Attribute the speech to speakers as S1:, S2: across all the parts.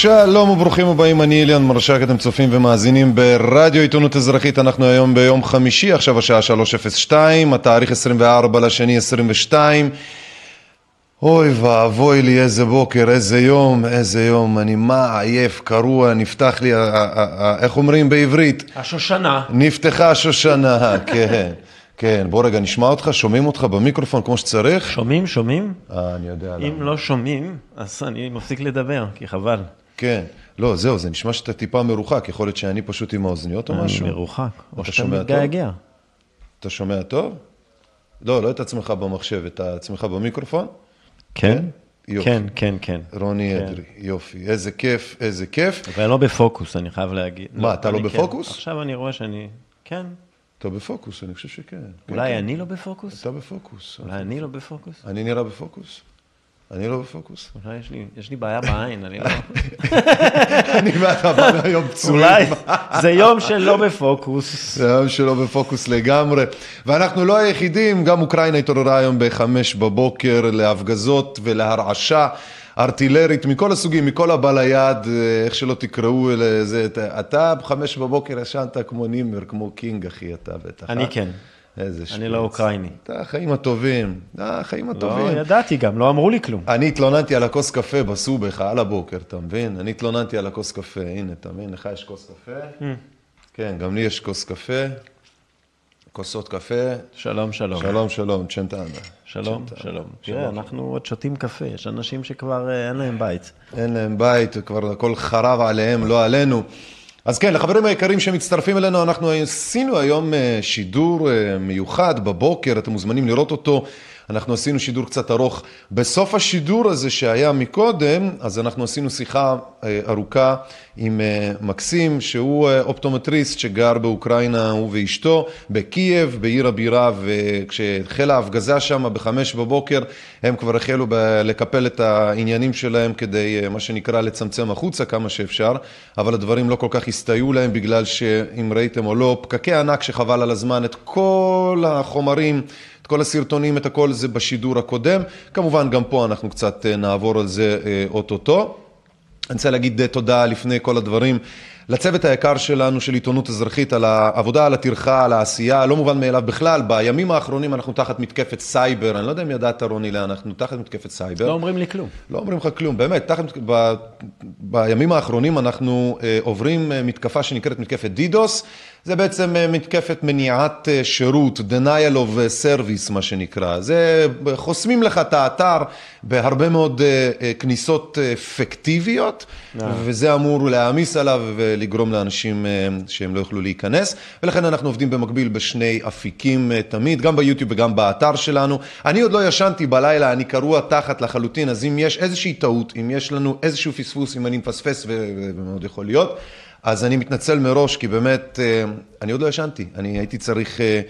S1: שלום וברוכים הבאים, אני אליאן מרשק, אתם צופים ומאזינים ברדיו עיתונות אזרחית, אנחנו היום ביום חמישי, עכשיו השעה 3:02, התאריך 24 לשני 22. אוי ואבוי לי איזה בוקר, איזה יום, איזה יום, אני מה עייף, קרוע, נפתח לי, איך אומרים בעברית?
S2: השושנה.
S1: נפתחה השושנה, כן, כן. בוא רגע נשמע אותך, שומעים אותך במיקרופון כמו שצריך?
S2: שומעים, שומעים?
S1: אה, אני יודע למה.
S2: אם לא שומעים, אז אני מפסיק לדבר, כי חבל.
S1: כן. לא, זהו, זה נשמע שאתה טיפה מרוחק, יכול להיות שאני פשוט עם האוזניות או
S2: אני
S1: משהו.
S2: מרוחק. או
S1: אתה
S2: שאתה? מתגעגע.
S1: אתה שומע טוב? לא, לא את עצמך במחשב, את עצמך במיקרופון?
S2: כן?
S1: יופי.
S2: כן, כן, כן.
S1: רוני
S2: כן.
S1: אדרי, יופי. איזה כיף, איזה כיף.
S2: אבל לא בפוקוס, אני חייב להגיד.
S1: מה, אתה לא
S2: אני כן.
S1: בפוקוס?
S2: עכשיו אני רואה שאני... כן.
S1: אתה בפוקוס, אני חושב שכן. כן,
S2: אולי
S1: כן.
S2: אני לא בפוקוס?
S1: אתה בפוקוס.
S2: אולי אני לא בפוקוס?
S1: אני נראה בפוקוס? אני לא בפוקוס?
S2: אולי יש לי- יש לי בעיה בעין, אני לא...
S1: אני ואתה בא היום פצועים.
S2: אולי זה יום של לא בפוקוס.
S1: זה היום שלא בפוקוס לגמרי. ואנחנו לא היחידים, גם אוקראינה התעוררה היום בחמש בבוקר להפגזות ולהרעשה ארטילרית מכל הסוגים, מכל הבא ליד, אה, איך שלא תקראו לזה. אתה- אתה בחמש בבוקר ישנת כמו נימר, כמו king, אחי, אתה בטח.
S2: אני
S1: אה?
S2: כן.
S1: איזה
S2: אני
S1: שפץ.
S2: לא אוקראיני.
S1: אתה החיים הטובים. החיים
S2: לא,
S1: הטובים.
S2: ידעתי גם, לא אמרו לי כלום.
S1: אני התלוננתי על הכוס קפה בסובך על הבוקר, אתה מבין? אני התלוננתי על הכוס קפה, הנה, אתה מבין? לך יש כוס קפה? כן, גם לי יש כוס קפה. כוסות קפה.
S2: שלום, שלום.
S1: שלום, שלום, צ'נטנה.
S2: שלום, שלום. תראה, אנחנו עוד שותים קפה, יש אנשים שכבר אה, אין להם בית.
S1: אין להם בית, כבר הכל חרב עליהם, לא עלינו. אז כן, לחברים היקרים שמצטרפים אלינו, אנחנו עשינו היום אה, שידור אה, מיוחד בבוקר, אתם מוזמנים לראות אותו. אנחנו עשינו שידור קצת ארוך. בסוף השידור הזה שהיה מקודם, אז אנחנו עשינו שיחה אה, ארוכה עם אה, מקסים, שהוא אה, אופטומטריסט שגר באוקראינה, הוא ואשתו, בקייב, בעיר הבירה, וכשהחלה ההפגזה שם בחמש בבוקר, הם כבר החלו ב- לקפל את העניינים שלהם כדי, מה שנקרא, לצמצם החוצה כמה שאפשר, אבל הדברים לא כל כך הסתייעו להם בגלל שאם ראיתם או לא, פקקי ענק שחבל על הזמן, את כל החומרים, כל הסרטונים, את הכל זה בשידור הקודם. כמובן, גם פה אנחנו קצת אה, נעבור על זה אה, אוטוטו. אני רוצה להגיד אה, תודה לפני כל הדברים לצוות היקר שלנו של עיתונות אזרחית על העבודה, על הטרחה, על העשייה, לא מובן מאליו בכלל. בימים האחרונים אנחנו תחת מתקפת סייבר, אני לא יודע אם ידעת רוני לאן, אנחנו תחת מתקפת סייבר.
S2: לא אומרים לי כלום.
S1: לא אומרים לך כלום, באמת, תחת, ב, בימים האחרונים אנחנו אה, עוברים מתקפה שנקראת מתקפת דידוס, זה בעצם אה, מתקפת מניעת אה, שירות, denial of service מה שנקרא, זה חוסמים לך את האתר בהרבה מאוד אה, אה, כניסות אה, פיקטיביות, וזה אמור להעמיס עליו ולגרום לאנשים אה, שהם לא יוכלו להיכנס, ולכן אנחנו עובדים במקביל בשני אפיקים אה, תמיד, גם ביוטיוב וגם באתר שלנו. אני עוד לא ישנתי בלילה, אני קרוע תחת לחלוטין, אז אם יש איזושהי טעות, אם יש לנו איזשהו פספוס, אם אני מפספס, ומאוד יכול להיות, אז אני מתנצל מראש, כי באמת, אה, אני עוד לא ישנתי. אני הייתי צריך אה,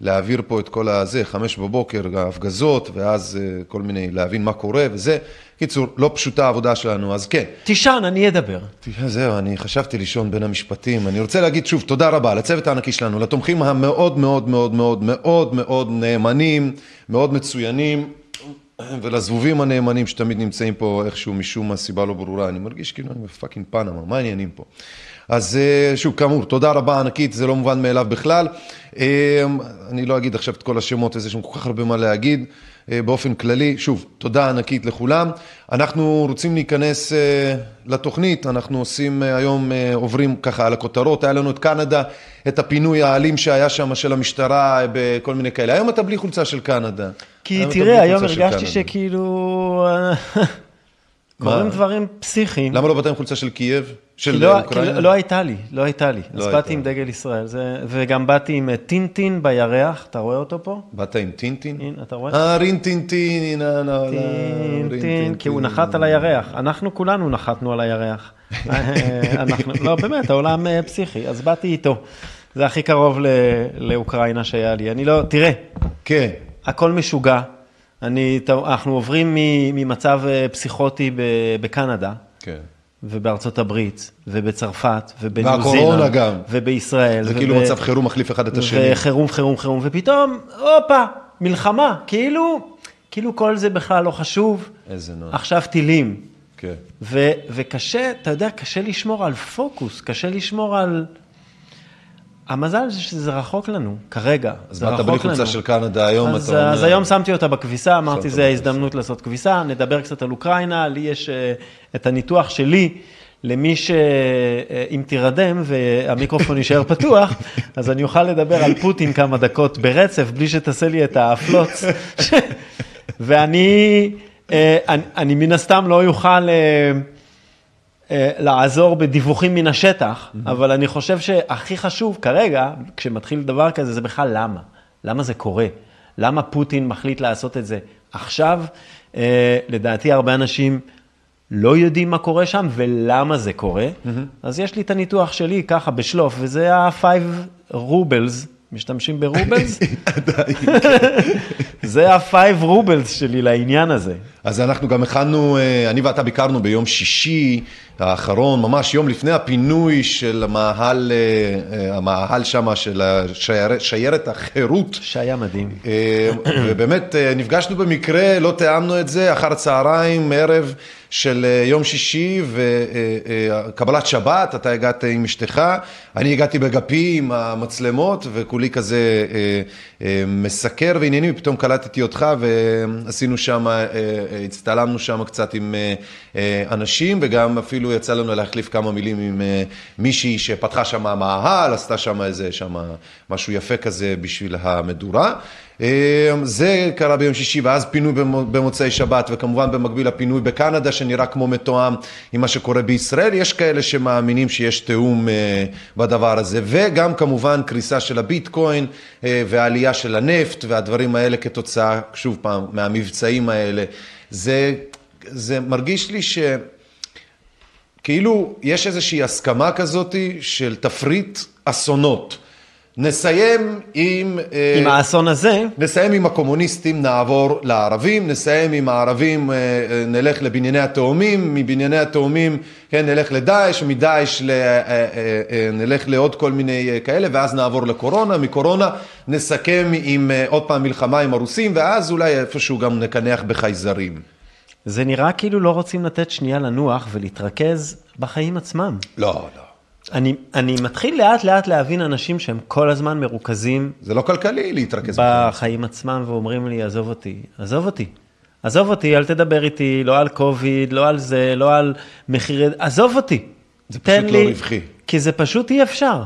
S1: להעביר פה את כל הזה, חמש בבוקר, ההפגזות, ואז אה, כל מיני, להבין מה קורה וזה. קיצור, לא פשוטה העבודה שלנו, אז כן.
S2: תישן, אני אדבר.
S1: זהו, אני חשבתי לישון בין המשפטים. אני רוצה להגיד שוב, תודה רבה לצוות הענקי שלנו, לתומכים המאוד מאוד מאוד מאוד מאוד מאוד נאמנים, מאוד מצוינים, ולזבובים הנאמנים שתמיד נמצאים פה איכשהו משום מה סיבה לא ברורה. אני מרגיש כאילו אני בפאקינג פנמה, מה העניינים פה? אז אה, שוב, כאמור, תודה רבה ענקית, זה לא מובן מאליו בכלל. אה, אני לא אגיד עכשיו את כל השמות, יש שם כל כך הרבה מה להגיד. אה, באופן כללי, שוב, תודה ענקית לכולם. אנחנו רוצים להיכנס לתוכנית, אנחנו עושים היום, עוברים ככה על הכותרות, היה לנו את קנדה, את הפינוי האלים שהיה שם של המשטרה בכל מיני כאלה. היום אתה בלי חולצה של קנדה.
S2: כי
S1: היום
S2: תראה, היום הרגשתי. שכאילו... קורים דברים פסיכיים.
S1: למה לא באת עם חולצה של קייב? של
S2: לא,
S1: אוקראינה?
S2: כי לא הייתה לי, לא הייתה לי.
S1: לא
S2: אז
S1: הייתה.
S2: באתי עם דגל ישראל, זה, וגם באתי עם אה, טינטין בירח, אתה רואה אותו פה?
S1: באת עם טינטין?
S2: הנה, אתה רואה?
S1: אה, רין טינטין, הנה, נה,
S2: טינטין, כי הוא נחת על הירח. אנחנו כולנו נחתנו על הירח. אה, אנחנו, לא, באמת, העולם אה, פסיכי, אז באתי איתו. זה הכי קרוב ל- לאוקראינה שהיה לי. אני לא, תראה,
S1: כן,
S2: הכל משוגע. אני, אנחנו עוברים ממצב פסיכוטי בקנדה,
S1: כן.
S2: ובארצות הברית, ובצרפת, ובניו
S1: והקורונה
S2: זילנד,
S1: גם.
S2: ובישראל.
S1: זה
S2: וב-
S1: כאילו מצב חירום מחליף אחד את השני.
S2: וחירום, חירום, חירום, ופתאום, הופה, מלחמה, כאילו, כאילו כל זה בכלל לא חשוב.
S1: איזה נוח.
S2: עכשיו טילים,
S1: כן.
S2: ו- וקשה, אתה יודע, קשה לשמור על פוקוס, קשה לשמור על... המזל זה שזה רחוק לנו, כרגע.
S1: אז
S2: זה רחוק
S1: בלי חולצה
S2: לנו.
S1: של קנדה היום,
S2: אז,
S1: אתה אומר...
S2: אז היום שמתי אותה בכביסה, אמרתי,
S1: בכביסה.
S2: ההזדמנות לעשות כביסה, נדבר קצת על אוקראינה, לי יש אה, את הניתוח שלי. למי שאם תירדם והמיקרופון יישאר פתוח, אז אני אוכל לדבר על פוטין כמה דקות ברצף, בלי שתעשה לי את הפלוץ. ואני אה, אני, אני מן הסתם לא אוכל אה, אה, לעזור בדיווחים מן השטח, אבל אני חושב שהכי חשוב כרגע, כשמתחיל דבר כזה, זה בכלל למה. למה זה קורה? למה פוטין מחליט לעשות את זה עכשיו? אה, לדעתי הרבה אנשים לא יודעים מה קורה שם ולמה זה קורה. אז יש לי את הניתוח שלי ככה בשלוף, וזה ה-5 רובלס. משתמשים ברובלס? זה ה-5 רובלס שלי לעניין הזה.
S1: אז אנחנו גם הכנו, אה, אני ואתה ביקרנו ביום שישי האחרון, ממש יום לפני הפינוי של המאהל, אה, אה, המאהל שם של השיירת, שיירת החירות.
S2: שהיה מדהים.
S1: ובאמת נפגשנו במקרה, לא תיאמנו את זה, אחר הצהריים, ערב של יום שישי וקבלת שבת, אתה הגעת עם אשתך, אני הגעתי בגפי עם המצלמות וכולי כזה מסקר ועניינים, ופתאום קלטתי אותך ועשינו שם, אה, אה, הצטלמנו שם קצת עם אה, אה, אנשים וגם אפילו יצא לנו להחליף כמה מילים עם אה, מישהי שפתחה שם מאהל, עשתה שם איזה, שם משהו יפה כזה בשביל המדורה. אה, זה קרה ביום שישי, ואז פינוי במו- במוצאי שבת, וכמובן במקביל הפינוי בקנדה, שנראה כמו מתואם עם מה שקורה בישראל. יש כאלה שמאמינים שיש תיאום אה, בדבר הזה, וגם כמובן קריסה של הביטקוין אה, והעלייה של הנפט והדברים האלה כתוצאה, שוב פעם, מהמבצעים האלה. זה, זה מרגיש לי ש... כאילו יש איזושהי הסכמה כזאת של תפריט אסונות. נסיים עם... אה,
S2: עם האסון הזה,
S1: נסיים עם הקומוניסטים, נעבור לערבים, נסיים עם הערבים, אה, אה, נלך לבנייני התאומים, מבנייני התאומים, כן, נלך לדאעש, מדאעש ל- אה, אה, אה, נלך לעוד כל מיני אה, כאלה, ואז נעבור לקורונה, מקורונה נסכם עם אה, עוד פעם מלחמה עם הרוסים, ואז אולי איפשהו גם נקנח בחייזרים.
S2: זה נראה כאילו לא רוצים לתת שנייה לנוח ולהתרכז בחיים עצמם.
S1: לא, לא.
S2: אני, אני מתחיל לאט לאט להבין אנשים שהם כל הזמן מרוכזים
S1: זה לא כלכלי להתרכז בחיים.
S2: בחיים עצמם ואומרים לי, עזוב אותי, עזוב אותי. עזוב אותי, אל תדבר איתי, לא על קוביד, לא על זה, לא על מחירי... עזוב אותי.
S1: זה פשוט לא
S2: לי-
S1: רווחי.
S2: כי זה פשוט אי אפשר.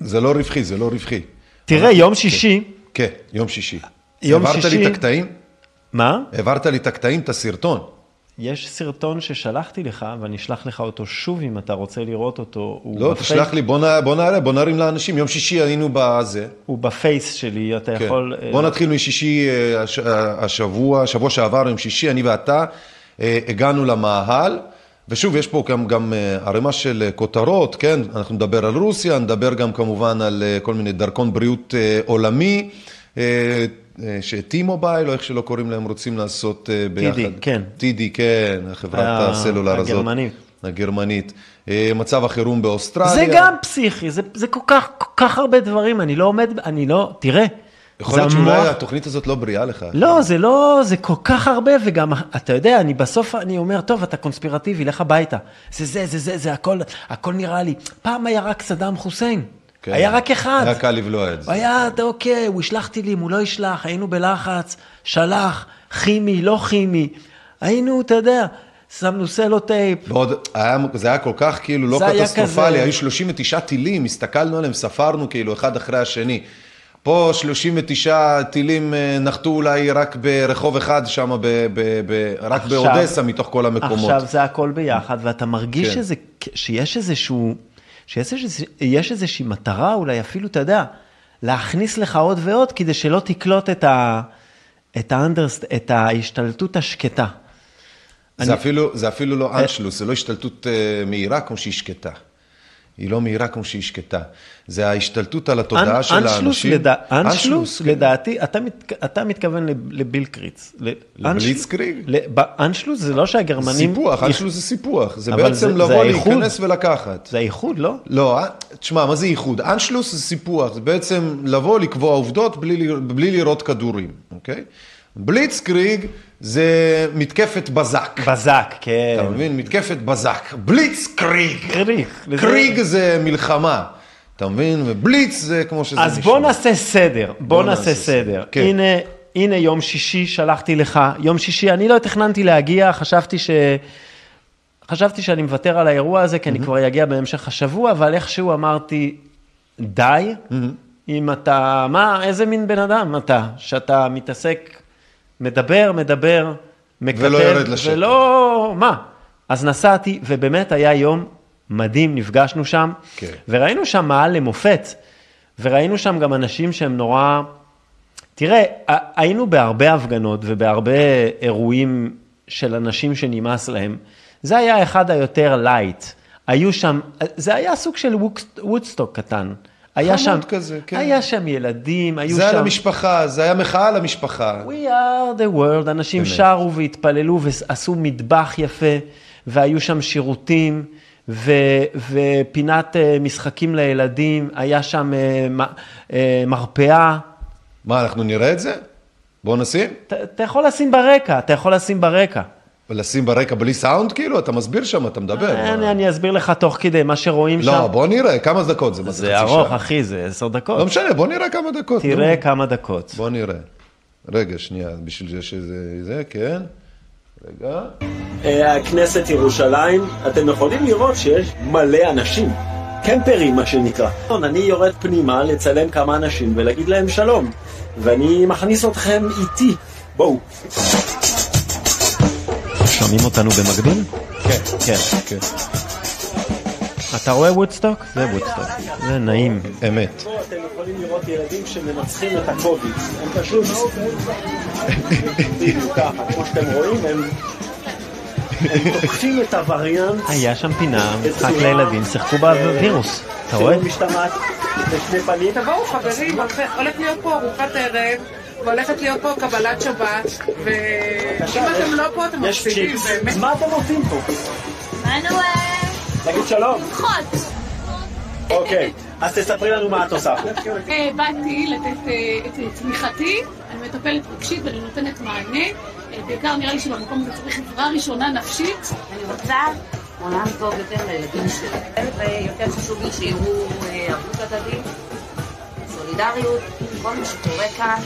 S1: זה לא רווחי, זה לא רווחי.
S2: תראה, יום שישי,
S1: כן, יום שישי.
S2: יום
S1: העברת
S2: שישי-
S1: לי את הקטעים?
S2: מה?
S1: העברת לי את הקטעים, את הסרטון.
S2: יש סרטון ששלחתי לך, ואני אשלח לך אותו שוב אם אתה רוצה לראות אותו.
S1: לא,
S2: בפייס-
S1: תשלח לי, בוא נ- בוא נעלה, בוא נרים לאנשים. יום שישי היינו בזה.
S2: הוא בפייס שלי, אתה
S1: כן.
S2: יכול... אה,
S1: בוא נתחיל משישי אה, הש- אה, השבוע, שבוע שעבר, יום שישי, אני ואתה הגענו למאהל. ושוב, יש פה גם, גם ערימה של כותרות, כן? אנחנו נדבר על רוסיה, נדבר גם כמובן על כל מיני דרכון בריאות עולמי, אה, אה, ש-T מובייל, או איך שלא קוראים להם, רוצים לעשות אה, ביחד.
S2: כן.
S1: TD, כן, חברת
S2: ה-
S1: הסלולר הזאת.
S2: הגרמנית.
S1: הגרמנית. אה, מצב החירום באוסטרליה.
S2: זה גם פסיכי, זה, זה כל, כך, כל כך הרבה דברים, אני לא עומד, אני לא, תראה.
S1: יכול להיות שאולי
S2: המוח-
S1: התוכנית הזאת לא בריאה לך.
S2: לא, זה לא, זה כל כך הרבה, וגם, אתה יודע, אני בסוף, אני אומר, טוב, אתה קונספירטיבי, לך הביתה. זה זה, זה זה, זה הכל, הכל נראה לי. פעם היה רק סדאם חוסיין.
S1: כן.
S2: היה רק אחד.
S1: היה קל לבלוע את זה.
S2: היה, אתה אוקיי, הוא ישלח טילים, הוא לא ישלח, היינו בלחץ, שלח, כימי, לא כימי. היינו, אתה יודע, שמנו סלוטייפ.
S1: ועוד, היה, זה היה כל כך כאילו לא קטסטרופלי, היו 39 טילים, הסתכלנו עליהם, ספרנו כאילו אחד אחרי השני. פה 39 טילים אה, נחתו אולי רק ברחוב אחד שם, ב, ב, ב, רק
S2: עכשיו-
S1: באודסה מתוך כל המקומות.
S2: עכשיו זה הכל ביחד, ואתה מרגיש
S1: כן.
S2: שזה, שיש איזשהו, שיש, איזוש, יש איזושהי מטרה, אולי אפילו, אתה יודע, להכניס לך עוד ועוד, כדי שלא תקלוט את, ה, את, האנדרסט, את ההשתלטות השקטה.
S1: זה, אפילו, זה אפילו לא אנשלוס, זה לא השתלטות אה, מהירה כמו שהיא שקטה. היא לא מהירה כמו שהיא שקטה. זה ההשתלטות על התודעה
S2: אנ-
S1: של
S2: אנשלוס,
S1: האנשים.
S2: לדע, אנשלוס,
S1: כן.
S2: לדעתי, אתה, מת, אתה מתכוון לב- לבילקריץ. ל-
S1: לבליצקריג?
S2: אנשל- ל- ב- אנשלוס זה לא שהגרמנים...
S1: סיפוח, אנשלוס זה סיפוח. זה בעצם
S2: זה- זה
S1: לבוא,
S2: האיחוד.
S1: להיכנס ולקחת.
S2: זה האיחוד, לא?
S1: לא, אה, תשמע, מה זה איחוד? אנשלוס זה סיפוח, זה בעצם לבוא, לקבוע עובדות בלי, בלי לראות כדורים, אוקיי? בליצקריג זה מתקפת בזק.
S2: בזק, כן.
S1: אתה מבין? מתקפת בזק. בליצקריג.
S2: קריג.
S1: קריג זה מלחמה. אתה מבין? ובליץ זה כמו שזה
S2: אז
S1: נשמע.
S2: בוא נעשה סדר, בוא נעשה סדר.
S1: כן.
S2: הנה, הנה יום שישי, שלחתי לך, יום שישי, אני לא תכננתי להגיע, חשבתי ש... חשבתי שאני מוותר על האירוע הזה, כי אני כבר אגיע בהמשך השבוע, אבל איכשהו אמרתי, די, אם אתה, מה, איזה מין בן אדם אתה, שאתה מתעסק, מדבר, מדבר, מקטר,
S1: ולא יורד לשטח.
S2: ולא, מה? אז נסעתי, ובאמת היה יום מדהים, נפגשנו שם,
S1: כן.
S2: וראינו שם מעל למופת, וראינו שם גם אנשים שהם נורא... תראה, היינו בהרבה הפגנות ובהרבה אירועים של אנשים שנמאס להם. זה היה אחד היותר light. היו שם, זה היה סוג של וודסטוק קטן. היה
S1: חמוד
S2: שם,
S1: כזה, כן.
S2: היה שם ילדים, היו
S1: זה
S2: שם...
S1: על המשפחה, זה היה מחאה על המשפחה.
S2: We are the world, אנשים
S1: באמת.
S2: שרו והתפללו ועשו מטבח יפה, והיו שם שירותים, ו, ופינת אה, משחקים לילדים, היה שם אה, אה, מרפאה.
S1: מה, אנחנו נראה את זה? בואו נשים.
S2: אתה יכול לשים ברקע, אתה יכול לשים ברקע.
S1: ולשים ברקע בלי סאונד כאילו? אתה מסביר שם, אתה מדבר.
S2: אני,
S1: מה?
S2: אני אסביר לך תוך כדי, מה שרואים
S1: לא,
S2: שם.
S1: בוא נראה, כמה דקות זה? מה,
S2: זה
S1: חצי
S2: ארוך,
S1: שעה?
S2: אחי, זה עשר דקות.
S1: לא משנה, בוא נראה כמה דקות.
S2: תראה
S1: נו.
S2: כמה דקות.
S1: בוא נראה. רגע, שנייה, בשביל זה שזה... זה, כן. רגע.
S3: אה, כנסת ירושלים, אתם יכולים לראות שיש מלא אנשים. קמפרים, מה שנקרא. אני יורד פנימה לצלם כמה אנשים ולהגיד להם שלום. ואני מכניס אתכם איתי. בואו.
S2: שומעים אותנו במקביל?
S1: כן,
S2: כן.
S1: כן.
S3: אתה רואה וודסטוק? זה וודסטוק. זה נעים.
S1: אמת.
S3: פה אתם יכולים לראות ילדים שמנצחים את הקוביד. הם פשוט... בדיוק ככה, כמו שאתם רואים, הם... הם תוקפים את הווריאנט.
S2: היה שם פינה, משחק לילדים, שיחקו בווירוס. אתה רואה?
S3: שלא משתמעת בשני פנים.
S4: תבואו חברים, הולך להיות פה ארוחת ערב, והולכת להיות פה קבלת שבת, ואם אתם לא פה אתם מפסידים. באמת.
S3: מה אתם עושים פה?
S5: באנו
S3: תגיד שלום.
S5: פחות.
S3: אוקיי. אז תספרי לנו מה את עושה.
S5: אה, באתי לתת אה, את תמיכתי, אני מטפלת רגשית ואני נותנת מענה. אה, בעיקר נראה לי שבמקום הזה צריך עזרה ראשונה נפשית.
S6: אני רוצה עולם טוב יותר לילדים שלי, ויותר חשוב לי שיראו ערבות הדדית, סולידריות, כל מה שקורה כאן.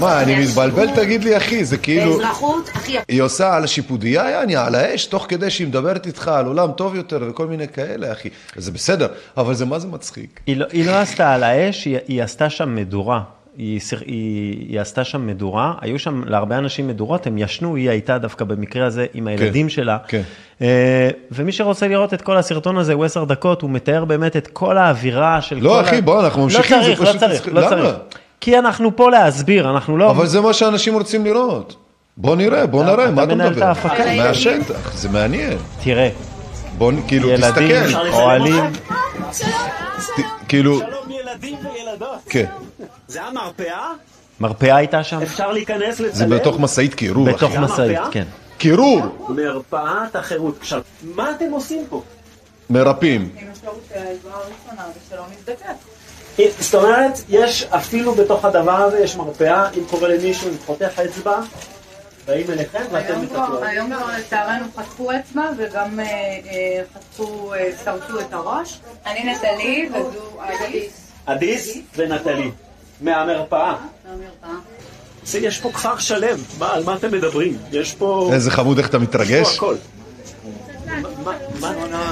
S1: מה, אני מתבלבל, תגיד לי, אחי, זה כאילו...
S6: באזרחות יפה.
S1: היא עושה על השיפודיה, יעני, על האש, תוך כדי שהיא מדברת איתך על עולם טוב יותר וכל מיני כאלה, אחי. זה בסדר, אבל זה מה זה מצחיק.
S2: היא לא, היא לא עשתה על האש, היא, היא עשתה שם מדורה. היא, היא, היא עשתה שם מדורה, היו שם להרבה אנשים מדורות, הם ישנו, היא הייתה דווקא במקרה הזה עם הילדים שלה.
S1: כן.
S2: אה, ומי שרוצה לראות את כל הסרטון הזה, הוא עשר דקות, הוא מתאר באמת את כל האווירה של
S1: לא,
S2: כל...
S1: אחי,
S2: ה-
S1: בוא, אנחנו ממשיכים,
S2: לא
S1: זה
S2: צריך, לא
S1: פשוט
S2: צריך. לא
S1: למה?
S2: כי אנחנו פה להסביר, אנחנו לא...
S1: אבל זה מה שאנשים רוצים לראות. בוא נראה, בוא נראה, מה אתה
S2: מנהל את
S1: מדבר?
S2: ההפקה.
S1: מהשטח, זה מעניין.
S2: תראה,
S1: בוא, כאילו,
S2: ילדים,
S1: תסתכל.
S2: אוהלים,
S1: ת- כאילו,
S3: שלום ילדים וילדות.
S1: כן,
S3: זה המרפאה?
S2: מרפאה הייתה שם,
S3: אפשר להיכנס לצלם?
S1: זה בתוך משאית קירור.
S2: בתוך משאית? כן.
S1: קירור,
S3: מרפאת החירות. עכשיו, מה אתם עושים פה?
S1: מרפאים.
S4: עם אפשרות העזרה הראשונה ושלא נזדקק.
S3: זאת אומרת, יש אפילו בתוך הדבר הזה, יש מרפאה, אם קורה למישהו, אם חותך אצבע, באים אליכם ואתם מטפלות.
S4: היום כבר לצערנו חתכו אצבע וגם אה, אה, חתכו, אה, שרטו את הראש. אני נטלי וזו אדיס
S3: אדיס ונטלי, מהמרפאה.
S4: מהמרפאה.
S3: יש פה כפר שלם, מה, על מה אתם מדברים? יש פה...
S1: איזה חמוד, איך אתה
S3: יש
S1: מתרגש.
S3: פה הכל.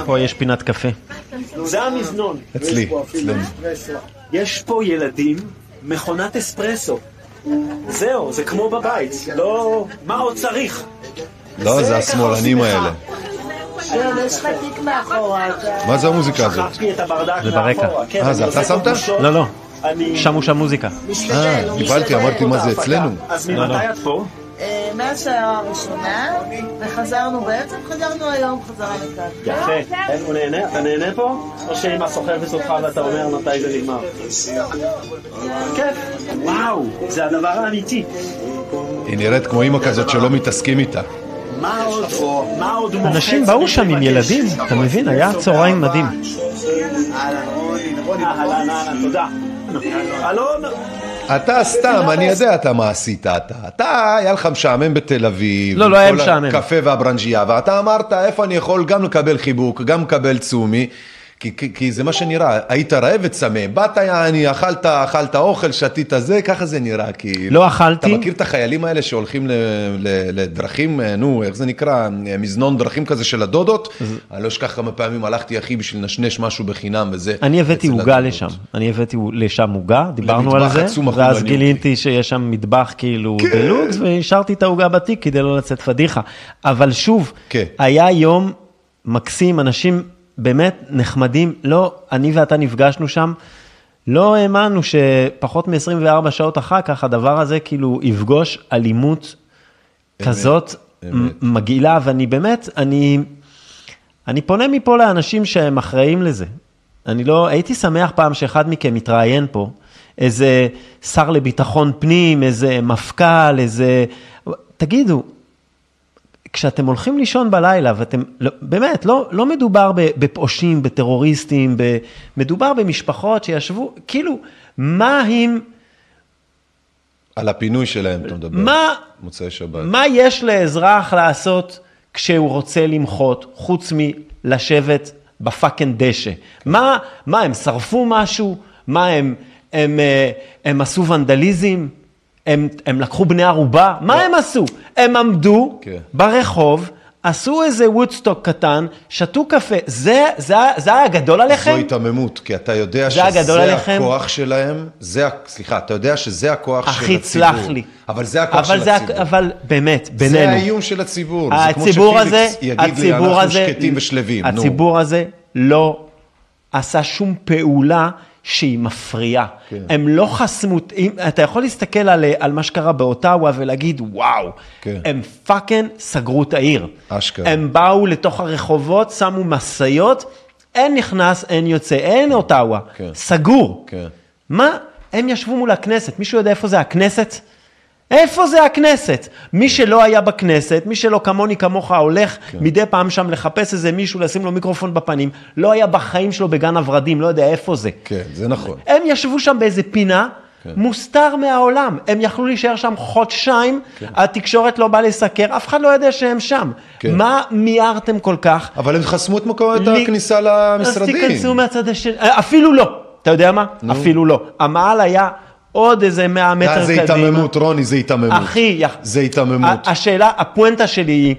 S2: פה יש פינת קפה.
S3: זה המזנון.
S1: אצלי, אצלנו.
S3: יש פה ילדים, מכונת אספרסו. זהו, זה כמו בבית. לא... מה עוד צריך?
S1: לא, זה השמאלנים. האלה. מה זה המוזיקה הזאת?
S2: זה ברקע.
S3: כן,
S1: אה, זה אתה שמת?
S2: לא, לא,
S3: אני...
S2: שמו שם מוזיקה.
S1: אה, קיבלתי, אמרתי מה זה. אצלנו.
S3: אז
S2: לא, לא.
S3: ממתי את פה?
S6: אה, מהשעה הראשונה, וחזרנו בעצם, חזרנו היום חזרה לכאן.
S3: יפה. הוא נהנה? אתה נהנה פה? או שאמא סוחבת אותך ואתה אומר מתי זה נגמר? כיף. וואו, זה הדבר האמיתי.
S1: היא נראית כמו אימא כזאת שלא מתעסקים איתה.
S2: אנשים באו שם עם? ילדים, אתה מבין? היה צהריים מדהים.
S3: אהלן, אהלן, תודה. אלון,
S1: אתה סתם, אני יודע אתה מה עשית אתה. אתה, היה לך משעמם בתל אביב.
S2: לא, לא היה משעמם.
S1: הקפה והברנג'יה, ואתה אמרת, איפה אני יכול גם לקבל חיבוק, גם לקבל צומי. כי, כי, כי זה מה שנראה, היית רעב וצמא, באת יעני, אכלת, אכלת אוכל, שתית זה, ככה זה נראה, כאילו.
S2: לא אכלתי.
S1: אתה מכיר את החיילים האלה שהולכים ל, ל, לדרכים, אה, נו, איך זה נקרא, מזנון דרכים כזה של הדודות? אני לא אשכח כמה פעמים הלכתי, אחי, בשביל לנשנש משהו בחינם וזה.
S2: אני הבאתי עוגה. לשם, אני הבאתי לשם עוגה, דיברנו על זה, ואז
S1: החולני.
S2: גיליתי שיש שם מטבח כאילו
S1: כן.
S2: דלוקס, והשארתי את העוגה בתיק כדי לא לצאת פדיחה. אבל שוב,
S1: כן.
S2: היה יום מקסים, אנשים באמת נחמדים, לא, אני ואתה נפגשנו שם, לא האמנו שפחות מ-24 שעות אחר כך הדבר הזה כאילו יפגוש אלימות כזאת
S1: אמת.
S2: מגעילה, ואני באמת, אני, אני פונה מפה לאנשים שהם אחראים לזה. אני לא, הייתי שמח פעם שאחד מכם יתראיין פה, איזה שר לביטחון פנים, איזה מפכ"ל, איזה... תגידו, כשאתם הולכים לישון בלילה, ואתם, לא, באמת, לא, לא מדובר בפושעים, בטרוריסטים, ב, מדובר במשפחות שישבו, כאילו, מה אם,
S1: על הפינוי שלהם אתה מדבר.
S2: מה,
S1: מוצאי שבת.
S2: מה יש לאזרח לעשות כשהוא רוצה למחות, חוץ מלשבת ב fucking דשא? מה, מה, הם שרפו משהו? מה, הם, הם, אה, הם עשו ונדליזם? הם, הם לקחו בני ערובה? מה הם עשו? הם עמדו
S1: כן.
S2: ברחוב, עשו איזה וודסטוק קטן, שתו קפה. זה, זה, זה היה גדול
S1: זו
S2: עליכם?
S1: היתממות, כי אתה יודע
S2: זה
S1: שזה
S2: עליכם?
S1: הכוח שלהם, זה, סליחה, אתה יודע שזה הכוח של
S2: אחי,
S1: הציבור.
S2: תסלח לי.
S1: אבל זה הכוח
S2: אבל
S1: של
S2: זה,
S1: הציבור.
S2: אבל באמת,
S1: זה
S2: בינינו.
S1: האיום של הציבור. זה
S2: הציבור
S1: כמו
S2: הזה,
S1: שפיליקס יגיד לי,
S2: הציבור
S1: אנחנו
S2: הזה,
S1: שקטים ושלווים. נו.
S2: הציבור הזה לא עשה שום פעולה שהיא מפריעה.
S1: כן.
S2: הם לא חסמו, אתה יכול להסתכל על, על מה שקרה באוטאווה ולהגיד, וואו,
S1: כן.
S2: הם fucking סגרו את העיר.
S1: אשכרה.
S2: הם באו לתוך הרחובות, שמו משאיות, אין נכנס, אין יוצא, אין אוטאווה.
S1: כן.
S2: סגור.
S1: כן.
S2: מה? הם ישבו מול הכנסת, מישהו יודע איפה זה הכנסת? איפה זה הכנסת? מי שלא היה בכנסת, מי שלא כמוני כמוך הולך
S1: כן.
S2: מדי פעם שם לחפש איזה מישהו, לשים לו מיקרופון בפנים, לא היה בחיים שלו בגן הוורדים, לא יודע איפה זה.
S1: כן, זה נכון.
S2: הם ישבו שם באיזה פינה, מוסתר מהעולם. הם יכלו להישאר שם חודשיים, התקשורת לא באה לסקר, אף אחד לא יודע שהם שם.
S1: כן.
S2: מה מיהרתם כל כך?
S1: אבל הם חסמו את מקום, את
S2: לי-
S1: הכניסה למשרדים.
S2: אז תיכנסו מהצד השני, אה, אפילו לא. אתה יודע מה? אפילו לא. המעל היה עוד איזה 100 מטר
S1: אה, זה
S2: קדימה.
S1: היתממות, רוני, זה היתממות.
S2: אחי, יח-
S1: זה היתממות.
S2: השאלה, הפואנטה שלי היא,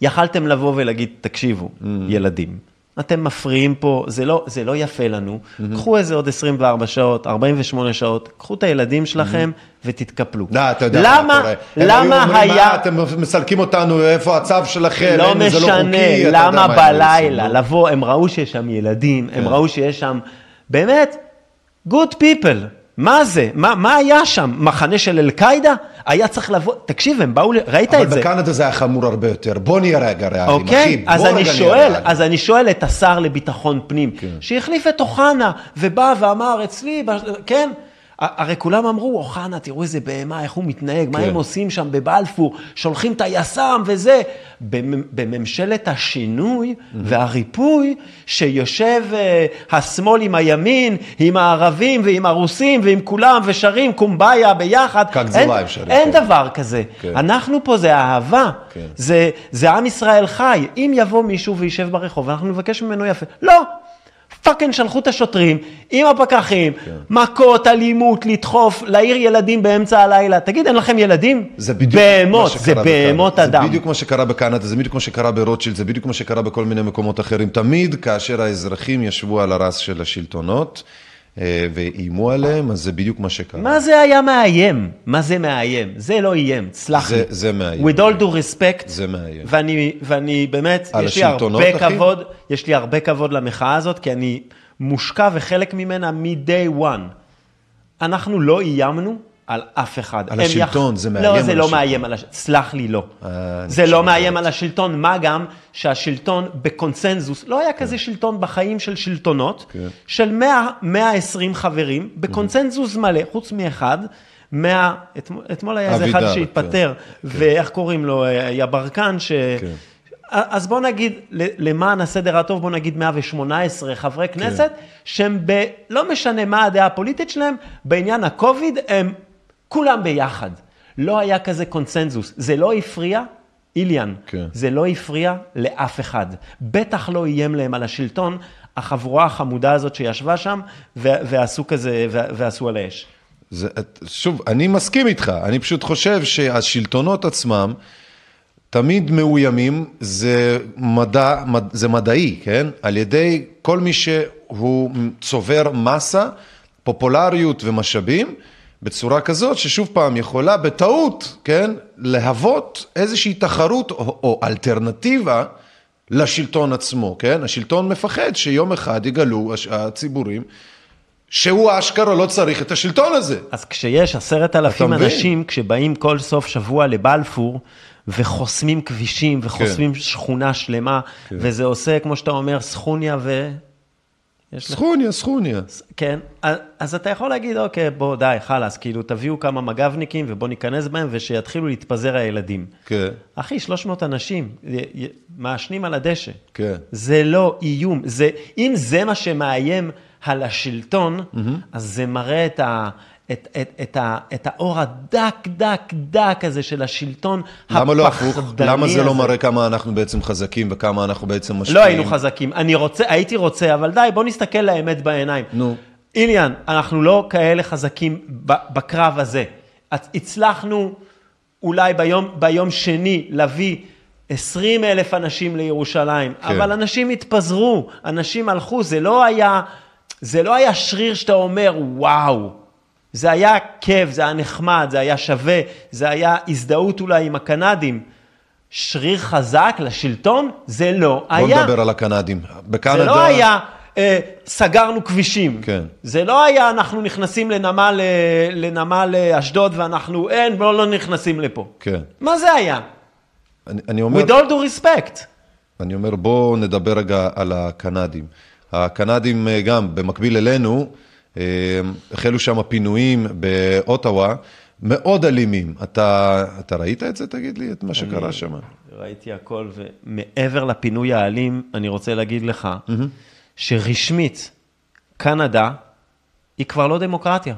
S2: יכלתם לבוא ולהגיד, תקשיבו,
S1: Mm.
S2: ילדים, אתם מפריעים פה, זה לא, זה לא יפה לנו,
S1: Mm-hmm.
S2: קחו איזה עוד 24 שעות, 48 שעות, קחו את הילדים שלכם ותתקפלו.
S1: לא, אתה יודע מה
S2: למה,
S1: קורה. הם היו
S2: למה
S1: אומרים,
S2: היה...
S1: "מה, אתם מסלקים אותנו, איפה הצו שלכם?
S2: לא
S1: אין, זה לא
S2: משנה,
S1: חוקי,
S2: למה
S1: מה
S2: בלילה. לבוא, הם ראו שיש שם ילדים, הם
S1: כן.
S2: ראו שיש שם, באמת, good people. מה זה? מה, מה היה שם? מחנה של אל-קאעידה? היה צריך לבוא, תקשיב, הם באו, ראית
S1: אבל
S2: את זה.
S1: בקנדה זה היה חמור הרבה יותר. בוא נהיה רגע ריאליים.
S2: אוקיי, אז
S1: בוא
S2: אני שואל. אז אני שואל את השר לביטחון פנים,
S1: כן.
S2: שהחליף את אוחנה, ובא ואמר אצלי, כן, הרי כולם אמרו, אוחנה, תראו איזה בהמה, איך הוא מתנהג, מה
S1: כן.
S2: הם עושים שם בבלפור, שולחים את היס"מ וזה. במ- בממשלת השינוי והריפוי, שיושב אה, השמאל עם הימין, עם הערבים ועם הרוסים ועם כולם, ושרים קומביה ביחד.
S1: כך זה
S2: אין-
S1: לא אפשרי,
S2: אין
S1: כן.
S2: דבר כזה.
S1: כן.
S2: אנחנו פה זה אהבה.
S1: כן.
S2: זה, זה עם ישראל חי. אם יבוא מישהו וישב ברחוב, אנחנו נבקש ממנו יפה. לא! פאקינג שלחו את השוטרים עם הפקחים,
S1: כן.
S2: מכות, אלימות, לדחוף, להעיר ילדים באמצע הלילה. תגיד, אין לכם ילדים?
S1: זה בדיוק
S2: בהמות, זה בהמות. אדם.
S1: זה בדיוק מה שקרה בקנדה, זה בדיוק מה שקרה ברוטשילד, זה בדיוק מה שקרה בכל מיני מקומות אחרים. תמיד כאשר האזרחים ישבו על הרס של השלטונות ואיימו עליהם, אז זה בדיוק מה שקרה.
S2: מה זה היה מאיים? מה זה מאיים? זה לא איים, סלח
S1: זה-
S2: לי.
S1: זה מאיים.
S2: With all due respect,
S1: זה מאיים.
S2: ואני, ואני באמת, יש לי הרבה
S1: אחי?
S2: כבוד, יש לי הרבה כבוד למחאה הזאת, כי אני מושקע וחלק ממנה מ-day one. אנחנו לא איימנו על אף אחד.
S1: על השלטון, זה מאיים
S2: לא,
S1: על
S2: זה לא
S1: השלטון.
S2: מאיים על השלטון. סלח לי, לא.
S1: אה,
S2: זה לא מאיים
S1: אחרת.
S2: על השלטון, מה גם שהשלטון בקונסנזוס, לא היה
S1: כן.
S2: כזה שלטון בחיים של שלטונות, של 100, 120 חברים, בקונסנזוס מלא, חוץ מאחד. 100, אתמול, אתמול היה איזה אחד שהתפטר, ואיך קוראים לו, אה, יברקן, ש...
S1: כן.
S2: אז בוא נגיד, למען הסדר הטוב, בוא נגיד 118 חברי
S1: כן.
S2: כנסת, שהם ב... לא משנה מה הדעה הפוליטית שלהם, בעניין הקוביד הם כולם ביחד. לא היה כזה קונסנזוס. זה לא הפריע, איליאן,
S1: כן.
S2: זה לא הפריע לאף אחד. בטח לא איים להם על השלטון, החבורה החמודה הזאת שישבה שם, ועשו כזה, ועשו על האש.
S1: זה, שוב, אני מסכים איתך, אני פשוט חושב שהשלטונות עצמם תמיד מאוימים, זה, מדע, מד, זה מדעי, כן? על ידי כל מי שהוא צובר מסה, פופולריות ומשאבים, בצורה כזאת ששוב פעם יכולה בטעות, כן? להוות איזושהי תחרות או, או אלטרנטיבה לשלטון עצמו, כן? השלטון מפחד שיום אחד יגלו הציבורים שהוא אשכרה לא צריך את השלטון הזה.
S2: אז כשיש עשרת אלפים? אנשים, כשבאים כל סוף שבוע לבלפור, וחוסמים כבישים, וחוסמים שכונה שלמה, וזה עושה, כמו שאתה אומר, סכוניה ו... יש לך...
S1: סכוניה, סכוניה.
S2: כן, אז- אז אתה יכול להגיד, אוקיי, בוא, די, חלאס, כאילו, תביאו כמה מג"בניקים ובוא ניכנס בהם, ושיתחילו להתפזר הילדים.
S1: כן,
S2: אחי, 300 אנשים י- י- מעשנים על הדשא.
S1: כן.
S2: זה לא איום. זה, אם זה מה שמאיים על השלטון, אז זה מראה את, ה, את, את, את, ה, את האור הדק, דק, דק הזה של השלטון
S1: למה לא הפוך?
S2: הפחדני
S1: למה זה לא
S2: הזה.
S1: מראה כמה אנחנו בעצם חזקים וכמה אנחנו בעצם משפיעים?
S2: לא היינו חזקים. אני רוצה, הייתי רוצה, אבל די, בוא נסתכל לאמת בעיניים.
S1: נו.
S2: איליאן, אנחנו לא כאלה חזקים בקרב הזה. הצ- הצלחנו אולי ביום, ביום שני להביא 20 אלף אנשים לירושלים,
S1: כן.
S2: אבל אנשים התפזרו, אנשים הלכו, זה לא היה, זה לא היה שריר שאתה אומר, וואו. זה היה כיף, זה היה נחמד, זה היה שווה, זה היה הזדהות אולי עם הקנדים. שריר חזק לשלטון, זה לא
S1: בוא
S2: היה.
S1: נדבר על הקנדים. בקנדה...
S2: זה לא היה, אה, סגרנו כבישים.
S1: כן.
S2: זה לא היה, אנחנו נכנסים לנמל, אה, לנמל אה, אשדוד ואנחנו, אין, לא, לא נכנסים לפה.
S1: כן.
S2: מה זה היה?
S1: אני, אני אומר...
S2: With all due respect.
S1: אני אומר, בואו נדבר רגע על הקנדים. הקנדים אה, גם, במקביל אלינו, החלו שם פינויים באוטווה, מאוד אלימים. אתה, אתה ראית את זה, תגיד לי, את מה שקרה שם?
S2: ראיתי הכל, ומעבר לפינוי האלים, אני רוצה להגיד לך, שרשמית, קנדה היא כבר לא דמוקרטיה.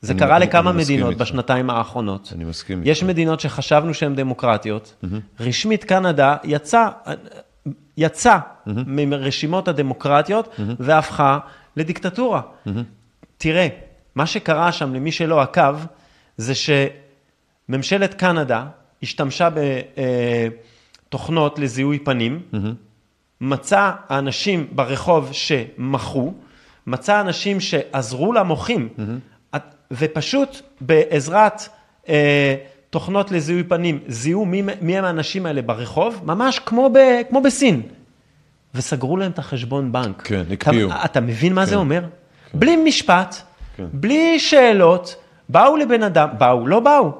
S2: זה
S1: אני-
S2: קרה
S1: אני-
S2: לכמה
S1: אני
S2: מדינות
S1: איתך.
S2: בשנתיים האחרונות.
S1: אני מסכים
S2: יש
S1: איתך.
S2: מדינות שחשבנו שהן דמוקרטיות. רשמית קנדה יצא, יצא מרשימות הדמוקרטיות והפכה לדיקטטורה. תראה, מה שקרה שם, למי שלא עקב, זה שממשלת קנדה השתמשה בתוכנות לזיהוי פנים, מצא אנשים ברחוב שמחו, מצא אנשים שעזרו למוחים, את- ופשוט בעזרת אה, תוכנות לזיהוי פנים, זיהו מי, מי הם האנשים האלה ברחוב, ממש כמו, ב, כמו בסין, וסגרו להם את החשבון בנק.
S1: כן, הקפיאו.
S2: אתה, אתה מבין מה זה
S1: כן.
S2: אומר? בלי משפט,
S1: כן.
S2: בלי שאלות, באו לבן אדם, באו, לא באו,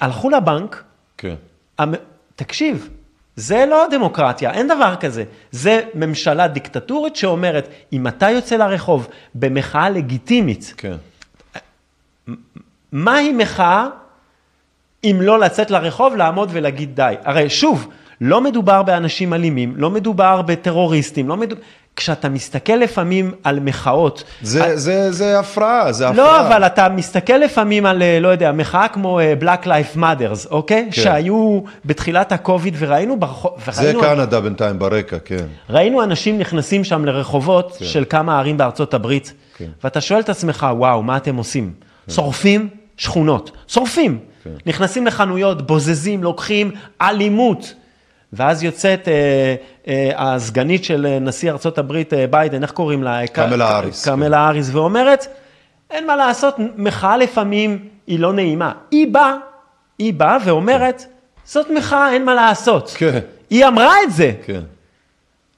S2: הלכו לבנק,
S1: כן.
S2: המ... תקשיב, זה לא דמוקרטיה, אין דבר כזה. זה ממשלה דיקטטורית שאומרת, אם אתה יוצא לרחוב במחאה לגיטימית,
S1: כן.
S2: מהי מחאה אם לא לצאת לרחוב, לעמוד ולהגיד די? הרי שוב, לא מדובר באנשים אלימים, לא מדובר בטרוריסטים, לא מדובר... כשאתה מסתכל לפעמים על מחאות,
S1: זה, זה, זה הפרעה, זה הפרעה.
S2: לא, אבל אתה מסתכל לפעמים על, אה, לא יודע, מחאה כמו אה, Black Life Matters, אוקיי?
S1: כן.
S2: שהיו בתחילת הקוביד וראינו ברחוב...
S1: זה קנדה בינתיים ברקע, כן.
S2: ראינו אנשים נכנסים שם לרחובות
S1: כן.
S2: של כמה ערים בארצות הברית,
S1: כן.
S2: ואתה שואל את עצמך, וואו, מה אתם עושים? שורפים שכונות, שורפים.
S1: כן.
S2: נכנסים לחנויות, בוזזים, לוקחים אלימות. ואז יוצאת אה, אה, הסגנית של אה, נשיא ארצות הברית, אה, ביידן, איך קוראים לה?
S1: קמלה האריס, כן.
S2: קמלה האריס, ואומרת, אין מה לעשות, מחאה לפעמים היא לא נעימה. היא באה, היא באה ואומרת, זאת מחאה, אין מה לעשות.
S1: כן.
S2: היא אמרה את זה.
S1: כן.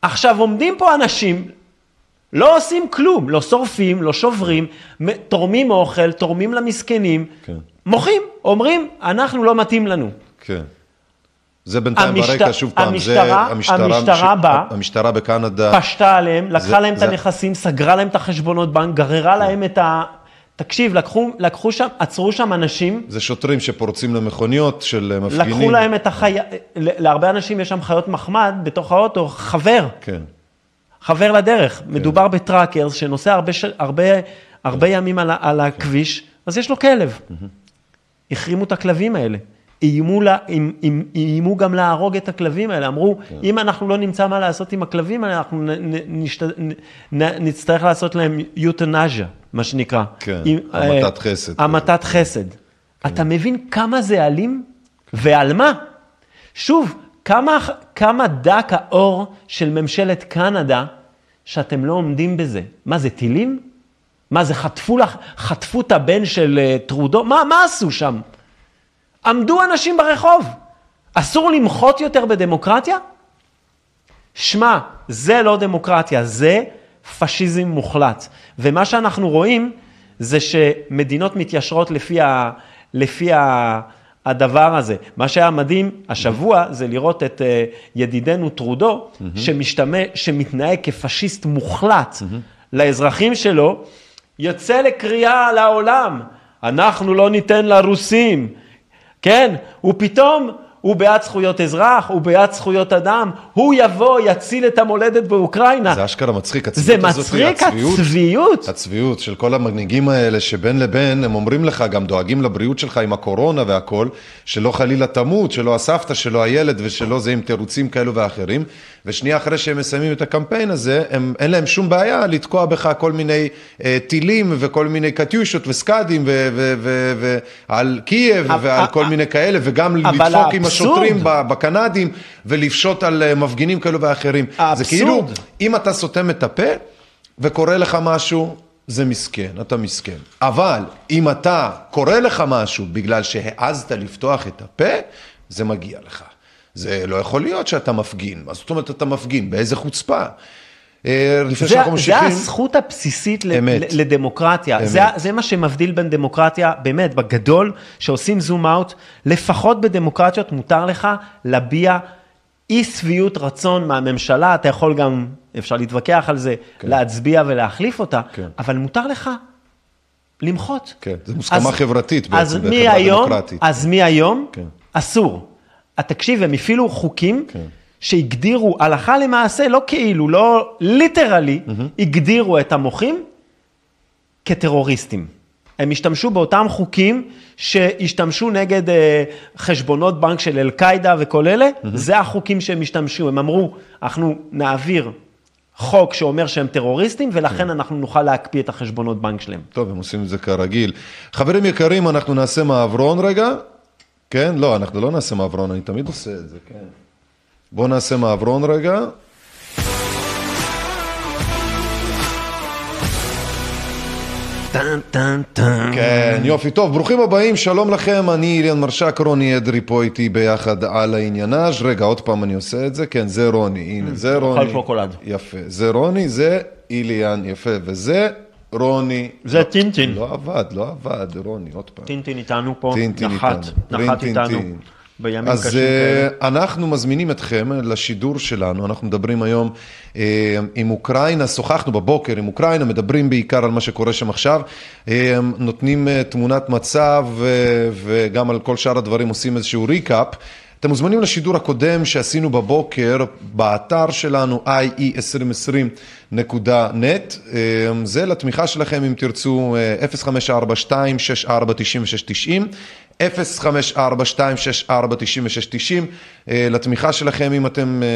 S2: עכשיו עומדים פה אנשים, לא עושים כלום, לא שורפים, לא שוברים, תורמים אוכל, תורמים למסכנים,
S1: כן.
S2: מוחים, אומרים, אנחנו לא מתאים לנו.
S1: כן. זה בינתיים
S2: המשט-
S1: ברקע, שוב פעם,
S2: המשטרה-
S1: זה המשטרה,
S2: המשטרה באה-
S1: המשטרה בקנדה,
S2: פשטה עליהם, לקחה
S1: זה-
S2: להם את
S1: זה-
S2: הנכסים, סגרה להם את החשבונות בנק, גררה להם את, ה, את תקשיב, לקחו, לקחו שם, עצרו שם אנשים,
S1: זה שוטרים שפורצים למכוניות של אה, מפגינים.
S2: לקחו להם את החי... להרבה אנשים יש שם חיות מחמד בתוך האוטו, חבר,
S1: כן.
S2: חבר לדרך. מדובר בטראקרס שנוסע הרבה. הרבה, הרבה ימים על, על הכביש, אז יש לו כלב. החרימו את הכלבים האלה. איימו, לה, איימו, איימו גם להרוג את הכלבים האלה, אמרו, אם אנחנו לא נמצא מה לעשות עם הכלבים האלה, אנחנו נ, נשת, נ, נצטרך לעשות להם יוטנז'ה, מה שנקרא.
S1: כן,
S2: עם,
S1: המתת
S2: אה,
S1: חסד.
S2: המתת חסד. אתה מבין כמה זה אלים? ועל מה? שוב, כמה, כמה דק האור של ממשלת קנדה שאתם לא עומדים בזה? מה זה, טילים? מה זה, חטפו, לך, חטפו את הבן של אה, טרודו? מה, מה עשו שם? עמדו אנשים ברחוב. אסור למחות יותר בדמוקרטיה? שמע, זה לא דמוקרטיה, זה פשיזם מוחלט. ומה שאנחנו רואים זה שמדינות מתיישרות לפי, ה, לפי ה, הדבר הזה. מה שהיה מדהים השבוע זה לראות את אה, ידידנו טרודו, שמשתמע, שמתנהג כפשיסט מוחלט לאזרחים שלו, יוצא לקריאה לעולם, אנחנו לא ניתן לרוסים, כן, ופתאום הוא בעד זכויות אזרח, הוא בעד זכויות אדם, הוא יבוא, יציל את המולדת באוקראינה.
S1: זה אשכרה מצחיק,
S2: זה
S1: הצביעות הזאת,
S2: מצחיק,
S1: הצביעות.
S2: הצביעות.
S1: הצביעות של כל המנהיגים האלה שבין לבין הם אומרים לך גם דואגים לבריאות שלך עם הקורונה והכל שלא חלילה תמות שלא הסבתא שלא הילד ושלא זה עם תירוצים כאלו ואחרים ושנייה אחרי שהם מסיימים את הקמפיין הזה הם, אין להם שום בעיה לתקוע בך כל מיני אה, טילים וכל מיני קטיושות וסקאדים ועל קייב ועל כל מיני כאלה וגם לדפוק עם השוטרים בקנדים ולפשוט על אה, מפגינים כאלו ואחרים זה
S2: האבסורד.
S1: כאילו אם אתה סותם את הפה וקורה לך משהו, זה מסכן, אתה מסכן. אבל אם אתה קורה לך משהו בגלל שהעזת לפתוח את הפה, זה מגיע לך. זה לא יכול להיות שאתה מפגין. מה זאת אומרת אתה מפגין? באיזה חוצפה? אה, לפני
S2: זה,
S1: שאנחנו
S2: זה
S1: ממשיכים...
S2: הזכות הבסיסית
S1: אמת.
S2: לדמוקרטיה.
S1: אמת.
S2: זה, זה מה שמבדיל בין דמוקרטיה, באמת, בגדול, שעושים זום אאוט, לפחות בדמוקרטיות מותר לך להביע אי שביעות רצון מהממשלה, אתה יכול גם, אפשר להתווכח על זה, כן. להצביע ולהחליף אותה,
S1: כן.
S2: אבל מותר לך למחות.
S1: כן, זה מוסכמה חברתית בעצם,
S2: אז
S1: בחברה דמוקרטית.
S2: אז מהיום,
S1: כן.
S2: אסור. אז תקשיב, הם הפעילו חוקים
S1: כן.
S2: שהגדירו הלכה למעשה, לא כאילו, לא ליטרלי, הגדירו את המוחים כטרוריסטים. הם השתמשו באותם חוקים שהשתמשו נגד אה, חשבונות בנק של אל-קאעידה וכל אלה, זה החוקים שהם השתמשו. הם אמרו, אנחנו נעביר חוק שאומר שהם טרוריסטים, ולכן אנחנו נוכל להקפיא את החשבונות בנק שלהם.
S1: טוב, הם עושים את זה כרגיל. חברים יקרים, אנחנו נעשה מעברון רגע. כן? לא, אנחנו לא נעשה מעברון, אני תמיד עושה את זה, כן. בואו נעשה מעברון רגע.
S2: טן טן טן.
S1: כן, יופי. טוב, ברוכים הבאים, שלום לכם, אני אליאן מרשק, רוני אדרי פה איתי ביחד על העניינאז'. רגע, עוד פעם אני עושה את זה, כן, זה רוני, הנה, זה רוני.
S2: שוקולד.
S1: יפה, זה רוני, זה איליאן, יפה, וזה רוני.
S2: זה
S1: לא-
S2: טינטין.
S1: לא עבד, לא עבד, רוני, עוד פעם.
S2: טינטין איתנו פה,
S1: טינטין
S2: נחת,
S1: איתנו.
S2: נחת
S1: טינטין.
S2: איתנו בימים
S1: אז
S2: קשים
S1: אה,
S2: כאלה.
S1: אנחנו מזמינים אתכם לשידור שלנו, אנחנו מדברים היום אה, עם אוקראינה, שוחחנו בבוקר עם אוקראינה, מדברים בעיקר על מה שקורה שם עכשיו, אה, נותנים אה, תמונת מצב אה, וגם על כל שאר הדברים עושים איזשהו ריקאפ. אתם מוזמנים לשידור הקודם שעשינו בבוקר באתר שלנו ie2020.net, אה, זה לתמיכה שלכם אם תרצו אה, 0542-649690. 054-264-9690 אה, לתמיכה שלכם אם אתם אה,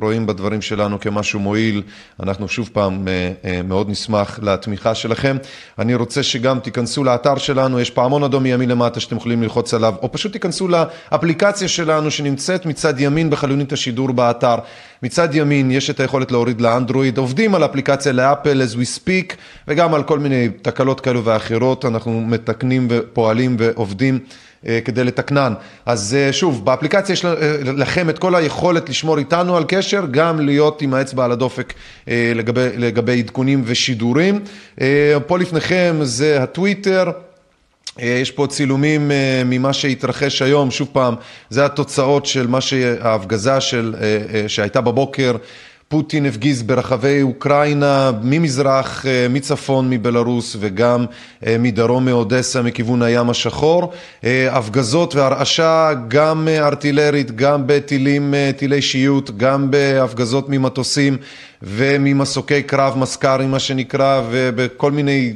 S1: רואים בדברים שלנו כמשהו מועיל, אנחנו שוב פעם אה, מאוד נשמח לתמיכה שלכם. אני רוצה שגם תיכנסו לאתר שלנו, יש פעמון אדום מימין למטה שאתם יכולים ללחוץ עליו, או פשוט תיכנסו לאפליקציה שלנו שנמצאת מצד ימין בחלונית השידור באתר. מצד ימין יש את היכולת להוריד לאנדרואיד, עובדים על אפליקציה לאפל as we speak וגם על כל מיני תקלות כאלו ואחרות, אנחנו מתקנים ופועלים ועובדים אה, כדי לתקנן. אז אה, שוב, באפליקציה יש אה, לכם את כל היכולת לשמור איתנו על קשר, גם להיות עם האצבע על הדופק לגבי, לגבי עדכונים ושידורים. פה לפניכם זה הטוויטר. אה, יש פה צילומים אה, ממה שהתרחש היום, שוב פעם, זה התוצאות של מה שההפגזה של, אה, שהייתה בבוקר פוטין הפגיז ברחבי אוקראינה, ממזרח, אה, מצפון מבלארוס וגם אה, מדרום מאודסה, מכיוון הים השחור. אה, הפגזות והרעשה גם ארטילרית, גם בטילים, טילי שיוט, גם בהפגזות ממטוסים וממסוקי קרב, מסק"רים מה שנקרא, ובכל מיני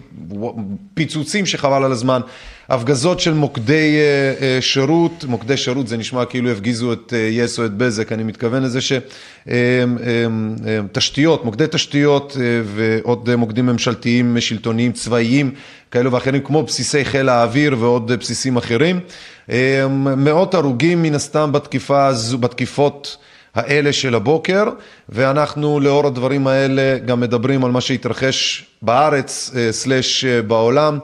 S1: פיצוצים שחבל על הזמן. הפגזות של מוקדי אה, אה, שירות, מוקדי שירות זה נשמע כאילו הפגיזו את אה, יס או את בזק, אני מתכוון לזה שתשתיות, מוקדי תשתיות ועוד מוקדים ממשלתיים, שלטוניים, צבאיים, כאלו ואחרים, כמו בסיסי חיל האוויר ועוד בסיסים אחרים. מאות הרוגים מן הסתם בתקיפה בתקיפות האלה של הבוקר, ואנחנו לאור הדברים האלה גם מדברים על מה שהתרחש בארץ סלש בעולם.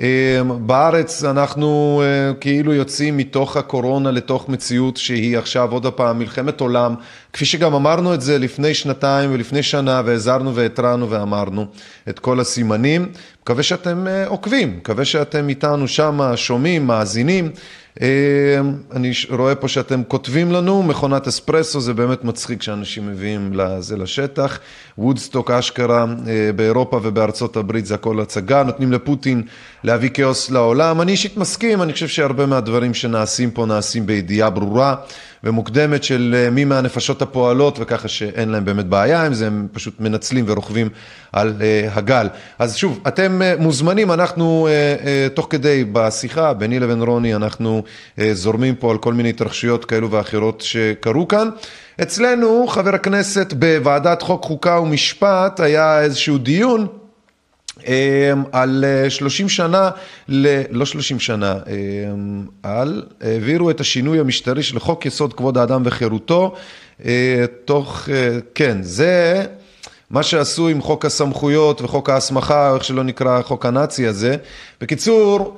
S1: אמ, בארץ אנחנו אה, כאילו יוצאים מתוך הקורונה לתוך מציאות שהיא עכשיו עוד פעם מלחמת עולם, כפי שגם אמרנו את זה לפני שנתיים ולפני שנה והזהרנו והתרענו ואמרנו את כל הסימנים. מקווה שאתם אה, עוקבים, מקווה שאתם איתנו שם, שומעים, מאזינים. אמ, אני רואה פה שאתם כותבים לנו, מכונת אספרסו, זה באמת מצחיק שאנשים מביאים לזה לשטח. וודסטוק אשכרה אה, באירופה ובארצות הברית זה הכל הצגה, נותנים לפוטין להביא כאוס לעולם. אני אישית מסכים, אני חושב שהרבה מהדברים שנעשים פה נעשים בידיעה ברורה. ומוקדמת של אה, מי מהנפשות הפועלות, וככה שאין להם באמת בעיה עם זה, הם פשוט מנצלים ורוכבים על אה, הגל. אז שוב, אתם אה, מוזמנים, אנחנו תוך כדי בשיחה ביני לבין רוני, אנחנו זורמים פה על כל מיני התרחשויות כאלו ואחרות שקרו כאן. אצלנו, חבר הכנסת בוועדת חוק, חוקה ומשפט, היה איזשהו דיון. אמ, על 30 אה, שנה, ל... לא 30 שנה, אמ, על, העבירו את השינוי המשטרי של חוק יסוד כבוד האדם וחירותו, אה, תוך, אה, כן, זה מה שעשו עם חוק הסמכויות וחוק ההסמכה, או איך שלא נקרא, חוק הנאצי הזה. בקיצור,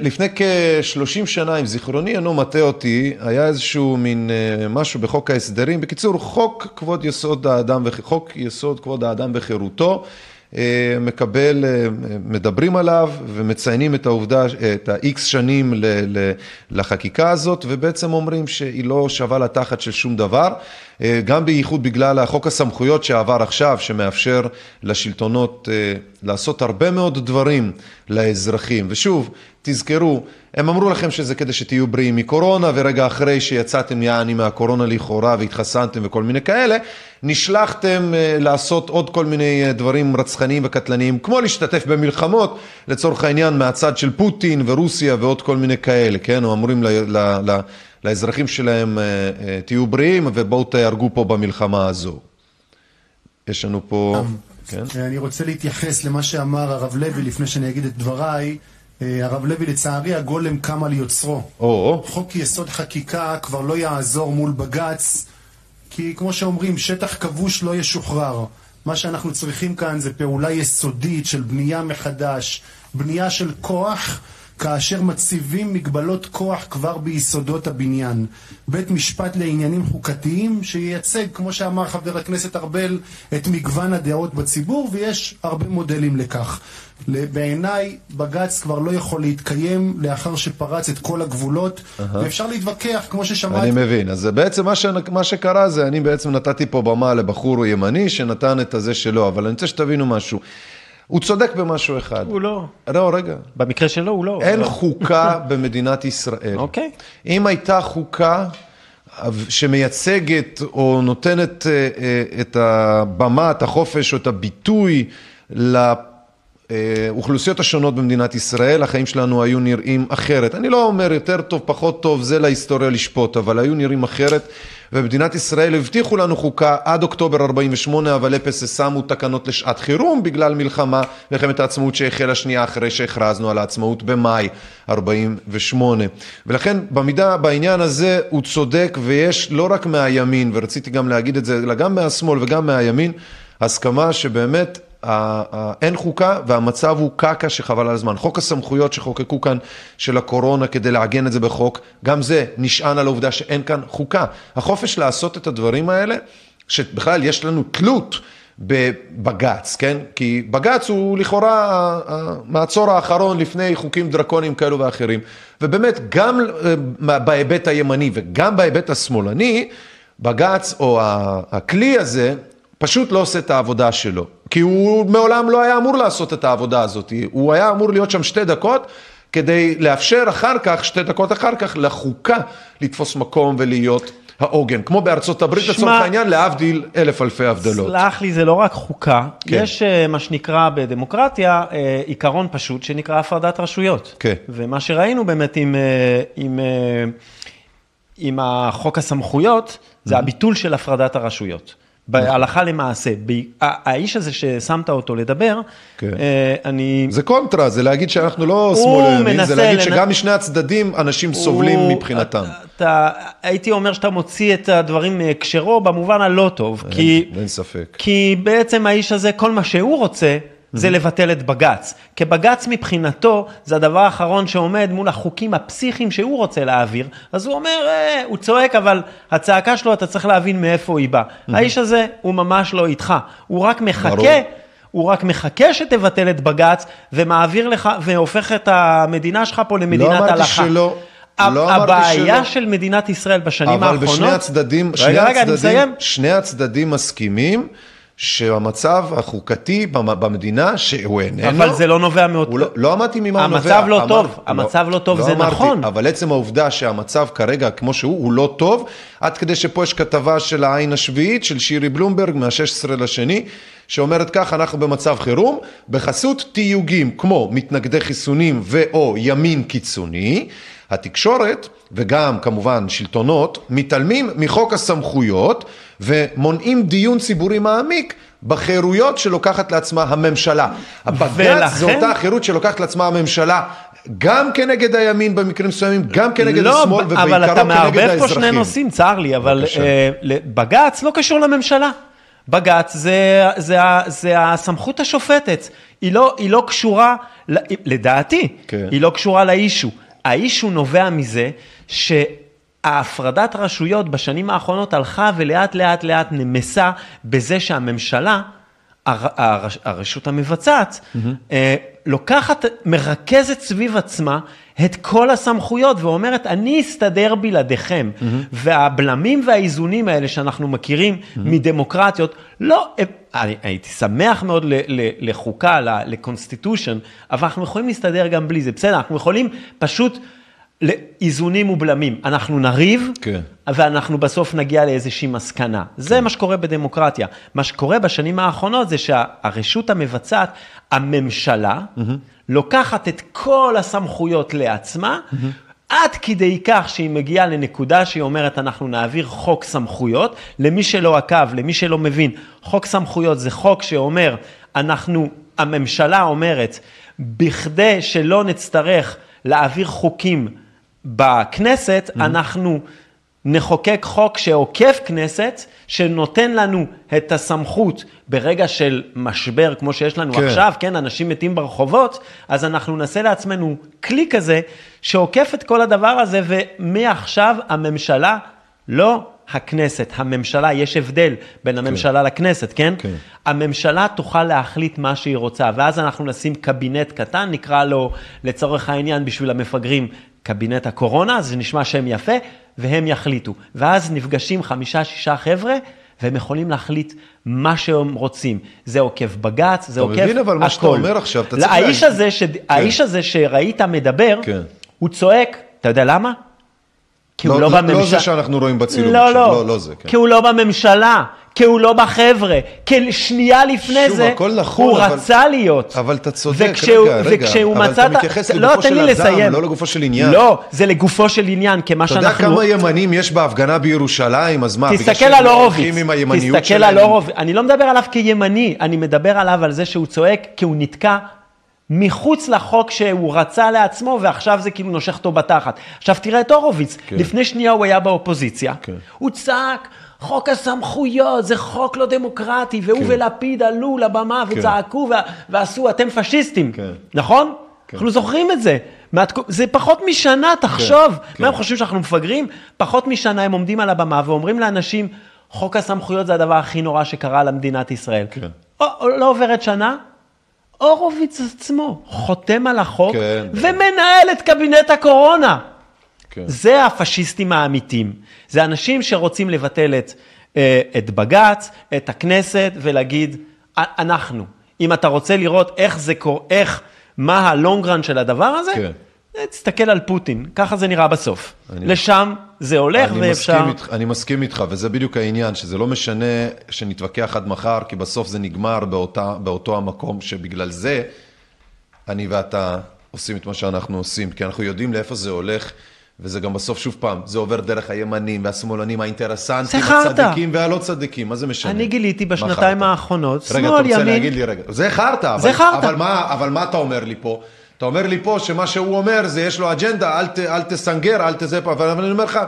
S1: לפני כ-30 שנה, אם זיכרוני אינו מטעה אותי, היה איזשהו מין משהו בחוק ההסדרים. בקיצור, חוק כבוד יסוד האדם, חוק יסוד כבוד האדם וחירותו. אה, מקבל, אה, מדברים עליו ומציינים את העובדה, את ה-X שנים לחקיקה הזאת ובעצם אומרים שהיא לא שווה לתחת של שום דבר, אה, גם בייחוד בגלל החוק הסמכויות שעבר עכשיו, שמאפשר לשלטונות לעשות הרבה מאוד דברים לאזרחים. ושוב, תזכרו, הם אמרו לכם שזה כדי שתהיו בריאים מקורונה, ורגע אחרי שיצאתם יעני מהקורונה לכאורה והתחסנתם וכל מיני כאלה, נשלחתם אה, לעשות עוד כל מיני אה, דברים רצחניים וקטלניים, כמו להשתתף במלחמות, לצורך העניין מהצד של פוטין ורוסיה ועוד כל מיני כאלה, כן? או אמורים ל, ל, ל, לאזרחים שלהם, אה, תהיו בריאים ובואו תהרגו פה במלחמה הזו. יש לנו פה...
S7: כן? אני רוצה להתייחס למה שאמר הרב לוי לפני שאני אגיד את דבריי. אה, הרב לוי, לצערי הגולם קם על יוצרו.
S1: או.
S7: חוק יסוד חקיקה כבר לא יעזור מול בג"ץ, כי כמו שאומרים, שטח כבוש לא ישוחרר. מה שאנחנו צריכים כאן זה פעולה יסודית של בנייה מחדש, בנייה של כוח. כאשר מציבים מגבלות כוח כבר ביסודות הבניין. בית משפט לעניינים חוקתיים שייצג, כמו שאמר חבר הכנסת ארבל, את מגוון הדעות בציבור, ויש הרבה מודלים לכך. בעיניי בג"ץ כבר לא יכול להתקיים לאחר שפרץ את כל הגבולות, uh-huh. ואפשר להתווכח, כמו ששמעתי.
S1: אני מבין, אז בעצם מה, ש... מה שקרה זה, אני בעצם נתתי פה במה לבחור ימני שנתן את הזה שלו, אבל אני רוצה שתבינו משהו. הוא צודק במשהו אחד.
S2: הוא לא.
S1: לא, רגע.
S2: במקרה שלו הוא לא.
S1: אין
S2: לא.
S1: חוקה במדינת ישראל.
S2: אוקיי.
S1: אם הייתה חוקה שמייצגת או נותנת אה, אה, את הבמה, את החופש או את הביטוי לאוכלוסיות השונות במדינת ישראל, החיים שלנו היו נראים אחרת. אני לא אומר יותר טוב, פחות טוב, זה להיסטוריה לשפוט, אבל היו נראים אחרת. ובמדינת ישראל הבטיחו לנו חוקה עד אוקטובר 48, אבל אפס שמו תקנות לשעת חירום בגלל מלחמה, מלחמת העצמאות שהחלה שנייה אחרי שהכרזנו על העצמאות במאי 48. ולכן במידה, בעניין הזה הוא צודק, ויש לא רק מהימין, ורציתי גם להגיד את זה, אלא גם מהשמאל וגם מהימין, הסכמה שבאמת אין חוקה והמצב הוא קקה שחבל על הזמן. חוק הסמכויות שחוקקו כאן של הקורונה כדי לעגן את זה בחוק, גם זה נשען על העובדה שאין כאן חוקה. החופש לעשות את הדברים האלה, שבכלל יש לנו תלות בבג"ץ, כן? כי בג"ץ הוא לכאורה המעצור האחרון לפני חוקים דרקוניים כאלו ואחרים. ובאמת, גם אה, בהיבט הימני וגם בהיבט השמאלני, בג"ץ או הכלי הזה פשוט לא עושה את העבודה שלו. כי הוא מעולם לא היה אמור לעשות את העבודה הזאת. הוא היה אמור להיות שם שתי דקות כדי לאפשר אחר כך, שתי דקות אחר כך, לחוקה לתפוס מקום ולהיות העוגן. כמו בארצות הברית לצורך העניין, להבדיל אלף אלפי הבדלות.
S2: סלח לי, זה לא רק חוקה,
S1: כן.
S2: יש אה, מה שנקרא בדמוקרטיה אה, עיקרון פשוט שנקרא הפרדת רשויות.
S1: כן.
S2: ומה שראינו באמת עם, אה, עם, אה, עם החוק הסמכויות, זה הביטול של הפרדת הרשויות. בהלכה למעשה. ב- האיש הזה ששמת אותו לדבר,
S1: כן.
S2: אה, אני...
S1: זה קונטרה, זה להגיד שאנחנו לא
S2: הוא
S1: שמאל או ימין,
S2: מנסה
S1: זה להגיד
S2: לנ-
S1: שגם משני הצדדים אנשים סובלים
S2: הוא-
S1: מבחינתם.
S2: אתה, הייתי אומר שאתה מוציא את הדברים מהקשרו במובן הלא טוב, כי...
S1: אין ספק.
S2: כי בעצם האיש הזה, כל מה שהוא רוצה, זה לבטל את בג"ץ. כי בג"ץ מבחינתו, זה הדבר האחרון שעומד מול החוקים הפסיכיים שהוא רוצה להעביר. אז הוא אומר, אה, הוא צועק, אבל הצעקה שלו, אתה צריך להבין מאיפה היא באה. האיש הזה, הוא ממש לא איתך. הוא רק מחכה.
S1: ברור.
S2: הוא רק מחכה שתבטל את בג"ץ, ומעביר לך, והופך את המדינה שלך פה למדינת
S1: לא אמרתי
S2: הלכה.
S1: שלא, לא
S2: הבעיה
S1: שלא.
S2: של מדינת ישראל בשנים
S1: אבל
S2: האחרונות...
S1: בשני הצדדים, שני
S2: רגע, רגע, אני
S1: הצדדים,
S2: מסיים.
S1: שני הצדדים מסכימים שהמצב החוקתי במ- במדינה, שהוא איננו,
S2: אבל זה לא נובע מאותו...
S1: לא, לא אמרתי ממה הוא נובע.
S2: המצב לא
S1: אמר-
S2: טוב, המצב לא טוב, זה
S1: אמרתי,
S2: נכון.
S1: אבל עצם העובדה שהמצב כרגע כמו שהוא, הוא לא טוב, עד כדי שפה יש כתבה של העין השביעית של שירי בלומברג מה-16 לשני, שאומרת כך, אנחנו במצב חירום, בחסות תיוגים כמו מתנגדי חיסונים ו/או ימין קיצוני, התקשורת וגם כמובן שלטונות מתעלמים מחוק הסמכויות ומונעים דיון ציבורי מעמיק בחירויות שלוקחת לעצמה הממשלה. הבג"ץ
S2: ולכן-
S1: זו אותה החירות שלוקחת לעצמה הממשלה, גם כנגד הימין במקרים מסוימים, גם כנגד
S2: לא,
S1: השמאל, ובעיקרו
S2: אבל אתה
S1: כנגד
S2: מערבב פה
S1: האזרחים.
S2: שני נושאים, צר לי, אבל ל- בג"ץ לא קשור לממשלה. בג"ץ זה, זה, ה- זה הסמכות השופטת. היא לא, היא לא קשורה, לדעתי,
S1: כן.
S2: היא לא קשורה לאישו. האישו נובע מזה שההפרדת רשויות בשנים האחרונות הלכה ולאט לאט לאט נמסה בזה שהממשלה, הר- הרש- הרשות המבצעת, אה, לוקחת, מרכזת סביב עצמה את כל הסמכויות ואומרת, אני אסתדר בלעדיכם. והבלמים והאיזונים האלה שאנחנו מכירים מדמוקרטיות, לא, אני הייתי שמח מאוד ל- ל- לחוקה, לקונסטיטושן, אבל אנחנו יכולים להסתדר גם בלי זה, בסדר, אנחנו יכולים פשוט... לאיזונים ובלמים. אנחנו נריב,
S1: כן.
S2: ואנחנו בסוף נגיע לאיזושהי מסקנה. זה מה שקורה בדמוקרטיה. מה שקורה בשנים האחרונות זה שהרשות המבצעת, הממשלה, לוקחת את כל הסמכויות לעצמה, עד כדי כך שהיא מגיעה לנקודה שהיא אומרת, אנחנו נעביר חוק סמכויות. למי שלא עקב, למי שלא מבין, חוק סמכויות זה חוק שאומר, אנחנו, הממשלה אומרת, בכדי שלא נצטרך להעביר חוקים בכנסת, אנחנו נחוקק חוק שעוקף כנסת, שנותן לנו את הסמכות ברגע של משבר, כמו שיש לנו
S1: כן.
S2: עכשיו, כן, אנשים מתים ברחובות, אז אנחנו נעשה לעצמנו כלי כזה, שעוקף את כל הדבר הזה, ומעכשיו הממשלה, לא הכנסת, הממשלה, יש הבדל בין הממשלה לכנסת, כן?
S1: כן.
S2: הממשלה תוכל להחליט מה שהיא רוצה, ואז אנחנו נשים קבינט קטן, נקרא לו לצורך העניין בשביל המפגרים קבינט הקורונה, זה נשמע שם יפה, והם יחליטו. ואז נפגשים חמישה-שישה חבר'ה, והם יכולים להחליט מה שהם רוצים. זה עוקף בג"ץ, זה
S1: אתה
S2: עוקף הכל.
S1: מבין אבל מה שאתה אומר עכשיו, אתה צריך
S2: האיש
S1: להגיד-
S2: הזה, ש... האיש הזה שראית מדבר,
S1: כן.
S2: הוא צועק, אתה יודע למה? כי הוא
S1: לא-
S2: לא
S1: לא-
S2: בממשלה.
S1: לא זה שאנחנו רואים בצילום
S2: לא,
S1: עכשיו,
S2: לא,
S1: לא- לא זה, כן.
S2: כי הוא לא בממשלה, כי הוא לא בחבר'ה, כי שנייה לפני
S1: שוב,
S2: זה,
S1: הכל נכון,
S2: הוא
S1: אבל-
S2: רצה להיות.
S1: אבל אתה צודק,
S2: וכשהוא-
S1: רגע, רגע,
S2: וכשהוא
S1: אבל
S2: מצא
S1: אתה מתייחס
S2: לא,
S1: לגופו
S2: תן
S1: של
S2: לי
S1: אדם,
S2: לסיים.
S1: לא לגופו של עניין.
S2: לא, זה לגופו של עניין, כי מה
S1: אתה יודע
S2: שאנחנו...
S1: כמה ימנים יש בהפגנה בירושלים, אז מה, בגלל
S2: תסתכל על
S1: לא
S2: הורוביץ, תסתכל? על הורוביץ, אני לא מדבר עליו כימני, אני מדבר עליו על זה שהוא צועק כי הוא נתקע מחוץ לחוק שהוא רצה לעצמו ועכשיו זה כאילו נושך אותו בתחת. עכשיו תראה את הורוביץ,
S1: כן.
S2: לפני שנייה הוא היה באופוזיציה,
S1: כן.
S2: הוא צעק, חוק הסמכויות, זה חוק לא דמוקרטי, והוא
S1: כן.
S2: ולפיד עלו לבמה
S1: כן.
S2: וצעקו וה- ועשו, אתם פשיסטים,
S1: כן.
S2: נכון?
S1: כן.
S2: אנחנו זוכרים את זה. זה פחות משנה, תחשוב.
S1: כן.
S2: מה הם חושבים שאנחנו מפגרים? פחות משנה הם עומדים על הבמה ואומרים לאנשים, חוק הסמכויות זה הדבר הכי נורא שקרה למדינת ישראל.
S1: כן.
S2: או, או לא עוברת שנה, הורוביץ עצמו חותם על החוק
S1: כן.
S2: ומנהל את קבינט הקורונה.
S1: כן.
S2: זה הפשיסטים האמיתיים. זה אנשים שרוצים לבטל את, אה, את בג"ץ, את הכנסת, ולהגיד, "א- אנחנו. אם אתה רוצה לראות איך זה קורה, איך, מה הלונגרן של הדבר הזה,
S1: כן.
S2: אה, תסתכל על פוטין, ככה זה נראה בסוף.
S1: אני-
S2: לשם זה הולך
S1: אני
S2: ואפשר...
S1: מסכים, איתך, אני מסכים איתך, וזה בדיוק העניין, שזה לא משנה שנתווכח עד מחר, כי בסוף זה נגמר באותה, באותו המקום, שבגלל זה אני ואתה עושים את מה שאנחנו עושים, כי אנחנו יודעים לאיפה זה הולך, וזה גם בסוף, שוב פעם, זה עובר דרך הימנים והשמאלנים, האינטרסנטים. הצדיקים והלא צדיקים, מה זה משנה?
S2: אני גיליתי בשנתיים? האחרונות,
S1: רגע,
S2: שמאל,
S1: אתה רוצה
S2: ימין.
S1: להגיד לי, רגע, זה חרטא,
S2: זה
S1: אבל,
S2: חרטא.
S1: אבל, אבל מה אתה אומר לי פה? אתה אומר לי פה שמה שהוא אומר זה יש לו אג'נדה, אל, ת, אל תסנגר, אל תזה פה, אבל אני אומר לך,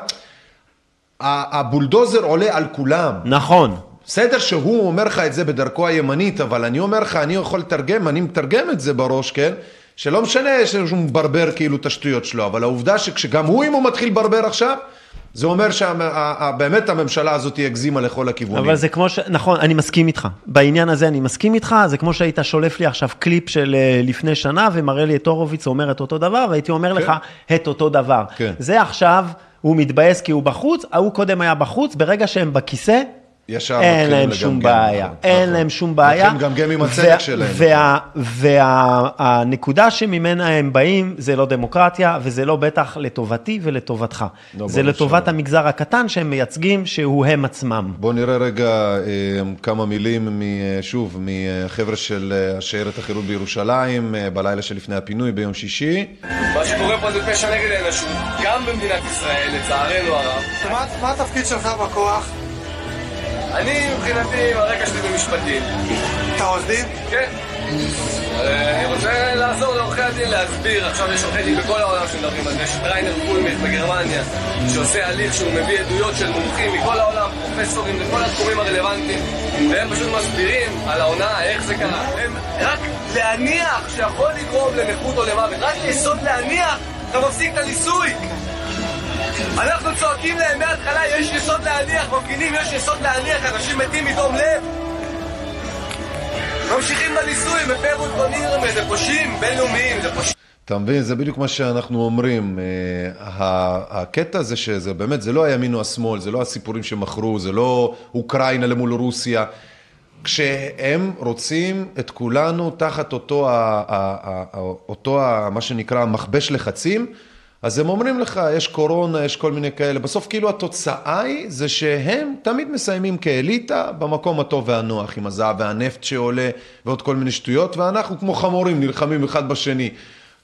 S1: הבולדוזר עולה על כולם.
S2: נכון.
S1: בסדר שהוא אומר לך את זה בדרכו הימנית, אבל אני אומר לך, אני יכול לתרגם, אני מתרגם את זה בראש, כן? שלא משנה שהוא מברבר כאילו את השטויות שלו, אבל העובדה שכשגם הוא, אם הוא מתחיל לברבר עכשיו, זה אומר שבאמת הממשלה הזאת הגזימה לכל הכיוונים.
S2: אבל זה כמו ש... נכון, אני מסכים איתך. בעניין הזה אני מסכים איתך, זה כמו שהיית שולף לי עכשיו קליפ של אה, לפני שנה ומראה לי את הורוביץ אומר את אותו דבר, והייתי אומר לך את אותו דבר.
S1: כן.
S2: זה עכשיו, הוא מתבאס כי הוא בחוץ, ההוא קודם היה בחוץ, ברגע שהם בכיסא,
S1: ישר
S2: אין להם שום בעיה,
S1: נכון,
S2: אין
S1: נכון.
S2: להם שום בעיה.
S1: מתחילים לגמגם עם הצדק שלהם.
S2: והנקודה שממנה הם באים זה לא דמוקרטיה, וזה לא בטח לטובתי ולטובתך.
S1: לא,
S2: זה לטובת. המגזר הקטן שהם מייצגים, שהוא הם עצמם.
S1: בואו נראה רגע אה, כמה מילים, אה, שוב, מחבר'ה של אה, שיירת החירות בירושלים, בלילה שלפני הפינוי ביום שישי.
S8: מה שקורה פה זה פשע נגד האנושות, גם במדינת ישראל, לצערנו הרב.
S9: מה התפקיד שלך בכוח?
S8: אני מבחינתי, הרקע שלי במשפטים.
S9: אתה עורך דין?
S8: כן. אה, אני רוצה לעזור לעורכי הדין להסביר, עכשיו יש עורכי דין בכל העולם שמדברים על זה, יש את ריינר פולמיך בגרמניה, שעושה הליך שהוא מביא עדויות של מומחים מכל העולם, פרופסורים לכל התחומים הרלוונטיים, והם פשוט מסבירים על ההונאה, איך זה קרה. הם רק להניח שיכול לגרום לנכות או למוות, רק יסוד להניח, אתה מפסיק את הניסוי. אנחנו צועקים להם מההתחלה, יש יסוד להניח, מפגינים, יש יסוד להניח, אנשים מתים מדום לב. ממשיכים בניסוי, הפרו את בוניר, זה פושעים בינלאומיים, זה פושעים.
S1: אתה מבין? זה בדיוק מה שאנחנו אומרים. אה, הקטע הזה שזה באמת, זה לא הימין או השמאל, זה לא הסיפורים שמכרו, זה לא אוקראינה למול רוסיה. כשהם רוצים את כולנו תחת אותו, אותו מה שנקרא מכבש לחצים, אז הם אומרים לך, יש קורונה, יש כל מיני כאלה. בסוף כאילו התוצאה היא, זה שהם תמיד מסיימים כאליטה במקום הטוב והנוח, עם הזהב והנפט שעולה ועוד כל מיני שטויות, ואנחנו כמו חמורים נלחמים אחד בשני.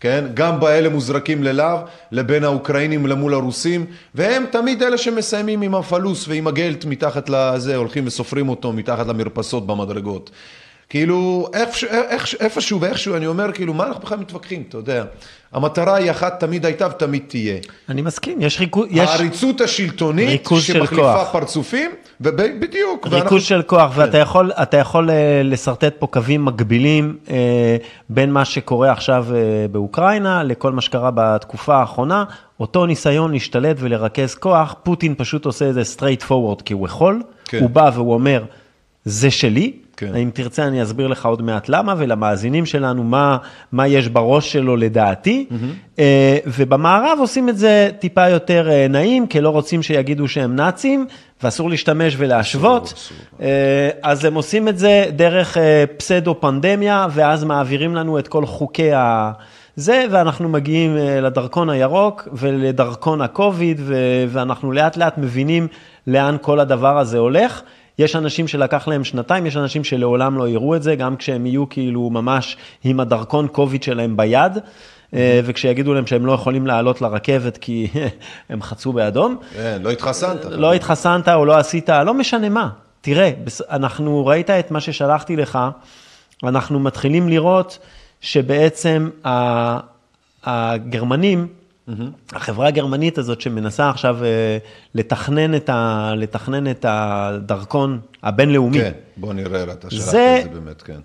S1: כן? גם באלה מוזרקים ללאו, לבין האוקראינים למול הרוסים, והם תמיד אלה שמסיימים עם הפלוס ועם הגלט מתחת לזה, הולכים וסופרים אותו מתחת למרפסות במדרגות. כאילו, איפשהו, ואיכשהו, אני אומר, כאילו, מה אנחנו בכלל מתווכחים, אתה יודע? המטרה היא אחת, תמיד הייתה ותמיד תהיה.
S2: אני מסכים, יש ריכוז, יש
S1: העריצות השלטונית,
S2: ריכוז של
S1: שמחליפה
S2: כוח.
S1: פרצופים, ובדיוק.
S2: ריכוז של כוח,
S1: כן.
S2: ואתה יכול, יכול אה, לשרטט פה קווים מקבילים אה, בין מה שקורה עכשיו אה, באוקראינה לכל מה שקרה בתקופה האחרונה. אותו ניסיון להשתלט ולרכז כוח, פוטין פשוט עושה את זה straight forward כי הוא יכול,
S1: כן.
S2: הוא בא והוא אומר, זה שלי.
S1: כן.
S2: אם תרצה אני אסביר לך עוד מעט למה, ולמאזינים שלנו מה, מה יש בראש שלו לדעתי. אה, ובמערב עושים את זה טיפה יותר אה, נעים, כי לא רוצים שיגידו שהם נאצים, ואסור להשתמש ולהשוות. אה, אז הם עושים את זה דרך אה, פסדו פנדמיה, ואז מעבירים לנו את כל חוקי ה... זה, ואנחנו מגיעים לדרכון הירוק ולדרכון הקוביד, ו- ואנחנו לאט לאט מבינים לאן כל הדבר הזה הולך. יש אנשים שלקח להם שנתיים, יש אנשים שלעולם לא יראו את זה, גם כשהם יהיו כאילו ממש עם הדרכון קוביד שלהם ביד, אה, וכשיגידו להם שהם לא יכולים לעלות לרכבת כי הם חצו באדום.
S1: כן, לא התחסנת.
S2: לא התחסנת או לא עשית, לא משנה מה. תראה, אנחנו, ראית את מה ששלחתי לך, אנחנו מתחילים לראות שבעצם הגרמנים, החברה הגרמנית הזאת שמנסה עכשיו אה, לתכנן את, ה, לתכנן את הדרכון הבינלאומי,
S1: כן, בוא נראה, אתה שלחת
S2: זה-
S1: את זה באמת, כן.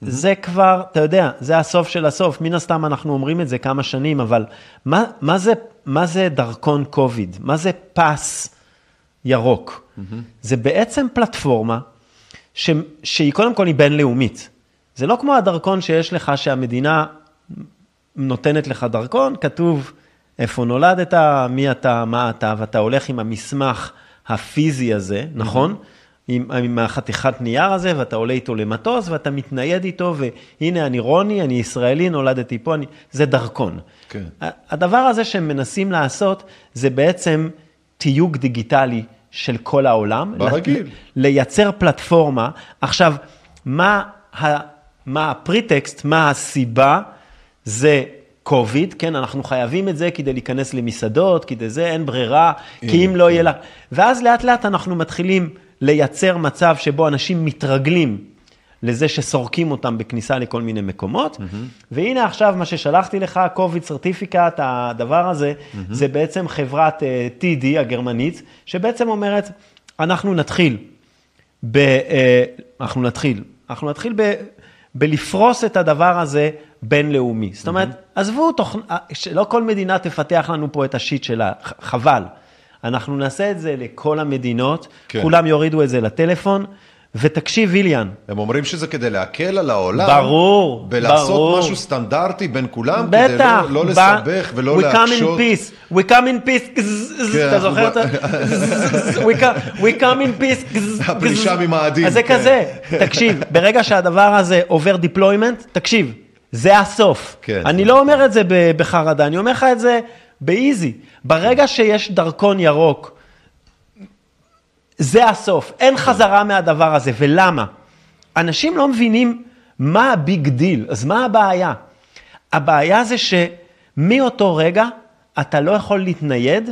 S2: זה כבר, אתה יודע, זה הסוף של הסוף. מן הסתם אנחנו אומרים את זה כמה שנים, אבל מה, מה, זה, מה זה דרכון קוביד? מה זה פס ירוק? זה בעצם פלטפורמה ש, שהיא קודם כל היא בינלאומית. זה לא כמו הדרכון שיש לך שהמדינה נותנת לך דרכון, כתוב איפה נולדת, מי אתה, מה אתה, ואתה הולך עם המסמך הפיזי הזה, נכון? עם, עם החתיכת נייר הזה, ואתה עולה איתו למטוס, ואתה מתנייד איתו, והנה אני רוני, אני ישראלי, נולדתי פה, אני... זה דרכון.
S1: כן.
S2: הדבר הזה שהם מנסים לעשות, זה בעצם תיוג דיגיטלי של כל העולם.
S1: ברגיל.
S2: לייצר פלטפורמה. עכשיו, מה, ה, מה הפריטקסט, מה הסיבה? זה קוביד, כן, אנחנו חייבים את זה כדי להיכנס למסעדות, כדי זה, אין ברירה, כי אם לא יהיה לה... ואז לאט לאט אנחנו מתחילים לייצר מצב שבו אנשים מתרגלים לזה שסורקים אותם בכניסה לכל מיני מקומות. Mm-hmm. והנה עכשיו מה ששלחתי לך, COVID certificate, הדבר הזה, mm-hmm. זה בעצם חברת uh, TD הגרמנית, שבעצם אומרת, אנחנו נתחיל, ב, uh, אנחנו נתחיל, אנחנו נתחיל ב, בלפרוס את הדבר הזה בינלאומי. זאת אומרת, mm-hmm. עזבו, תוכ... לא כל מדינה תפתח לנו פה את השיט שלה, חבל. אנחנו נעשה את זה לכל המדינות, כן. כולם יורידו את זה לטלפון. ותקשיב, איליאן.
S1: הם אומרים שזה כדי להקל על העולם.
S2: ברור,
S1: בלעשות
S2: ברור.
S1: משהו סטנדרטי בין כולם,
S2: בטח.
S1: כדי לא, לא לסבך ולא
S2: we
S1: להקשות.
S2: We come in peace, we come in peace,
S1: כן,
S2: אתה זוכר את ה... we come- in peace.
S1: הפלישה ממאדים,
S2: אז זה
S1: כן.
S2: כזה, תקשיב, ברגע שהדבר הזה עובר deployment, תקשיב, זה הסוף.
S1: כן.
S2: אני לא אומר את זה ב- בחרדה, אני אומר לך את זה ב easy. ברגע שיש דרכון ירוק, זה הסוף, אין חזרה מהדבר הזה, ולמה? אנשים לא מבינים מה ה big deal, אז מה הבעיה? הבעיה זה שמאותו רגע אתה לא יכול להתנייד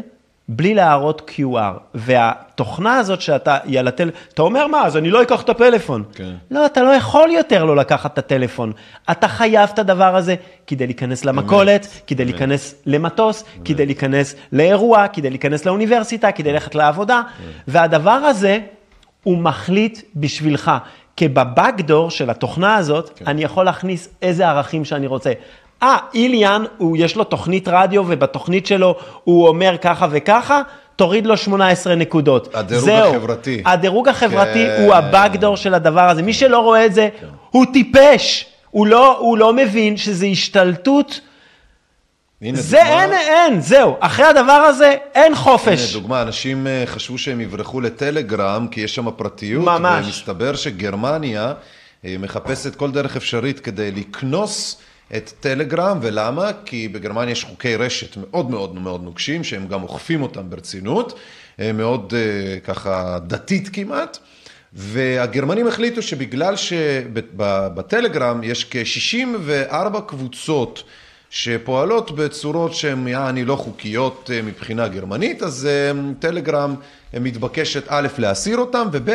S2: בלי להראות QR, והתוכנה הזאת שאתה, היא על הטל... אתה אומר מה, אז אני לא אקח את הפלאפון.
S1: כן.
S2: לא, אתה לא יכול יותר לא לקחת את הטלפון. אתה חייב את הדבר הזה כדי להיכנס למכולת, כדי
S1: אמת.
S2: להיכנס למטוס, כדי להיכנס לאירוע, כדי להיכנס לאוניברסיטה, כדי ללכת לעבודה, והדבר הזה, הוא מחליט בשבילך. כי בבקדור של התוכנה הזאת, אני יכול להכניס איזה ערכים שאני רוצה. אה, איליאן, הוא, יש לו תוכנית רדיו, ובתוכנית שלו הוא אומר ככה וככה, תוריד לו 18 נקודות.
S1: הדירוג
S2: זהו.
S1: החברתי.
S2: הדירוג החברתי
S1: כן.
S2: הוא הבקדור של הדבר הזה. מי שלא רואה את זה, הוא טיפש. הוא לא, הוא לא מבין שזה השתלטות.
S1: הנה,
S2: זה
S1: דוגמה-
S2: אין, אין, זהו. אחרי הדבר הזה, אין חופש.
S1: הנה, דוגמה, אנשים אה, חשבו שהם יברחו לטלגרם, כי יש שם פרטיות.
S2: ממש.
S1: ומסתבר שגרמניה אה, מחפשת כל דרך אפשרית כדי לקנוס את טלגרם, ולמה? כי בגרמניה יש חוקי רשת מאוד מאוד מאוד נוקשים, שהם גם אוכפים אותם ברצינות, אה, מאוד אה, ככה דתית כמעט. והגרמנים החליטו שבגלל שבטלגרם יש כ-64 קבוצות שפועלות בצורות שהן יעני לא חוקיות אה, מבחינה גרמנית, אז אה, טלגרם אה, מתבקשת א' להסיר אותם, וב'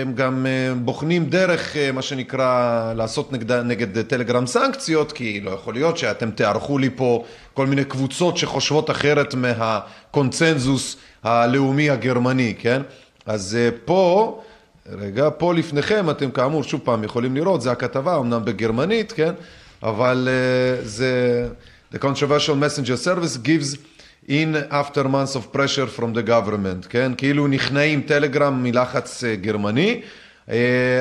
S1: הם גם בוחנים דרך מה שנקרא לעשות נגד, נגד טלגרם סנקציות, כי לא יכול להיות שאתם תארחו לי פה כל מיני קבוצות שחושבות אחרת מהקונצנזוס הלאומי הגרמני, כן? אז פה, רגע, פה לפניכם, אתם כאמור, שוב פעם, יכולים לראות, זה הכתבה, אמנם בגרמנית, כן? אבל uh, זה, the controversial messenger service gives in after months of pressure from the government, כן? כאילו נכנעים טלגרם מלחץ uh, גרמני. Uh,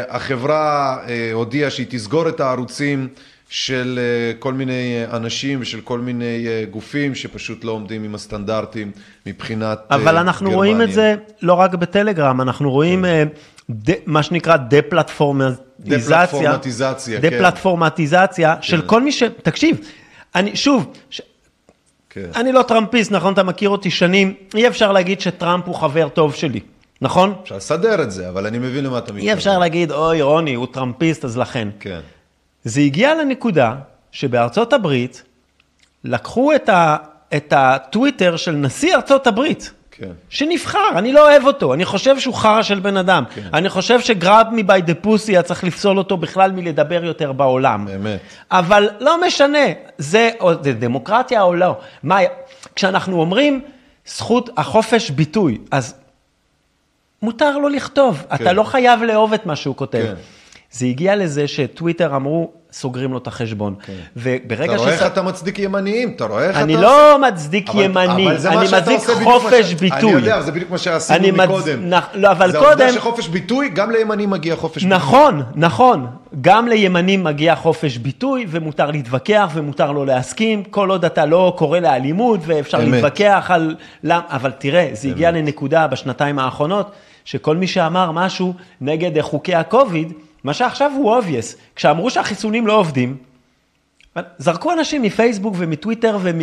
S1: החברה הודיעה שהיא תסגור את הערוצים של כל מיני אנשים ושל כל מיני גופים שפשוט לא עומדים עם הסטנדרטים מבחינת uh,
S2: אבל אנחנו
S1: גרמניה.
S2: רואים את זה לא רק בטלגרם, אנחנו רואים אה, ד- מה שנקרא דה-פלטפורמטיזציה.
S1: דה-פלטפורמטיזציה, כן.
S2: דה-פלטפורמטיזציה של כל מי ש... תקשיב, אני, שוב, ש...
S1: כן.
S2: אני לא טראמפיסט, נכון? אתה מכיר אותי שנים, אי אפשר להגיד שטראמפ הוא חבר טוב שלי, נכון?
S1: אפשר לסדר את זה, אבל אני מבין למה אתה מתכוון.
S2: אי אפשר להגיד, אוי, רוני, הוא טראמפיסט, אז לכן.
S1: כן.
S2: זה הגיע לנקודה שבארצות הברית לקחו את, ה, את הטוויטר של נשיא ארצות הברית,
S1: כן.
S2: שנבחר, אני לא אוהב אותו, אני חושב שהוא חרא של בן אדם.
S1: כן.
S2: אני חושב שגראב מי ביי דה פוסי היה צריך לפסול אותו בכלל מלדבר יותר בעולם.
S1: באמת.
S2: אבל לא משנה, זה, או, זה דמוקרטיה או לא. מה, כשאנחנו אומרים זכות החופש ביטוי, אז מותר לו לכתוב, אתה לא חייב לאהוב את מה שהוא כותב.
S1: כן.
S2: זה הגיע לזה שטוויטר אמרו, סוגרים לו את החשבון.
S1: אתה
S2: וברגע
S1: רואה איך אתה מצדיק ימניים, אתה רואה איך אתה
S2: אני
S1: עושה...
S2: לא מצדיק
S1: אבל-
S2: ימני,
S1: אבל זה
S2: אני מצדיק
S1: עושה
S2: חופש
S1: ש-
S2: ביטוי.
S1: אני יודע, זה בדיוק מה שעשינו
S2: אני מצ-
S1: מקודם.
S2: נכ- לא, אבל
S1: זה
S2: קודם...
S1: העובדה שחופש ביטוי, גם לימנים מגיע חופש ביטוי.
S2: נכון, נכון. גם לימנים מגיע חופש ביטוי, ומותר להתווכח, ומותר לא להסכים, כל עוד אתה לא קורא לאלימות, ואפשר
S1: אמת.
S2: להתווכח על... למ... אבל תראה, זה הגיע לנקודה בשנתיים האחרונות, שכל מי שאמר משהו נגד חוקי הקוביד, מה שעכשיו הוא obvious. כשאמרו שהחיסונים לא עובדים, זרקו אנשים מפייסבוק ומטוויטר, ומ...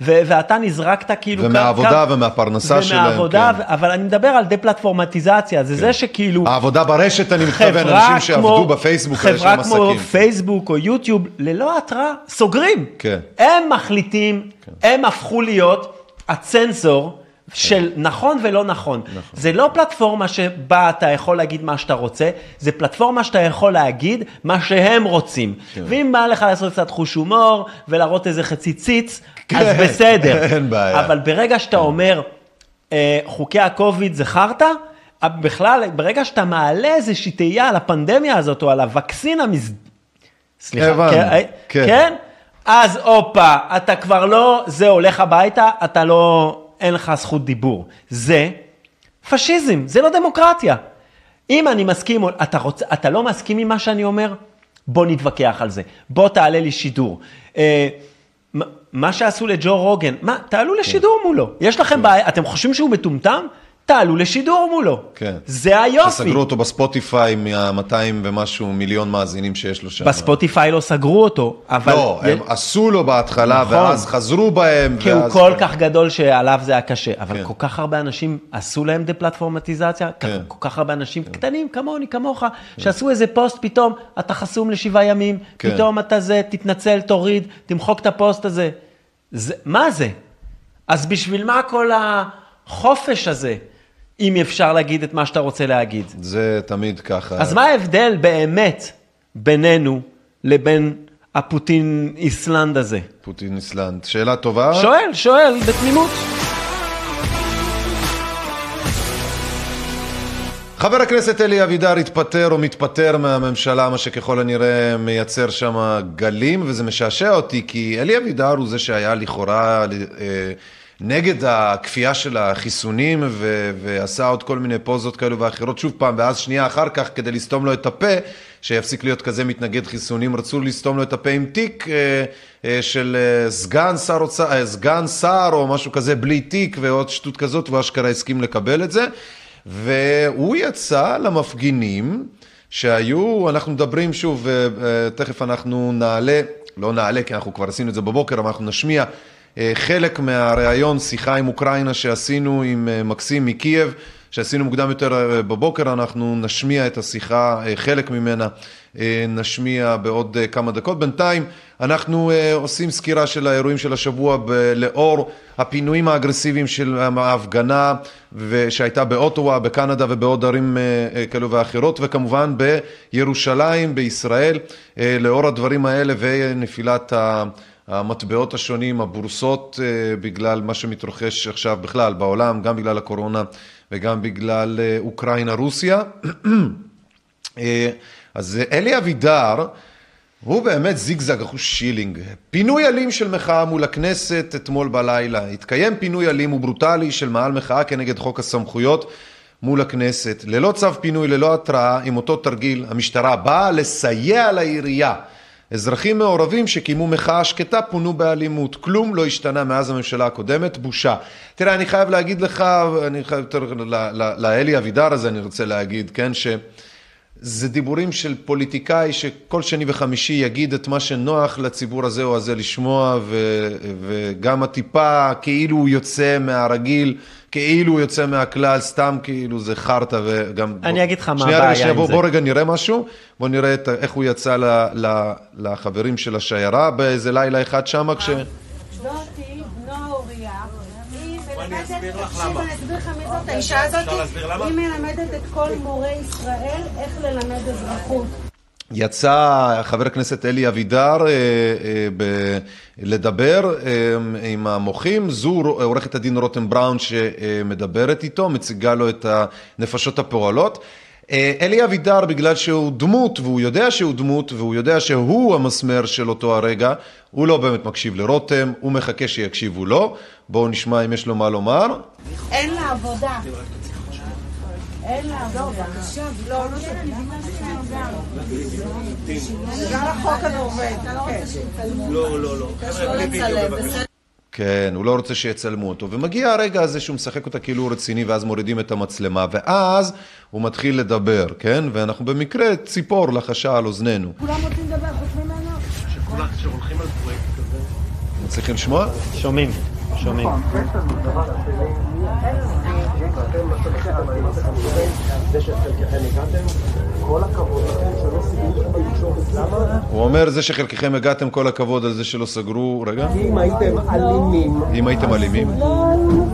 S2: ו... ואתה נזרקת כאילו...
S1: ומהעבודה
S2: כ-
S1: ומהפרנסה שלהם,
S2: ומהעבודה,
S1: כן.
S2: אבל אני מדבר על דה-פלטפורמטיזציה, זה זה שכאילו...
S1: העבודה ברשת, אני מתכוון, אנשים שעבדו
S2: כמו-
S1: בפייסבוק,
S2: חברה כמו
S1: עסקים.
S2: פייסבוק או יוטיוב, ללא התראה, סוגרים.
S1: כן.
S2: הם מחליטים, הם הפכו להיות הצנסור של נכון ולא נכון. זה לא פלטפורמה שבה אתה יכול להגיד מה שאתה רוצה, זה פלטפורמה שאתה יכול להגיד מה שהם רוצים.
S1: כן.
S2: ואם בא לך לעשות קצת חוש הומור ולהראות איזה חצי ציץ, אז
S1: כן,
S2: בסדר.
S1: אין בעיה.
S2: אבל ברגע שאתה אומר, אה, חוקי הקוביד זה חרטא, אה, בכלל, ברגע שאתה מעלה איזושהי תהייה על הפנדמיה הזאת, או על הווקסין המז... סליחה,
S1: הבנו,
S2: כן, אה,
S1: כן.
S2: כן? אז הופה, אתה כבר לא, זה הולך הביתה, אתה לא, אין לך זכות דיבור. זה פשיזם, זה לא דמוקרטיה. אם אני מסכים, אתה, רוצה, אתה לא מסכים עם מה שאני אומר? בוא נתווכח על זה. בוא תעלה לי שידור. אה, מה שעשו לג'ו רוגן, מה, תעלו לשידור מולו. יש לכם בעיה, אתם חושבים שהוא מטומטם? תעלו לשידור מולו.
S1: כן.
S2: זה היופי.
S1: שסגרו אותו בספוטיפיי מה-200 ומשהו מיליון מאזינים שיש לו שם.
S2: בספוטיפיי לא סגרו אותו, אבל...
S1: לא, הם עשו לו בהתחלה,
S2: נכון.
S1: ואז חזרו בהם.
S2: כי הוא
S1: ואז-
S2: כל כך גדול שעליו זה היה קשה, אבל
S1: כן.
S2: כל כך הרבה אנשים עשו להם דה-פלטפורמטיזציה,
S1: כן.
S2: כל כך הרבה אנשים קטנים כמוני, כמוך, שעשו איזה פוסט, פתאום אתה חסום לשבעה ימים,
S1: כן.
S2: פתאום אתה זה, תתנצל, תוריד, תמחוק את הפוסט הזה. זה, מה זה? אז בשביל מה כל החופש הזה, אם אפשר להגיד את מה שאתה רוצה להגיד?
S1: זה תמיד ככה.
S2: אז מה ההבדל באמת בינינו לבין הפוטין איסלנד הזה?
S1: פוטין איסלנד. שאלה טובה.
S2: שואל, שואל, בתמימות.
S1: חבר הכנסת אלי אבידר התפטר או מתפטר מהממשלה, מה שככל הנראה מייצר שם גלים, וזה משעשע אותי, כי אלי אבידר הוא זה שהיה לכאורה אה, נגד הכפייה של החיסונים, ו- ועשה עוד כל מיני פוזות כאלו ואחרות, שוב פעם, ואז שנייה אחר כך, כדי לסתום לו את הפה, שיפסיק להיות כזה מתנגד חיסונים, רצו לסתום לו את הפה עם תיק אה, אה, של אה, סגן שר אה, סגן שר או משהו כזה בלי תיק ועוד שטות כזאת, והוא אשכרה הסכים לקבל את זה. והוא יצא למפגינים שהיו, אנחנו מדברים שוב, אה, אה, תכף אנחנו נעלה, לא נעלה כי אנחנו כבר עשינו את זה בבוקר, אבל אנחנו נשמיע חלק מהראיון, שיחה עם אוקראינה שעשינו עם אה, מקסים מקייב, שעשינו מוקדם יותר אה, בבוקר, אנחנו נשמיע את השיחה, אה, חלק ממנה אה, נשמיע בעוד אה, כמה דקות. בינתיים אנחנו אה, עושים סקירה של האירועים של השבוע ב- לאור הפינויים האגרסיביים של ההפגנה שהייתה באוטווה, בקנדה ובעוד ערים אה, אה, כאלו ואחרות, וכמובן בירושלים, בישראל, אה, לאור הדברים האלה ונפילת ה... המטבעות השונים, הבורסות, אה, בגלל מה שמתרחש עכשיו בכלל בעולם, גם בגלל הקורונה וגם בגלל אה, אוקראינה-רוסיה. אה, אז אלי אבידר, הוא באמת זיגזג אחוש שילינג. פינוי אלים של מחאה מול הכנסת אתמול בלילה. התקיים פינוי אלים וברוטלי של מאהל מחאה כנגד חוק הסמכויות מול הכנסת. ללא צו פינוי, ללא התראה, עם אותו תרגיל, המשטרה באה לסייע לעירייה. אזרחים מעורבים שקיימו מחאה שקטה פונו באלימות. כלום לא השתנה מאז הממשלה הקודמת, בושה. תראה, אני חייב להגיד לך, אני חייב יותר, לאלי אבידר הזה אני רוצה להגיד, כן, ש... זה דיבורים של פוליטיקאי שכל שני וחמישי יגיד את מה שנוח לציבור הזה או הזה לשמוע, ו, וגם הטיפה כאילו הוא יוצא מהרגיל, כאילו הוא יוצא מהכלל, סתם כאילו זה חרטא וגם...
S2: אני
S1: בוא,
S2: אגיד לך מה הבעיה
S1: שנייה,
S2: עם
S1: בוא,
S2: זה.
S1: בוא רגע נראה משהו, בוא נראה את, איך הוא יצא ל, ל, לחברים של השיירה באיזה לילה אחד שם, כש...
S10: מלמדת, תקשיב, אני אסביר לך מי זאת האישה הזאת, היא מלמדת את כל מורי ישראל איך ללמד אזרחות.
S1: יצא חבר הכנסת אלי אבידר אה, אה, ב- לדבר אה, עם המוחים, זו עורכת הדין רותם בראון שמדברת איתו, מציגה לו את הנפשות הפועלות. אה, אלי אבידר, בגלל שהוא דמות, והוא יודע שהוא דמות, והוא יודע שהוא המסמר של אותו הרגע, הוא לא באמת מקשיב לרותם, הוא מחכה שיקשיבו לו. בואו נשמע אם יש לו מה לומר.
S10: אין לה עבודה. אין לה עבודה. לא, לא בגלל החוק הנורבגי.
S9: לא, לא, לא.
S1: כן, הוא לא רוצה שיצלמו אותו. ומגיע הרגע הזה שהוא משחק אותה כאילו הוא רציני, ואז מורידים את המצלמה, ואז הוא מתחיל לדבר, כן? ואנחנו במקרה ציפור לחשה על אוזנינו.
S10: כולם רוצים לדבר חוץ ממנו?
S9: שכולם שהולכים על פרויקט כזה.
S1: מצליחים לשמוע?
S2: שומעים, שומעים.
S9: כל הכבוד לכם?
S1: הוא אומר, זה שחלקכם הגעתם כל הכבוד על זה שלא סגרו... רגע.
S9: אם הייתם אלימים,
S1: אם הייתם אלימים.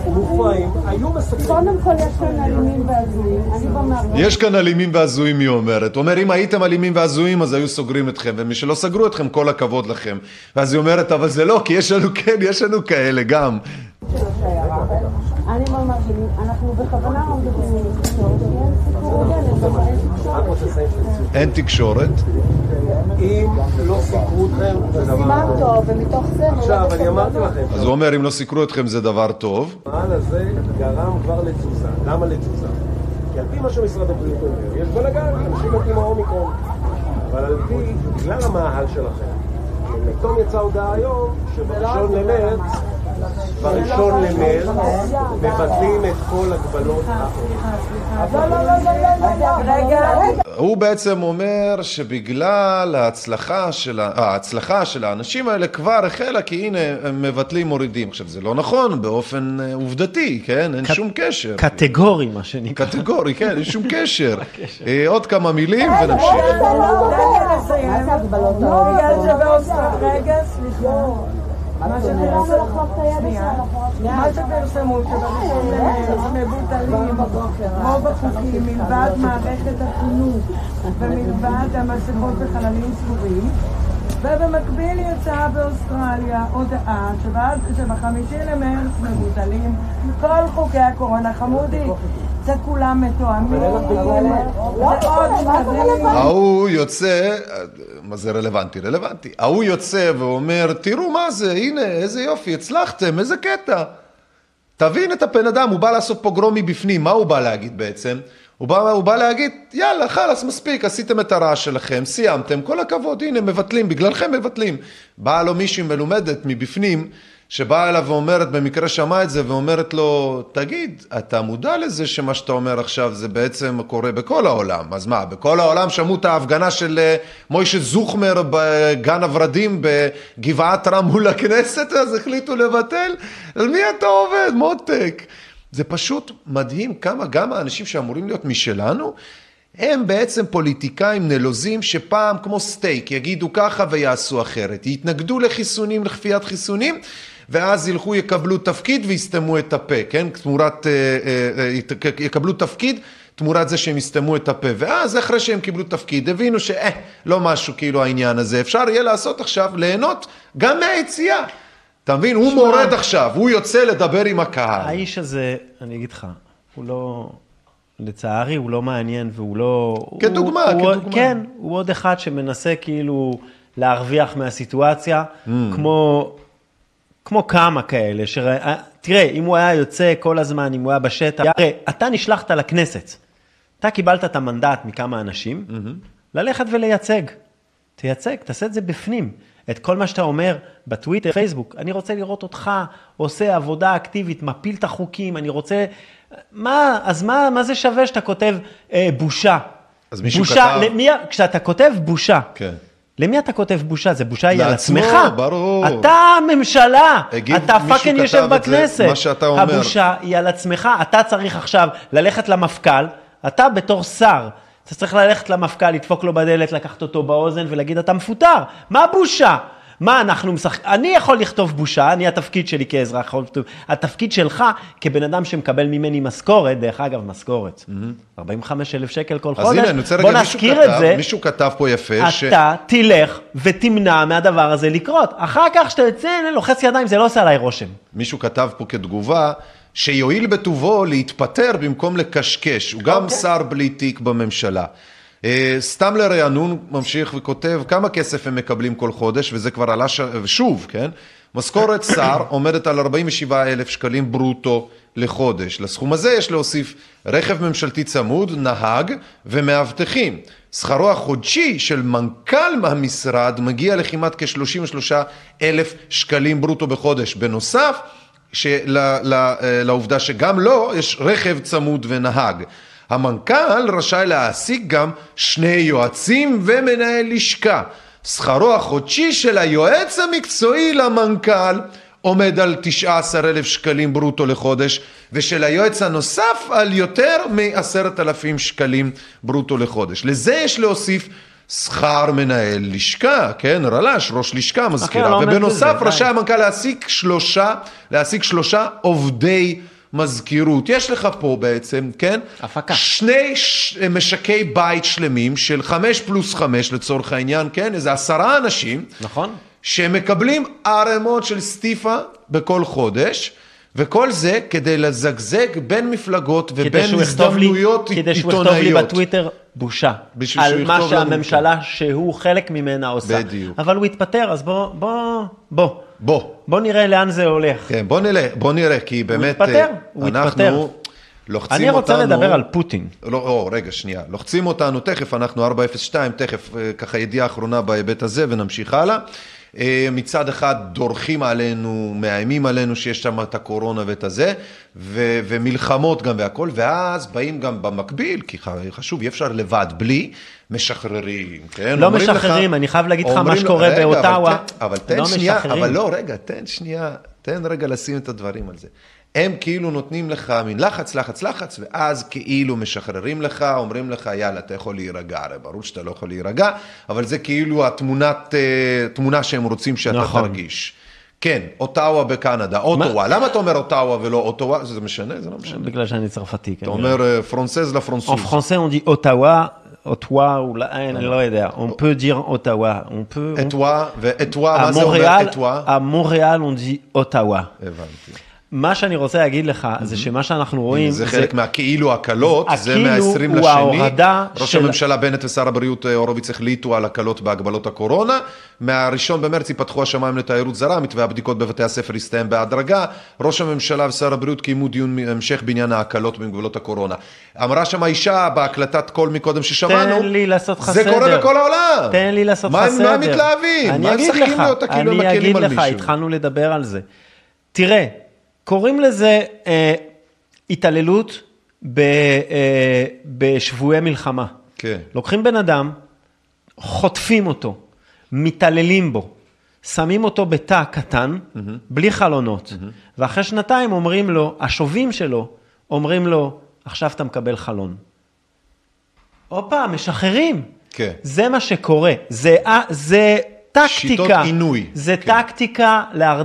S9: מופרעים, היו מספרים.
S10: קודם כל יש כאן אלימים והזויים. אני במערכת.
S1: יש כאן אלימים והזויים, היא אומרת. הוא אומר, אם הייתם אלימים והזויים, אז היו סוגרים אתכם, ומשלא סגרו אתכם, כל הכבוד לכם. ואז היא אומרת, אבל זה לא, כי יש לנו, כן, יש לנו כאלה גם.
S10: אני במאזינים, אנחנו בכוונה לא מדברים עם כי אין תקשורת.
S9: אם לא סיקרו אתכם, זה דבר
S10: סימן
S9: טוב.
S10: טוב, ומתוך זה...
S9: עכשיו, אני אמרתי לכם,
S1: אז הוא אומר, אם לא סיקרו אתכם זה דבר טוב.
S9: המעל הזה גרם כבר לתזוזה. למה לתזוזה? כי על פי מה שמשרד הבריאות אומר, יש בלאגן, אנשים מתים האומיקרון. אבל על פי, בגלל המאהל שלכם, פתאום יצאה הודעה היום שבראשון למרץ, בראשון למרץ, מבטלים את כל הגבלות
S10: רגע.
S1: הוא בעצם אומר שבגלל ההצלחה של, ה- ההצלחה של האנשים האלה כבר החלה, כי הנה, הם מבטלים, מורידים. עכשיו, זה לא נכון באופן אה, עובדתי, כן? אין שום קשר.
S2: קטגורי, מה שנקרא.
S1: קטגורי, כן, אין שום קשר. אה, עוד כמה מילים ונמשיך.
S11: רגע, סליחה. מה שפרסמו, מבוטלים כמו בחוקים מלבד מערכת החינוך ומלבד המסכות בחללים סגורים. ובמקביל יצאה באוסטרליה הודעה שבעד- שבחמישי למרץ מבוטלים כל חוקי הקורונה חמודי זה כולם מתואמים. ועוד מדהים
S1: ההוא יוצא, מה זה רלוונטי? רלוונטי. ההוא יוצא ואומר, תראו מה זה, הנה, איזה יופי, הצלחתם, איזה קטע. תבין את הבן אדם, הוא בא לעשות פוגרום מבפנים, מה הוא בא להגיד בעצם? הוא בא, הוא בא להגיד, יאללה, חלאס, מספיק, עשיתם את הרעש שלכם, סיימתם, כל הכבוד, הנה, מבטלים, בגללכם מבטלים. באה לו מישהי מלומדת מבפנים, שבאה אליו ואומרת, במקרה שמעה את זה, ואומרת לו, תגיד, אתה מודע לזה שמה שאתה אומר עכשיו זה בעצם קורה בכל העולם. אז מה, בכל העולם שמעו את ההפגנה של אה, מוישה זוכמר בגן הורדים בגבעת רם מול הכנסת, אז החליטו לבטל? על מי אתה עובד, מותק? זה פשוט מדהים כמה גם האנשים שאמורים להיות משלנו, הם בעצם פוליטיקאים נלוזים שפעם כמו סטייק יגידו ככה ויעשו אחרת. יתנגדו לחיסונים, לכפיית חיסונים, ואז ילכו יקבלו תפקיד ויסתמו את הפה, כן? תמורת, אה, אה, אה, יקבלו תפקיד תמורת זה שהם יסתמו את הפה. ואז אחרי שהם קיבלו תפקיד, הבינו שאה, לא משהו כאילו העניין הזה. אפשר יהיה לעשות עכשיו, ליהנות גם מהיציאה. אתה מבין? הוא מורד עכשיו, הוא יוצא לדבר עם הקהל.
S2: האיש הזה, אני אגיד לך, הוא לא, לצערי, הוא לא מעניין והוא לא...
S1: כדוגמה,
S2: הוא, הוא,
S1: כדוגמה.
S2: כן, הוא עוד אחד שמנסה כאילו להרוויח מהסיטואציה,
S1: Mm.
S2: כמו, כמו כמה כאלה. שרא... תראה, אם הוא היה יוצא כל הזמן, אם הוא היה בשטח, הרי אתה נשלחת לכנסת, אתה קיבלת את המנדט מכמה אנשים, ללכת ולייצג. תייצג, תעשה את זה בפנים. את כל מה שאתה אומר בטוויטר, פייסבוק, אני רוצה לראות אותך עושה עבודה אקטיבית, מפיל את החוקים, אני רוצה... מה, אז מה, מה זה שווה שאתה כותב אה, בושה?
S1: אז מישהו
S2: בושה,
S1: כתב-
S2: למי, כשאתה כותב בושה,
S1: כן.
S2: למי אתה כותב בושה? זה בושה היא על
S1: לעצמו,
S2: עצמך.
S1: ברור.
S2: אתה הממשלה, אתה
S1: fucking
S2: יושב בכנסת.
S1: מה שאתה אומר.
S2: הבושה היא על עצמך, אתה צריך עכשיו ללכת למפכ"ל, אתה בתור שר, אתה צריך ללכת למפכ"ל, לדפוק לו בדלת, לקחת אותו באוזן ולהגיד, אתה מפוטר. מה בושה? מה אנחנו משחקים? אני יכול לכתוב בושה, אני התפקיד שלי כאזרח יכול לכתוב. התפקיד שלך כבן אדם שמקבל ממני משכורת, דרך אגב, משכורת. 45 אלף שקל כל
S1: אז
S2: חודש.
S1: הנה, אני רוצה
S2: בוא
S1: רגע,
S2: נזכיר את זה.
S1: מישהו כתב פה יפה, ש...
S2: אתה תלך ותמנע מהדבר הזה לקרות. אחר כך, כשאתה יוצא, לוחץ ידיים, זה לא עושה עליי רושם.
S1: מישהו כתב פה כתגובה, שיואיל בטובו להתפטר במקום לקשקש. הוא גם שר בלי תיק בממשלה. אה, סתם לרענון ממשיך וכותב כמה כסף הם מקבלים כל חודש, וזה כבר עלה ש... שוב, כן? משכורת שר עומדת על 47 אלף שקלים ברוטו לחודש. לסכום הזה יש להוסיף רכב ממשלתי צמוד, נהג ומאבטחים. שכרו החודשי של מנכ"ל המשרד מגיע לכמעט כ-33 אלף שקלים ברוטו בחודש. בנוסף, של, ל, אה, לעובדה שגם לו יש רכב צמוד ונהג. המנכ"ל רשאי להעסיק גם שני יועצים ומנהל לשכה. שכרו החודשי של היועץ המקצועי למנכ"ל עומד על 19,000 שקלים ברוטו לחודש, ושל היועץ הנוסף על יותר מ-10,000 שקלים ברוטו לחודש. לזה יש להוסיף שכר מנהל לשכה, כן, רל"ש, ראש לשכה, מזכירה,
S2: לא
S1: ובנוסף רשאי. המנכ"ל להעסיק שלושה, להעסיק שלושה עובדי מזכירות. יש לך פה בעצם, כן?
S2: הפקה.
S1: שני ש... משקי בית שלמים של חמש פלוס חמש לצורך העניין, כן? איזה עשרה אנשים.
S2: נכון.
S1: שמקבלים ערימות של סטיפה בכל חודש. וכל זה כדי לזגזג בין מפלגות ובין הזדמנויות
S2: כדי שהוא יכתוב לי
S1: עיתונאיות.
S2: בטוויטר בושה. על מה שהממשלה שהוא חלק ממנה עושה.
S1: בדיוק.
S2: אבל הוא התפטר, אז בוא, בוא, בוא.
S1: בוא.
S2: בוא נראה לאן זה הולך.
S1: כן, בוא נלך, בוא נראה, כי באמת,
S2: התפטר,
S1: אה,
S2: הוא
S1: אנחנו
S2: התפטר.
S1: לוחצים
S2: אני רוצה
S1: אותנו...
S2: לדבר על פוטין.
S1: לא, או, רגע, שנייה. לוחצים אותנו, תכף, אנחנו 402, תכף, אה, ככה ידיעה אחרונה בהיבט הזה, ונמשיך הלאה. אה, מצד אחד דורכים עלינו, מאיימים עלינו שיש שם את הקורונה ואת הזה, ו- ומלחמות גם והכל, ואז באים גם במקביל, כי חשוב, אי אפשר לבד, בלי, משחררים, כן?
S2: לא
S1: אומרים לך-
S2: משחררים, אני חייב להגיד לך מה שקורה
S1: רגע, אבל
S2: באוטאווה.
S1: תן- אבל תן
S2: לא
S1: שנייה,
S2: משחררים.
S1: אבל לא, רגע, תן שנייה, תן רגע לשים את הדברים על זה. הם כאילו נותנים לך מין לחץ, לחץ, לחץ, ואז כאילו משחררים לך, אומרים לך, יאללה, אתה יכול להירגע. הרי ברור שאתה לא יכול להירגע, אבל זה כאילו התמונת, אה, תמונה שהם רוצים שאתה
S2: נכון.
S1: תרגיש. כן, אוטאווה בקנדה, אוטווה. למה אתה אומר אוטאווה ולא אוטווה? זה משנה? זה לא משנה.
S2: בגלל שאני צרפתי.
S1: אתה אומר אה, פרנסז לפרנסוז.
S2: français, on dit Ottawa, אולי, אני לא יודע. On peut dire Ottawa. On peut...
S1: אתווה, ואתווה,
S2: À
S1: מה זה אומר
S2: Montréal, à Montréal, on dit Ottawa. מה שאני רוצה להגיד לך, זה שמה שאנחנו רואים,
S1: זה חלק מהכאילו הקלות, זה
S2: הכאילו
S1: מה-20
S2: הוא
S1: לשני.
S2: ההורדה
S1: ראש
S2: של-
S1: הממשלה בנט ושר הבריאות אה, הורוביץ החליטו על הקלות בהגבלות הקורונה. מהראשון במרץ ייפתחו השמיים לתיירות זרה, מתווה הבדיקות בבתי הספר יסתיים בהדרגה. ראש הממשלה ושר הבריאות קיימו דיון המשך בעניין ההקלות במגבלות הקורונה. אמרה שם האישה בהקלטת קול מקודם ששמענו,
S2: תן לי לעשות לך
S1: זה
S2: סדר.
S1: קורה בכל העולם.
S2: תן לי לעשות לך סדר.
S1: מה הם מתלהבים?
S2: אני
S1: מה הם
S2: אגיד
S1: משחקים
S2: לך,
S1: אותה כאילו הם
S2: אני אגיד לך? התחלנו לדבר על זה. תראה, קוראים לזה אה, התעללות ב, אה, בשבויי מלחמה.
S1: כן.
S2: לוקחים בן אדם, חוטפים אותו, מתעללים בו, שמים אותו בתא קטן, בלי חלונות, ואחרי שנתיים אומרים לו, השובים שלו, אומרים לו, עכשיו אתה מקבל חלון. הופה, משחררים.
S1: כן.
S2: זה מה שקורה, זה, זה טקטיקה.
S1: שיטות עינוי.
S2: זה
S1: כן.
S2: טקטיקה להר...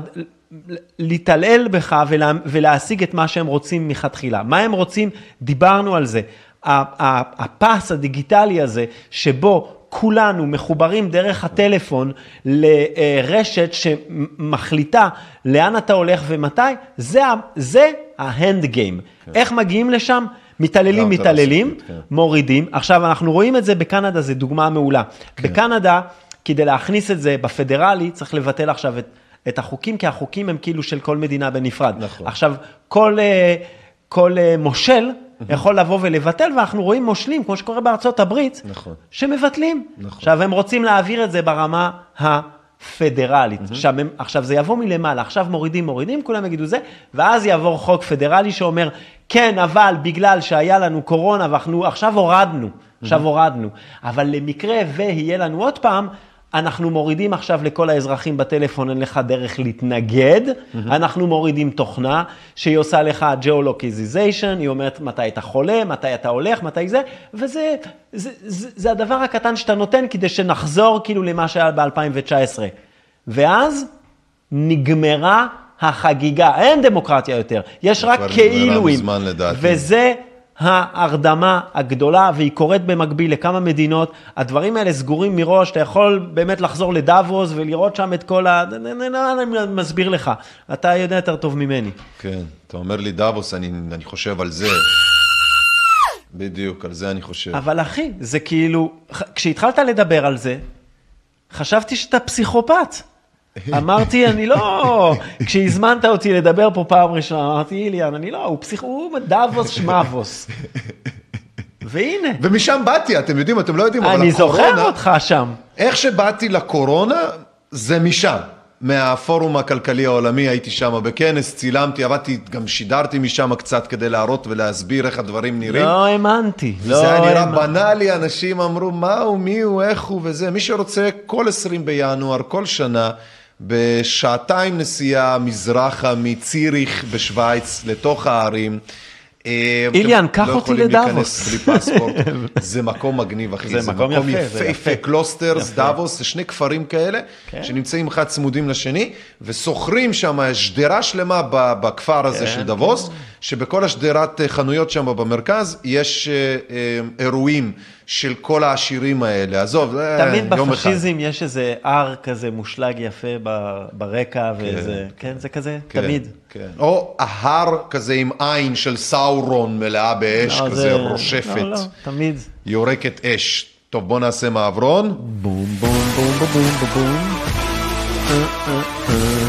S2: להתעלל בך ולה... ולהשיג את מה שהם רוצים מכתחילה. מה הם רוצים? דיברנו על זה. הפס הדיגיטלי הזה, שבו כולנו מחוברים דרך הטלפון לרשת שמחליטה לאן אתה הולך ומתי, זה, זה ההנד גיים. איך מגיעים לשם? מתעללים, מתעללים,
S1: לעשות, כן.
S2: מורידים. עכשיו, אנחנו רואים את זה בקנדה, זו דוגמה מעולה.
S1: כן.
S2: בקנדה, כדי להכניס את זה בפדרלי, צריך לבטל עכשיו את, את החוקים, כי החוקים הם כאילו של כל מדינה בנפרד.
S1: נכון.
S2: עכשיו, כל, אה, כל אה, מושל יכול לבוא ולבטל, ואנחנו רואים מושלים, כמו שקורה בארצות הברית,
S1: נכון.
S2: שמבטלים.
S1: נכון.
S2: עכשיו, הם רוצים להעביר את זה ברמה הפדרלית. עכשיו, הם, עכשיו, זה יבוא מלמעלה, עכשיו מורידים, מורידים, כולם יגידו זה, ואז יעבור חוק פדרלי שאומר, כן, אבל בגלל שהיה לנו קורונה, ואנחנו עכשיו הורדנו, עכשיו הורדנו, אבל למקרה ויהיה לנו עוד פעם, אנחנו מורידים עכשיו לכל האזרחים בטלפון, אין לך דרך להתנגד, אנחנו מורידים תוכנה שהיא עושה לך Geolocalization, היא אומרת מתי אתה חולה, מתי אתה הולך, מתי זה, וזה זה, זה, זה הדבר הקטן שאתה נותן כדי שנחזור כאילו למה שהיה ב-2019. ואז נגמרה החגיגה, אין דמוקרטיה יותר, יש רק
S1: לדעתי.
S2: וזה, ההרדמה הגדולה, והיא קורית במקביל לכמה מדינות. הדברים האלה סגורים מראש, אתה יכול באמת לחזור לדאבוס ולראות שם את כל ה... אני מסביר לך, אתה יודע יותר טוב ממני.
S1: כן, אתה אומר לי דאבוס, אני, אני חושב על זה. בדיוק, על זה אני חושב.
S2: אבל אחי, זה כאילו, כשהתחלת לדבר על זה, חשבתי שאתה פסיכופת. אמרתי, אני לא... כשהזמנת אותי לדבר פה פעם ראשונה, אמרתי, איליאן, אני לא, הוא פסיכ... הוא דאבוס שמאבוס. והנה,
S1: ומשם באתי, אתם יודעים, אתם לא יודעים, אבל
S2: אני
S1: הקורונה...
S2: זוכר אותך שם.
S1: איך שבאתי לקורונה, זה משם. מהפורום הכלכלי העולמי, הייתי שם בכנס, צילמתי, עבדתי, גם שידרתי משם קצת כדי להראות ולהסביר איך הדברים נראים.
S2: לא האמנתי, לא
S1: זה היה נראה
S2: האמנתי.
S1: בנאלי, אנשים אמרו, מה הוא, מי הוא, איך הוא וזה. מי שרוצה, כל 20 בינואר, כל שנה, בשעתיים נסיעה מזרחה מציריך בשוויץ, לתוך הערים. אה,
S2: איליאן, קח
S1: לא
S2: אותי
S1: יכולים
S2: לדאבוס.
S1: להיכנס בלי פספורט. זה מקום מגניב, אחי.
S2: זה מקום
S1: יפהפה,
S2: יפה.
S1: קלוסטרס. דאבוס, זה שני כפרים כאלה,
S2: כן.
S1: שנמצאים אחד צמודים לשני, ושוכרים שם שדרה שלמה בכפר הזה
S2: כן,
S1: של דאבוס, שבכל השדרת אה, חנויות שם במרכז, יש אה, אירועים של כל העשירים האלה. עזוב, זה
S2: תמיד
S1: יום אחד.
S2: בפשיזם יש איזה הר כזה מושלג יפה ברקע, ואיזה, כן, זה כזה,
S1: כן,
S2: תמיד.
S1: כן. או ההר כזה עם עין של סאורון מלאה באש,
S2: לא,
S1: כזה
S2: זה-
S1: רושפת,
S2: לא, לא, תמיד.
S1: יורקת אש. טוב, בוא נעשה מעברון.
S2: בום בום בום בום בום בום.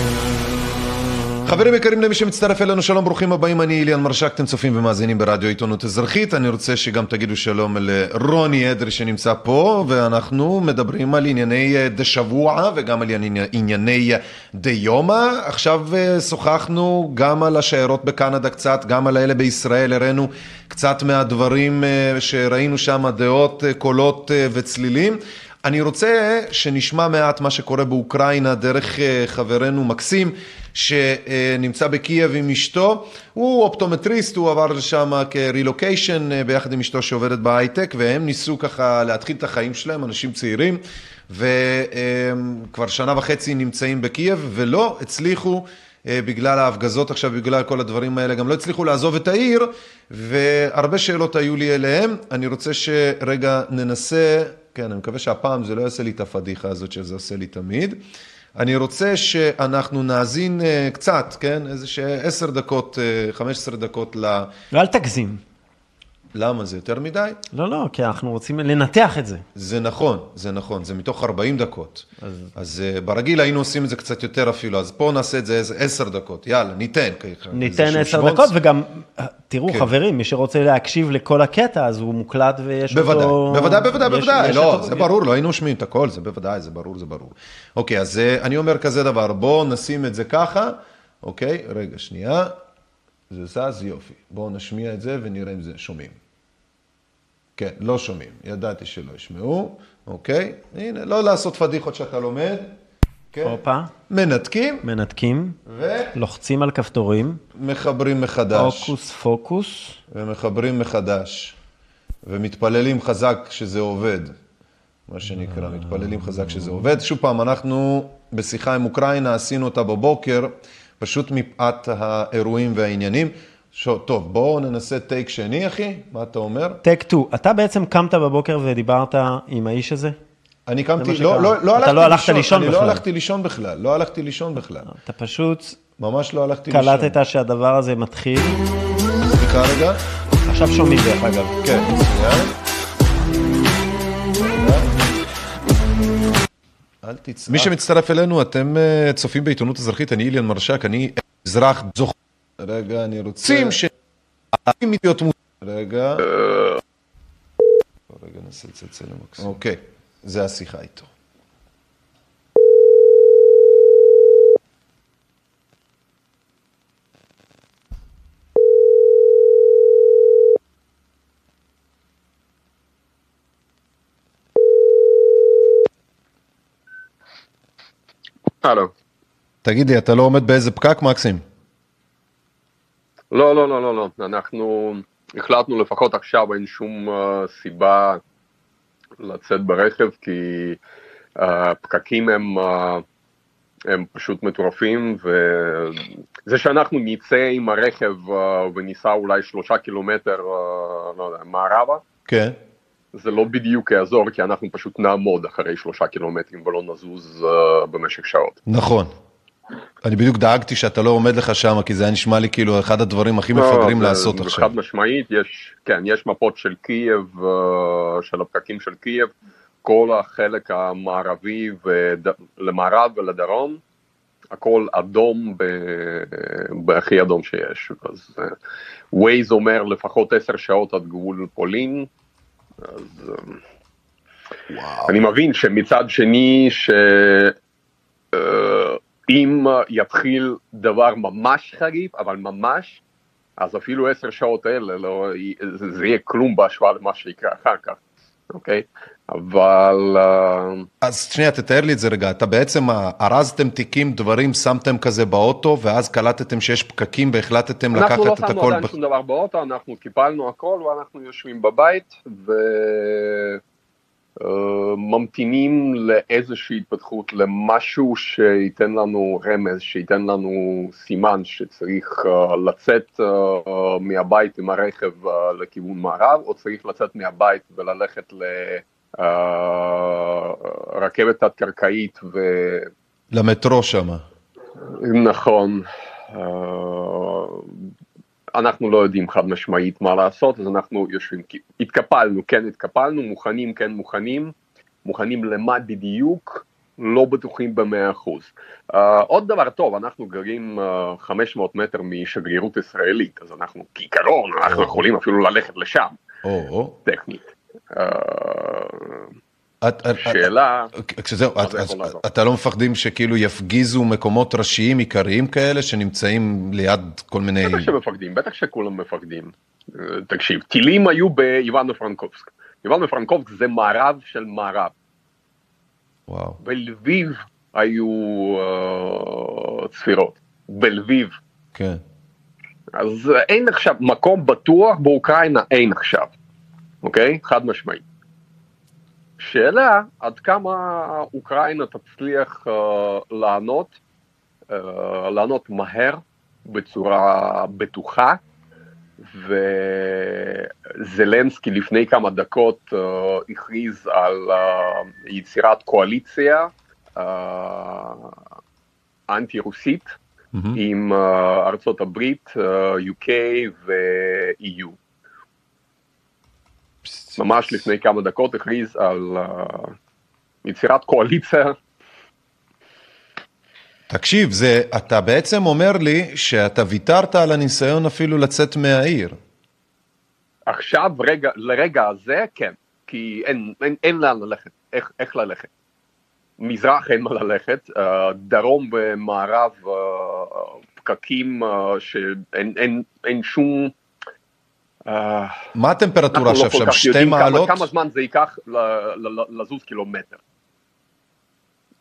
S1: חברים יקרים, למי שמצטרף אלינו, שלום, ברוכים הבאים, אני איליאן מרשק, אתם צופים ומאזינים ברדיו עיתונות אזרחית. אני רוצה שגם תגידו שלום לרוני אדרי שנמצא פה, ואנחנו מדברים על ענייני אה, דה שבוע וגם על ענייני- אה, דה יומא. עכשיו אה, שוחחנו גם על השיירות בקנדה קצת, גם על האלה בישראל, הראינו קצת מהדברים שראינו שם, דעות, קולות וצלילים. אני רוצה שנשמע מעט מה שקורה באוקראינה דרך אה, חברנו מקסים, שנמצא בקייב עם אשתו. הוא אופטומטריסט, הוא עבר לשם כרילוקיישן אה, ביחד עם אשתו שעובדת בהייטק, והם ניסו ככה להתחיל את החיים שלהם, אנשים צעירים, וכבר שנה וחצי נמצאים בקייב, ולא הצליחו. אה, בגלל ההפגזות עכשיו, בגלל כל הדברים האלה, גם לא הצליחו לעזוב את העיר, והרבה שאלות היו לי אליהם. אני רוצה שרגע ננסה, כן, אני מקווה שהפעם זה לא יעשה לי את הפדיחה הזאת שזה עושה לי תמיד. אני רוצה שאנחנו נאזין אה, קצת, כן, איזה עשר דקות, אה, 15 דקות ל...
S2: ואל תגזים.
S1: למה? זה יותר מדי?
S2: לא, לא, כי אנחנו רוצים לנתח את זה.
S1: זה נכון, זה נכון, זה מתוך 40 דקות. אז, אז uh, ברגיל היינו עושים את זה קצת יותר אפילו, אז פה נעשה את זה איזה 10 דקות, יאללה, ניתן.
S2: ניתן
S1: איזשהו
S2: עשר
S1: שוונץ.
S2: דקות, וגם, תראו,
S1: כן.
S2: חברים, מי שרוצה להקשיב לכל הקטע, אז הוא מוקלט ויש
S1: בוודאי,
S2: אותו...
S1: בוודאי, בוודאי,
S2: יש-
S1: בוודאי,
S2: יש
S1: לא,
S2: אותו-
S1: זה ברור, לא היינו שומעים את הכל, זה בוודאי, זה ברור, זה ברור. אוקיי, אז אה, אני אומר כזה דבר, בואו נשים את זה ככה, אוקיי, רגע, שנייה, זה זז, יופי. בואו נשמיע את זה ונראה אם זה שומעים. כן, לא שומעים, ידעתי שלא ישמעו, אוקיי, הנה, לא לעשות פדיחות שאתה לומד, כן,
S2: הופה,
S1: מנתקים.
S2: מנתקים,
S1: ו-
S2: לוחצים על כפתורים,
S1: מחברים מחדש.
S2: פוקוס פוקוס,
S1: ומחברים מחדש, ומתפללים חזק שזה עובד, מה שנקרא, מתפללים חזק שזה עובד. שוב פעם, אנחנו בשיחה עם אוקראינה, עשינו אותה בבוקר, פשוט מפאת האירועים והעניינים. ש... טוב, בואו ננסה טייק שני, אחי, מה אתה אומר?
S2: טק טו. אתה בעצם קמת בבוקר ודיברת עם האיש הזה?
S1: אני קמתי. לא, לא, לא
S2: אתה
S1: הלכתי
S2: לא הלכת לישון
S1: אני
S2: בכלל.
S1: לא הלכתי לישון בכלל, לא הלכתי לישון בכלל.
S2: אתה פשוט
S1: ממש לא הלכתי לישון.
S2: קלטת שהדבר הזה מתחיל.
S1: סליחה רגע.
S2: עכשיו שומעים דרך אגב.
S1: כן, מצוין. אל תצעק. מי שמצטרף אלינו, אתם אה, צופים בעיתונות אזרחית, אני איליאן מרשק, אני אזרח זוכר. רגע, אני רוצה... רוצים ש... להיות מ... רגע. רגע, ננסה לצלצל למקסימום. אוקיי, זה השיחה איתו.
S12: הלו.
S1: תגיד לי, אתה לא עומד באיזה פקק, מקסים?
S12: לא, לא, לא, לא, לא. אנחנו החלטנו לפחות עכשיו, אין שום uh, סיבה לצאת ברכב, כי הפקקים הם, uh, הם פשוט מטורפים, וזה שאנחנו נצא עם הרכב אה, וניסע אולי שלושה קילומטר, אה, לא יודע, מערבה,
S1: כן.
S12: זה לא בדיוק יעזור, כי אנחנו פשוט נעמוד אחרי שלושה קילומטרים ולא נזוז אה, במשך שעות.
S1: נכון. אני בדיוק דאגתי שאתה לא עומד לך שם, כי זה היה נשמע לי כאילו אחד הדברים הכי מפגרים
S12: לא, זה-
S1: לעשות עכשיו.
S12: חד משמעית, יש, כן, יש מפות של קייב, אה, של הפקקים של קייב, כל החלק המערבי וד... למערב ולדרום, הכל אדום ב- בהכי אדום שיש. אז ווייז אומר לפחות עשר שעות עד גבול פולין, אז אה, אני מבין שמצד שני, שאם יתחיל דבר ממש חריף, אבל ממש, אז אפילו עשר שעות האלה, לא, זה, יהיה כלום בהשוואה למה שיקרה אחר כך, אוקיי? אבל... אה,
S1: אז שנייה, תתאר לי את זה רגע. אתה בעצם אה, ארזתם תיקים, דברים, שמתם כזה באוטו, ואז קלטתם שיש פקקים והחלטתם
S12: אנחנו לא
S1: לקחת את
S12: שמנו
S1: הכל.
S12: עדיין
S1: בח-
S12: שום דבר באוטו, אנחנו קיפלנו הכל ואנחנו יושבים בבית וממתינים לאיזושהי התפתחות, למשהו שייתן לנו רמז, שייתן לנו סימן שצריך אה, לצאת אה, מהבית עם הרכב אה, לכיוון מערב, או צריך לצאת מהבית וללכת לרכבת תת-קרקעית ו...
S1: למטרו שם.
S12: נכון. אה, אנחנו לא יודעים חד משמעית מה לעשות, אז אנחנו יושבים, התקפלנו, כן התקפלנו, מוכנים, כן מוכנים, מוכנים למה בדיוק, לא בטוחים במאה אחוז. Uh, עוד דבר טוב, אנחנו גרים uh, 500 מטר משגרירות ישראלית, אז אנחנו כעיקרון, אנחנו יכולים אפילו ללכת לשם,
S1: או,
S12: טכנית. Uh, שאלה,
S1: כשזהו,
S12: יכול לעזור?
S1: אתה לא מפחדים שכאילו יפגיזו מקומות ראשיים עיקריים כאלה שנמצאים ליד כל מיני...
S12: בטח שמפקדים, בטח שכולם מפקדים. אה, תקשיב, טילים היו באיוואנו פרנקובסק. איוואנו פרנקובסק זה מערב של מערב.
S1: וואו.
S12: בלביב היו אה, צפירות. בלביב.
S1: כן.
S12: אז אין עכשיו, מקום בטוח באוקראינה אין עכשיו. אוקיי? חד משמעית. שאלה, עד כמה אוקראינה תצליח אה, לענות, אה, לענות מהר, בצורה בטוחה, וזלנסקי לפני כמה דקות אה, הכריז על אה, יצירת קואליציה אה, אנטי-רוסית
S1: מהמם.
S12: עם אה, ארצות הברית, אה, UK ו-EU. ממש לפני כמה דקות הכריז על אה, יצירת קואליציה
S1: תקשיב, זה, אתה בעצם אומר לי שאתה ויתרת על הניסיון אפילו לצאת מהעיר.
S12: עכשיו, רגע, לרגע הזה, כן, כי אין, אין, אין לאן ללכת, איך, איך ללכת. מזרח אין מה ללכת, אה, דרום ומערב אה, פקקים שאין אין, אין שום... אה,
S1: מה הטמפרטורה
S12: לא
S1: עכשיו שם? שתי מעלות?
S12: כמה זמן זה ייקח ל- ל- ל- לזוז קילומטר.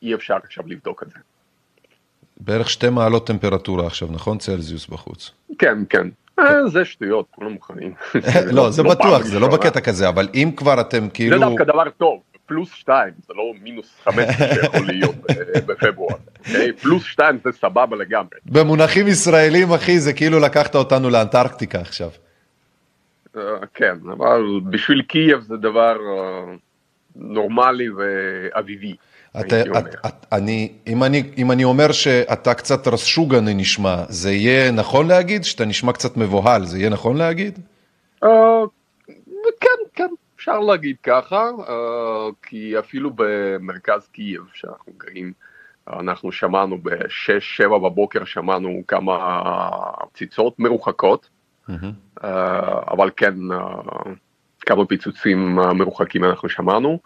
S12: אי אפשר עכשיו לבדוק את זה.
S1: בערך שתי מעלות טמפרטורה עכשיו, נכון? צלזיוס בחוץ.
S12: כן, כן. אה, זה שטויות, כולם מוכנים.
S1: לא, זה
S12: פעם
S1: בטוח, זה לא. בקטע כזה, אבל אם כבר אתם כאילו...
S12: זה דווקא דבר טוב, פלוס שתיים, זה לא מינוס חמש שיכול להיות אה, בפברואר, אוקיי? פלוס שתיים זה סבבה לגמרי.
S1: במונחים ישראלים, אחי, זה כאילו לקחת אותנו לאנטרקטיקה עכשיו.
S12: אה, כן, אבל בשביל קייב זה דבר אה, נורמלי ואביבי.
S1: אתה. את, את, אני, אם, אני, אם אני אומר שאתה קצת רסשוגה אני נשמע, זה יהיה נכון להגיד? שאתה נשמע קצת מבוהל, זה יהיה נכון להגיד?
S12: אה, כן, כן, אפשר להגיד ככה, אה, כי אפילו במרכז קייב, שאנחנו גרים, אנחנו שמענו ב-6-7 בבוקר, שמענו כמה פציצות מרוחקות, אה, אבל כן, אה, כמה פיצוצים אה, מרוחקים אנחנו שמענו.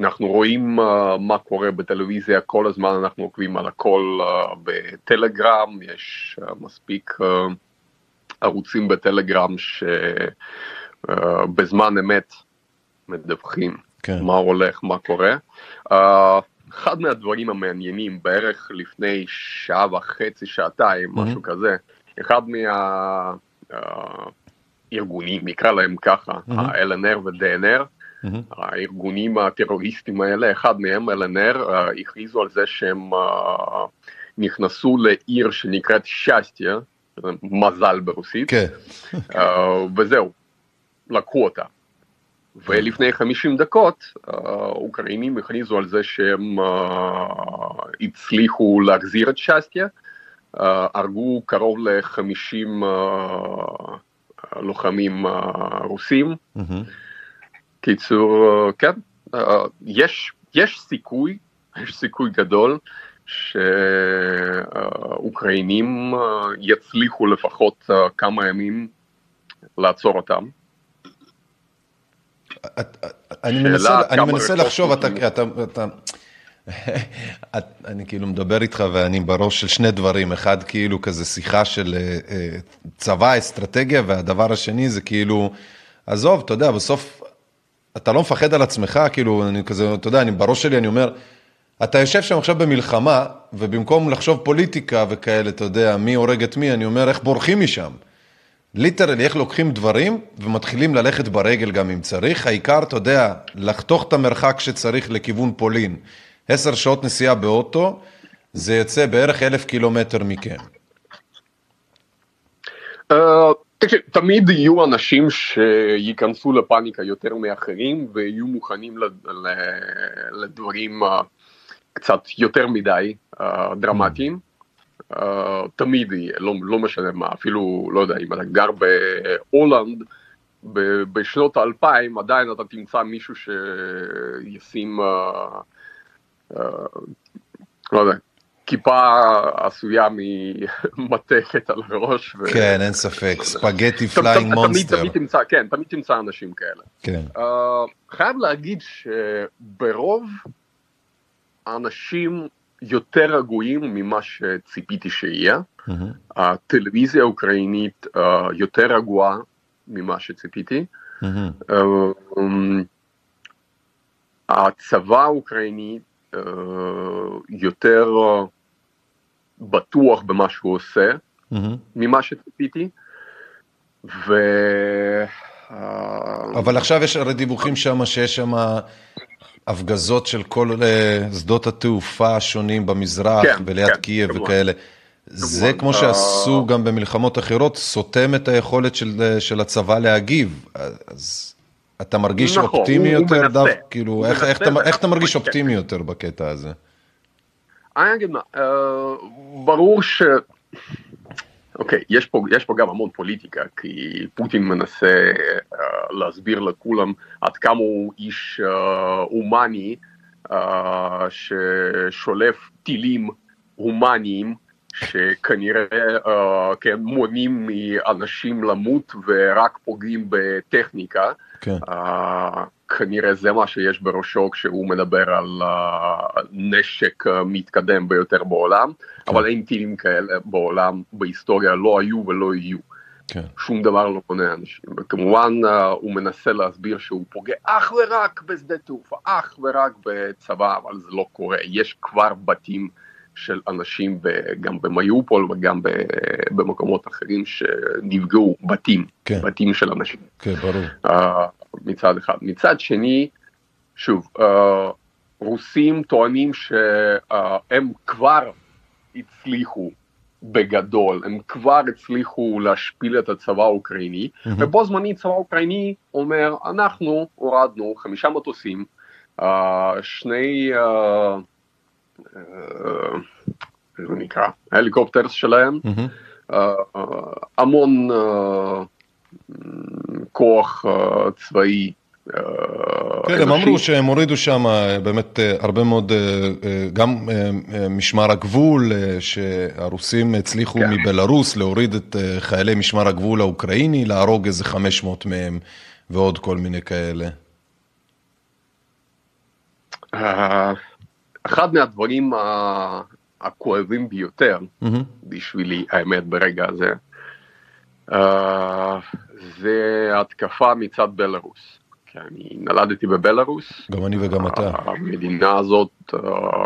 S12: אנחנו רואים מה קורה בטלוויזיה, כל הזמן אנחנו עוקבים על הכל בטלגרם, יש מספיק ערוצים בטלגרם שבזמן אמת מדווחים
S1: כן.
S12: מה הולך, מה קורה. Uh, אחד מהדברים המעניינים, בערך לפני שעה וחצי, שעתיים,
S1: מהמם.
S12: משהו כזה, אחד מהארגונים, נקרא להם ככה,
S1: מהמם.
S12: ה-LNR ו-DNR, הארגונים הטרוריסטים האלה, אחד מהם, LNR, אה, הכריזו על זה שהם אה, נכנסו לעיר שנקראת שסטיה, מזל ברוסית,
S1: כן.
S12: אה, וזהו, לקחו אותה. ולפני 50 דקות, האוקראינים הכריזו על זה שהם אה, הצליחו להחזיר את שסטיה, אה, הרגו קרוב ל-50 לוחמים אה, רוסים. קיצור, אה, כן, אה, יש, יש סיכוי, יש סיכוי גדול שאוקראינים אה, יצליחו לפחות אה, כמה ימים לעצור אותם.
S1: אני מנסה, אני מנסה לחשוב, אתה. אתה, אתה, את, אני כאילו מדבר איתך ואני בראש של שני דברים, אחד כאילו כזה שיחה של אה, אה, צבא, אסטרטגיה, והדבר השני זה כאילו, עזוב, אתה יודע, בסוף אתה לא מפחד על עצמך, כאילו, אני כזה, אתה יודע, אני בראש שלי, אני אומר, אתה יושב שם עכשיו במלחמה, ובמקום לחשוב פוליטיקה וכאלה, אתה יודע, מי הורג את מי, אני אומר, איך בורחים משם? ליטרלי, איך לוקחים דברים ומתחילים ללכת ברגל גם אם צריך, העיקר, אתה יודע, לחתוך את המרחק שצריך לכיוון פולין. עשר שעות נסיעה באוטו, זה יוצא בערך אלף קילומטר מכם.
S12: אה, תקשיב, תמיד יהיו אנשים שייכנסו לפאניקה יותר מאחרים ויהיו מוכנים לדברים קצת יותר מדי אה, דרמטיים. תמיד יהיה, לא, לא משנה מה, אפילו, לא יודע, אם אתה גר בהולנד ב- בשנות האלפיים, עדיין אתה תמצא מישהו שישים, אה, אה, לא יודע, כיפה עשויה ממתכת על הראש. ו-
S1: כן, אין ספק, spaghetti
S12: flying
S1: monster.
S12: תמיד תמצא, כן, תמיד תמצא אנשים כאלה.
S1: כן.
S12: Uh, חייב להגיד שברוב האנשים יותר רגועים ממה שציפיתי שיהיה.
S1: מהמם.
S12: הטלוויזיה האוקראינית uh, יותר רגועה ממה שציפיתי.
S1: מהמם.
S12: Uh, הצבא האוקראיני uh, יותר בטוח במה שהוא עושה
S1: מהמם.
S12: ממה שציפיתי. ו...
S1: אבל עכשיו יש הרי דיווחים שם שיש שם הפגזות של כל אה, שדות התעופה השונים במזרח
S12: כן,
S1: וליד
S12: כן,
S1: קייב
S12: כמובן.
S1: וכאלה. זה כמו
S12: אה,
S1: שעשו גם במלחמות אחרות, סותם את היכולת של, אה, של הצבא להגיב. אז אתה מרגיש
S12: נכון,
S1: אופטימי
S12: הוא- הוא
S1: יותר,
S12: מנסה.
S1: דו, כאילו,
S12: הוא
S1: איך, איך, אתה, איך אתה מרגיש. אופטימי יותר בקטע הזה?
S12: אני אגיד מה, ברור ש... אוקיי, יש פה, יש פה גם המון פוליטיקה, כי פוטין מנסה אה, להסביר לכולם עד כמה הוא איש אה, הומני, אה, ששולף טילים הומניים, שכנראה אה, כן, מונעים מאנשים למות ורק פוגעים בטכניקה.
S1: כן.
S12: Uh, כנראה זה מה שיש בראשו כשהוא מדבר על נשק מתקדם ביותר בעולם, כן. אבל אין טילים כאלה בעולם, בהיסטוריה לא היו ולא יהיו.
S1: כן.
S12: שום דבר לא קונה אנשים. וכמובן uh, הוא מנסה להסביר שהוא פוגע אך ורק בשדה תעופה, אך ורק בצבא, אבל זה לא קורה. יש כבר בתים של אנשים גם במיופול וגם במקומות אחרים שנפגעו, בתים,
S1: כן.
S12: בתים של אנשים.
S1: כן, ברור.
S12: אה, מצד אחד. מצד שני, שוב, uh, רוסים טוענים שהם כבר הצליחו בגדול, הם כבר הצליחו להשפיל את הצבא האוקראיני. ובו זמנית צבא האוקראיני אומר, אנחנו הורדנו חמישה מטוסים, uh, שני, uh, uh, איך זה נקרא, הליקופטרס שלהם. אה, אה, המון אה, כוח אה, צבאי. אה,
S1: כן, הם. אמרו שהם הורידו שם אה, באמת הרבה מאוד, גם משמר הגבול, שהרוסים הצליחו
S12: כן.
S1: מבלארוס להוריד את חיילי משמר הגבול האוקראיני, להרוג איזה 500 מהם ועוד כל מיני כאלה.
S12: אחד מהדברים הכואבים ביותר
S1: מהמם.
S12: בשבילי, האמת, ברגע הזה, זה התקפה מצד בלארוס. כי אני נולדתי בבלארוס.
S1: גם אני וגם אתה.
S12: המדינה הזאת אה,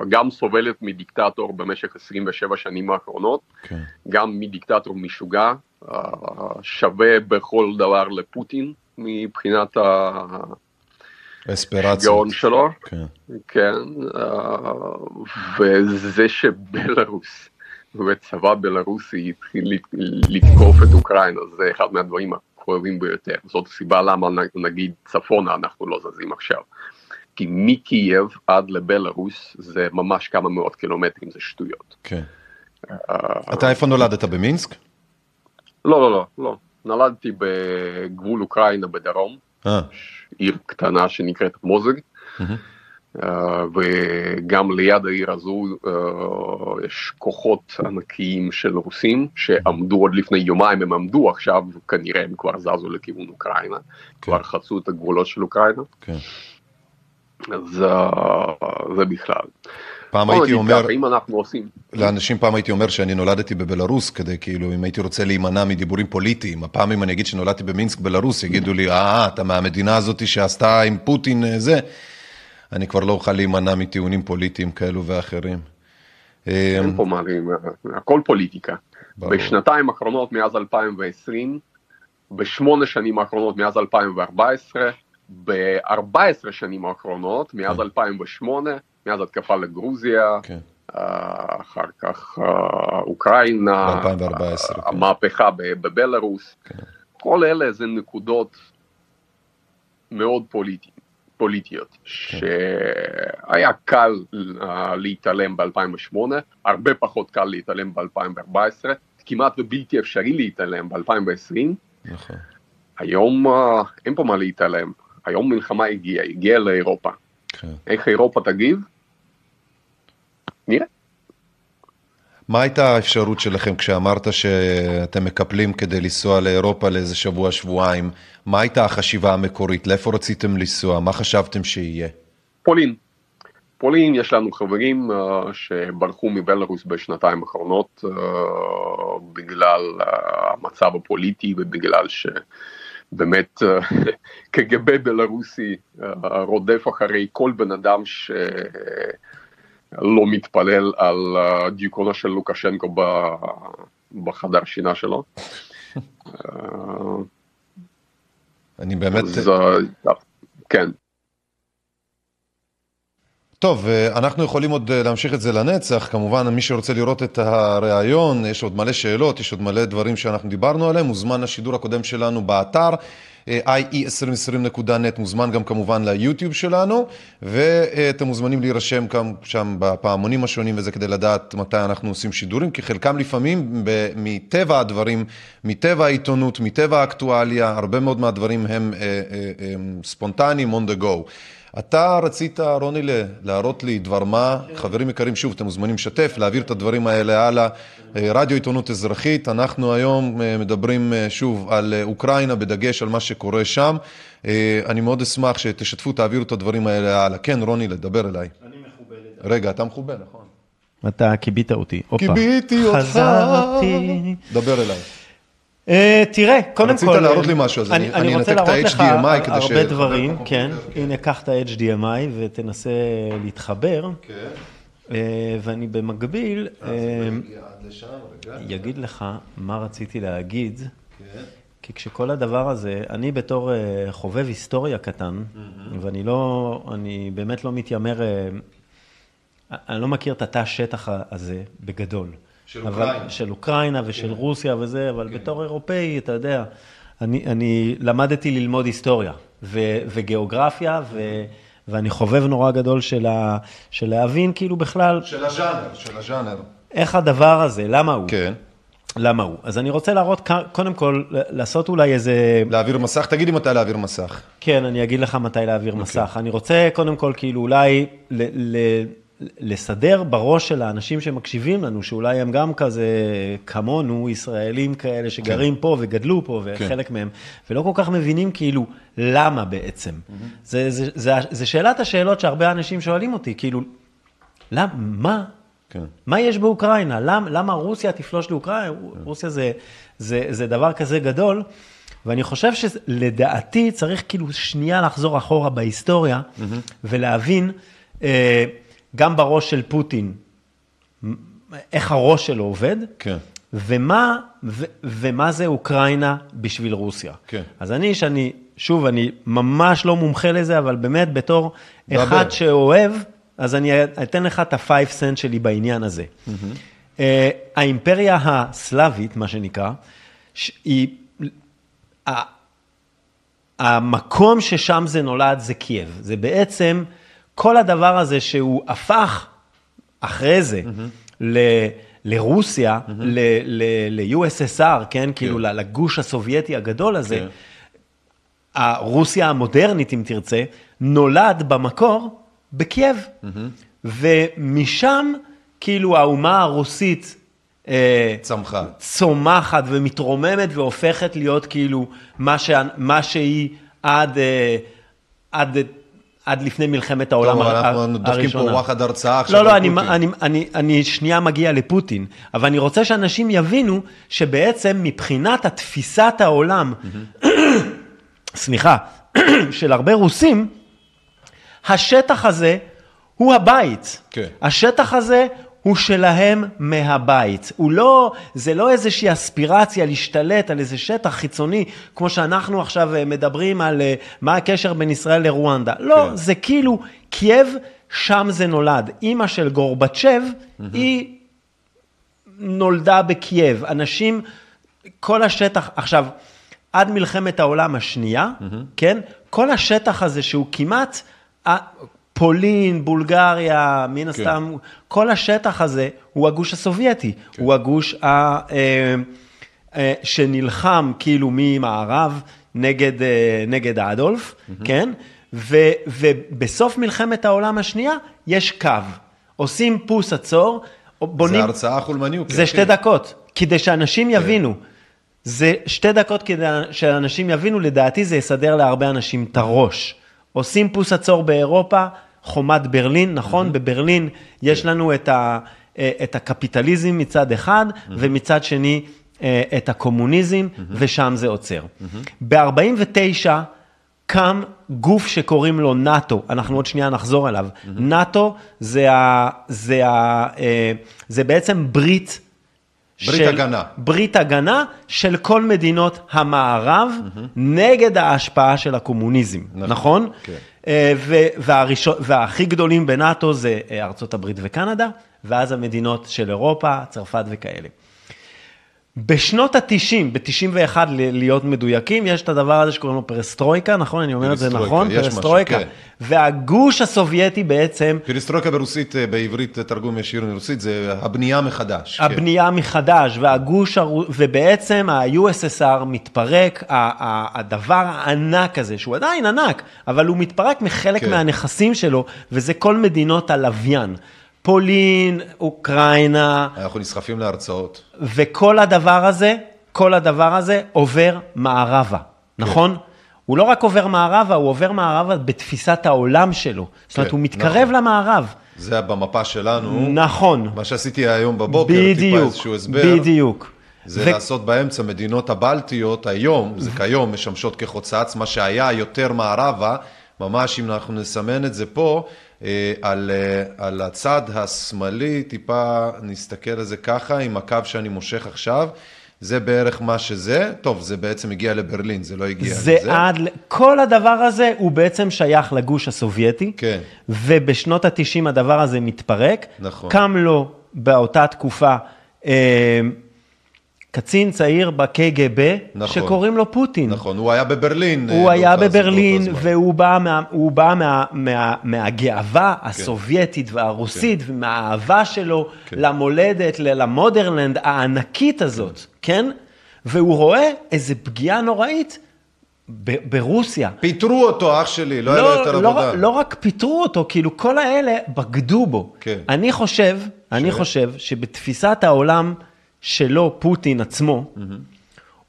S12: גם סובלת מדיקטטור במשך 27 שנים האחרונות,
S1: כן.
S12: גם מדיקטטור משוגע, אה, שווה בכל דבר לפוטין מבחינת ה... גאון שלו,
S1: כן.
S12: כן, אה, וזה שבלארוס, וצבא בלארוסי התחיל לת- לתקוף את אוקראינה, זה אחד מהדברים הכואבים ביותר. זאת הסיבה למה נגיד צפונה אנחנו לא זזים עכשיו. כי מקייב עד לבלארוס זה ממש כמה מאות קילומטרים, זה שטויות.
S1: כן.
S12: אה,
S1: אתה איפה נולדת? במינסק?
S12: לא, לא, לא, לא. נולדתי בגבול אוקראינה בדרום,
S1: אה.
S12: עיר קטנה שנקראת מוזג, וגם ליד העיר הזו אה, יש כוחות ענקיים של רוסים שעמדו עוד לפני יומיים, הם עמדו עכשיו, כנראה הם כבר זזו לכיוון אוקראינה, כבר חצו את הגבולות של אוקראינה,
S1: כן.
S12: אז אה, זה בכלל.
S1: פעם הייתי אומר,
S12: אם אנחנו עושים,
S1: לאנשים פעם הייתי אומר שאני נולדתי בבלארוס, כדי כאילו, אם הייתי רוצה להימנע מדיבורים פוליטיים, הפעם אם אני אגיד שנולדתי במינסק, בלארוס, יגידו לי, אה, אתה מהמדינה הזאת שעשתה עם פוטין אה, זה, אני כבר לא אוכל להימנע מטיעונים פוליטיים כאלו ואחרים.
S12: אין פה מה, הכל פוליטיקה.
S1: ברור.
S12: בשנתיים האחרונות מאז 2020, בשמונה שנים האחרונות מאז 2014, ב-14 שנים האחרונות, מאז
S1: כן.
S12: 2008, מאז התקפה לגרוזיה,
S1: כן.
S12: אה, אחר כך אה, אוקראינה,
S1: ב-2014,
S12: אה, המהפכה ב- בבלארוס,
S1: כן.
S12: כל אלה זה נקודות מאוד פוליטיות. פוליטיות,
S1: כן.
S12: שהיה קל אה, להתעלם ב-2008, הרבה פחות קל להתעלם ב-2014, כמעט ובלתי אפשרי להתעלם ב-2020,
S1: נכון.
S12: היום אה, אין פה מה להתעלם, היום מלחמה הגיעה, הגיעה לאירופה.
S1: כן.
S12: איך אירופה תגיב? נראה.
S1: מה הייתה האפשרות שלכם כשאמרת שאתם מקפלים כדי לנסוע לאירופה לאיזה שבוע, שבועיים? מה הייתה החשיבה המקורית? לאיפה רציתם לנסוע? מה חשבתם שיהיה?
S12: פולין. פולין, יש לנו חברים uh, שברחו מבלארוס בשנתיים האחרונות uh, בגלל uh, המצב הפוליטי ובגלל שבאמת uh, קג"ב בלארוסי uh, רודף אחרי כל בן אדם שלא מתפלל על uh, דיוקונו של לוקשנקו בחדר שינה שלו. Uh,
S1: אני באמת...
S12: אז, uh, כן.
S1: טוב, אה, אנחנו יכולים עוד אה, להמשיך את זה לנצח, כמובן מי שרוצה לראות את הריאיון, יש עוד מלא שאלות, יש עוד מלא דברים שאנחנו דיברנו עליהם, מוזמן לשידור הקודם שלנו באתר, אה, ie2020.net, מוזמן גם כמובן ליוטיוב שלנו, ואתם מוזמנים להירשם גם שם בפעמונים השונים וזה כדי לדעת מתי אנחנו עושים שידורים, כי חלקם לפעמים מטבע הדברים, מטבע העיתונות, מטבע האקטואליה, הרבה מאוד מהדברים הם ספונטניים on the go. אתה רצית, רוני, להראות לי דבר מה, חברים יקרים, שוב, אתם מוזמנים לשתף, להעביר את הדברים האלה הלאה. אה, רדיו עיתונות אזרחית, אנחנו היום אה, מדברים אה, שוב על אוקראינה, בדגש על מה שקורה שם. אני מאוד אשמח שתשתפו, תעבירו את הדברים האלה הלאה. כן, רוני, לדבר אליי. אני מחובר. רגע, אתה מחובר, נכון.
S2: אתה כיבית אותי.
S1: כיביתי אותך.
S2: חזרתי.
S1: דבר אליי.
S2: אה, תראה, קודם
S1: רצית
S2: כל...
S1: להראות לי משהו, אז אני- אני
S2: רוצה
S1: אנתק את
S2: להראות לך
S1: ה-HDMI כדי
S2: הרבה
S1: שחבר
S2: דברים,
S1: פה
S2: כן. הנה, קח את ה-HDMI ותנסה להתחבר.
S1: כן.
S2: ואני במקביל אה, אגיד לך מה רציתי להגיד.
S1: כן.
S2: כי כשכל הדבר הזה, אני בתור חובב היסטוריה קטן, ואני לא, אני באמת לא מתיימר, אני לא מכיר את התא השטח הזה בגדול.
S1: של
S2: אבל-
S1: אוקראינה.
S2: של אוקראינה ושל
S1: כן.
S2: רוסיה וזה, אבל בתור אירופאי, אתה יודע, אני, אני למדתי ללמוד היסטוריה ו, וגיאוגרפיה, ו, ואני חובב נורא גדול של, ה, של להבין כאילו בכלל
S1: של הז'אנר, של הז'אנר.
S2: איך הדבר הזה, למה הוא.
S1: כן.
S2: למה הוא. אז אני רוצה להראות, קודם כל, לעשות אולי איזה...
S1: להעביר מסך? תגיד לי מתי להעביר מסך.
S2: כן, אני אגיד לך מתי להעביר
S1: אוקיי.
S2: מסך. אני רוצה קודם כל, כאילו, אולי ל- ל- לסדר בראש של האנשים שמקשיבים לנו, שאולי הם גם כזה כמונו, ישראלים כאלה שגרים פה וגדלו פה, וחלק מהם, ולא כל כך מבינים כאילו למה בעצם. זה, זה, זה, זה שאלת השאלות שהרבה אנשים שואלים אותי, כאילו, למה, מה?
S1: כן.
S2: מה יש באוקראינה? למה, למה רוסיה תפלוש לאוקראינה? רוסיה זה, זה, זה דבר כזה גדול, ואני חושב שלדעתי צריך כאילו שנייה לחזור אחורה בהיסטוריה, ולהבין אה, גם בראש של פוטין, איך הראש שלו עובד,
S1: כן.
S2: ומה, ו, ומה זה אוקראינה בשביל רוסיה.
S1: כן.
S2: אז אני, שאני, שוב, אני ממש לא מומחה לזה, אבל באמת בתור
S1: דבר.
S2: אחד שאוהב, אז אני אתן לך את ה-5 סנט שלי בעניין הזה. אה, האימפריה הסלאבית, מה שנקרא, היא... המקום ששם זה נולד זה קייב. זה בעצם כל הדבר הזה שהוא הפך אחרי זה ל... לרוסיה, ל- ל-USSR, כן? כאילו לגוש הסובייטי הגדול הזה, הרוסיה המודרנית, אם תרצה, נולד במקור בקייב. ומשם, כאילו, האומה הרוסית... אה,
S1: צמחה.
S2: צומחת ומתרוממת והופכת להיות כאילו מה, ש... מה שהיא עד, אה, עד, עד לפני מלחמת העולם
S1: טוב, אבל
S2: הר-
S1: אנחנו דופקים פה
S2: הראשונה.
S1: וואחד הרצאה עכשיו
S2: לא, לא, אני. אני, אני, אני שנייה מגיע לפוטין, אבל אני רוצה שאנשים יבינו שבעצם מבחינת התפיסת העולם, סליחה, של הרבה רוסים, השטח הזה הוא הבית.
S1: כן.
S2: השטח הזה הוא שלהם מהבית. הוא לא, זה לא איזושהי אספירציה להשתלט על איזה שטח חיצוני, כמו שאנחנו עכשיו אה, מדברים על אה, מה הקשר בין ישראל לרואנדה. לא,
S1: כן.
S2: זה כאילו קייב, שם זה נולד. אימא של גורבצ'ב, היא נולדה בקייב. אנשים, כל השטח, עכשיו, עד מלחמת העולם השנייה, כן? כל השטח הזה שהוא כמעט, פולין, בולגריה, מן הסתם, כל השטח הזה הוא הגוש הסובייטי, הוא הגוש ה, אה, אה, שנלחם כאילו ממערב נגד, אה, נגד אדולף, כן? ו, ובסוף מלחמת העולם השנייה יש קו. עושים פוס עצור, בונים...
S1: זה הרצאה חולמניוק.
S2: זה שתי דקות, כדי שאנשים יבינו. זה שתי דקות כדי שאנשים יבינו, לדעתי זה יסדר להרבה אנשים את הראש. עושים פוס עצור באירופה, חומת ברלין, נכון? בברלין יש לנו את, ה, אה, את הקפיטליזם מצד אחד, ומצד שני אה, את הקומוניזם, ושם זה עוצר. ב-49' קם גוף שקוראים לו נאט"ו, אנחנו עוד שנייה נחזור אליו. נאט"ו זה, ה, זה, ה, אה, זה בעצם ברית
S1: ברית הגנה.
S2: ברית הגנה של כל מדינות המערב נגד ההשפעה של הקומוניזם, נכון?
S1: כן.
S2: אה, ו- והראשון, והכי גדולים בנאט"ו זה אה, ארצות הברית וקנדה, ואז המדינות של אירופה, צרפת וכאלה. בשנות ה-90, ב-91 להיות מדויקים, יש את הדבר הזה שקוראים לו פרסטרויקה, נכון? אני אומר את זה
S1: פרסטרויקה,
S2: נכון?
S1: יש משהו,
S2: פרסטרויקה.
S1: כן.
S2: והגוש הסובייטי בעצם
S1: פריסטרוקה ברוסית, אה, בעברית, תרגום ישיר מרוסית, זה הבנייה מחדש. כן.
S2: הבנייה מחדש, והגוש, ובעצם ה-USSR מתפרק, הדבר הענק הזה, שהוא עדיין ענק, אבל הוא מתפרק מחלק
S1: כן.
S2: מהנכסים שלו, וזה כל מדינות הלוויין. פולין, אוקראינה,
S1: אנחנו נסחפים להרצאות.
S2: וכל הדבר הזה, כל הדבר הזה עובר מערבה, נכון? הוא לא רק עובר מערבה, הוא עובר מערבה בתפיסת העולם שלו. זאת אומרת,
S1: כן,
S2: הוא מתקרב למערב.
S1: זה במפה שלנו.
S2: נכון.
S1: מה שעשיתי היום בבוקר, טיפה איזשהו הסבר.
S2: בדיוק.
S1: זה
S2: ו-
S1: לעשות באמצע מדינות הבלטיות היום, זה כיום משמשות כחוצץ, מה שהיה יותר מערבה, ממש אם אנחנו נסמן את זה פה, על, אה, על הצד השמאלי, טיפה נסתכל על זה ככה, עם הקו שאני מושך עכשיו, זה בערך מה שזה, טוב, זה בעצם הגיע לברלין, זה לא הגיע
S2: זה
S1: לזה.
S2: עד, ל- כל הדבר הזה הוא בעצם שייך לגוש הסובייטי,
S1: כן.
S2: ובשנות ה-90 הדבר הזה מתפרק.
S1: נכון.
S2: קם לו באותה תקופה אה, קצין צעיר בקג"ב,
S1: נכון.
S2: שקוראים לו פוטין.
S1: נכון, הוא היה בברלין.
S2: הוא
S1: אה,
S2: היה
S1: באותה-
S2: בברלין. והוא בא, מה, הוא בא מה, מה, מהגאווה הסובייטית והרוסית,
S1: כן.
S2: ומהאהבה שלו למולדת, ל- למודרלנד הענקית הזאת, כן? והוא רואה איזו פגיעה נוראית ב- ברוסיה.
S1: פיטרו אותו, אח שלי, לא היה לו יותר
S2: לא,
S1: עבודה.
S2: לא רק פיטרו אותו, כאילו כל האלה בגדו בו.
S1: כן.
S2: אני חושב, אני חושב שבתפיסת העולם שלו, פוטין עצמו,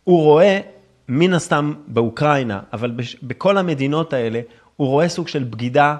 S2: הוא רואה, מן הסתם באוקראינה, אבל בש, בכל המדינות האלה, הוא רואה סוג של בגידה,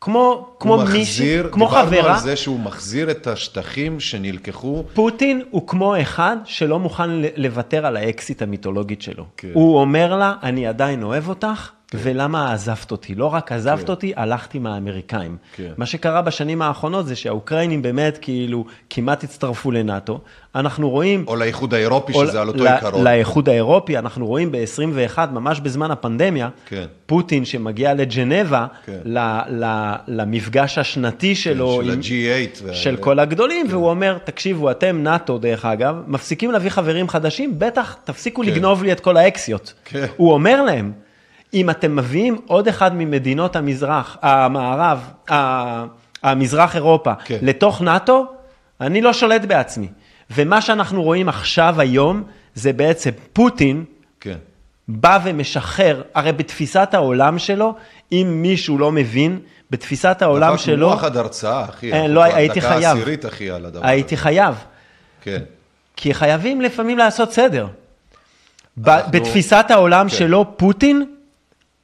S2: כמו, כמו
S1: הוא
S2: מישהי,
S1: מחזיר,
S2: כמו
S1: דיברנו
S2: חברה.
S1: על זה שהוא מחזיר את השטחים שנלקחו.
S2: פוטין הוא כמו אחד שלא מוכן לוותר על האקסיט המיתולוגית שלו.
S1: כן.
S2: הוא אומר לה, אני עדיין אוהב אותך, ולמה עזבת אותי? לא רק עזבת
S1: כן.
S2: אותי, הלכתי מהאמריקאים.
S1: כן.
S2: מה שקרה בשנים האחרונות זה שהאוקראינים באמת כאילו כמעט הצטרפו לנאט"ו. אנחנו רואים...
S1: או לאיחוד האירופי,
S2: או
S1: שזה על אותו עיקרון.
S2: לאיחוד האירופי, אנחנו רואים ב-21, ממש בזמן הפנדמיה,
S1: כן.
S2: פוטין שמגיע לג'נבה,
S1: כן.
S2: ל, ל, למפגש השנתי שלו,
S1: של
S2: עם-
S1: ה-G8. וה-
S2: של כל הגדולים, והוא אומר, תקשיבו, אתם נאט"ו, דרך אגב, מפסיקים להביא חברים חדשים, בטח תפסיקו
S1: כן.
S2: לגנוב לי את כל האקסיות.
S1: כן.
S2: הוא אומר להם, אם אתם מביאים עוד אחד ממדינות המזרח, המערב, המזרח אירופה,
S1: כן.
S2: לתוך נאט"ו, אני לא שולט בעצמי. ומה שאנחנו רואים עכשיו, היום, זה בעצם פוטין,
S1: כן.
S2: בא ומשחרר, הרי בתפיסת העולם שלו, אם מישהו לא מבין, בתפיסת העולם
S1: דפק
S2: שלו...
S1: מוח עד הרצאה, אחי.
S2: אין,
S1: אנחנו
S2: לא, הייתי
S1: דקה
S2: חייב.
S1: עשירית, אחי, על הדבר
S2: הייתי חייב.
S1: כן.
S2: כי חייבים לפעמים לעשות סדר.
S1: אנחנו-
S2: בתפיסת העולם
S1: כן.
S2: שלו, פוטין,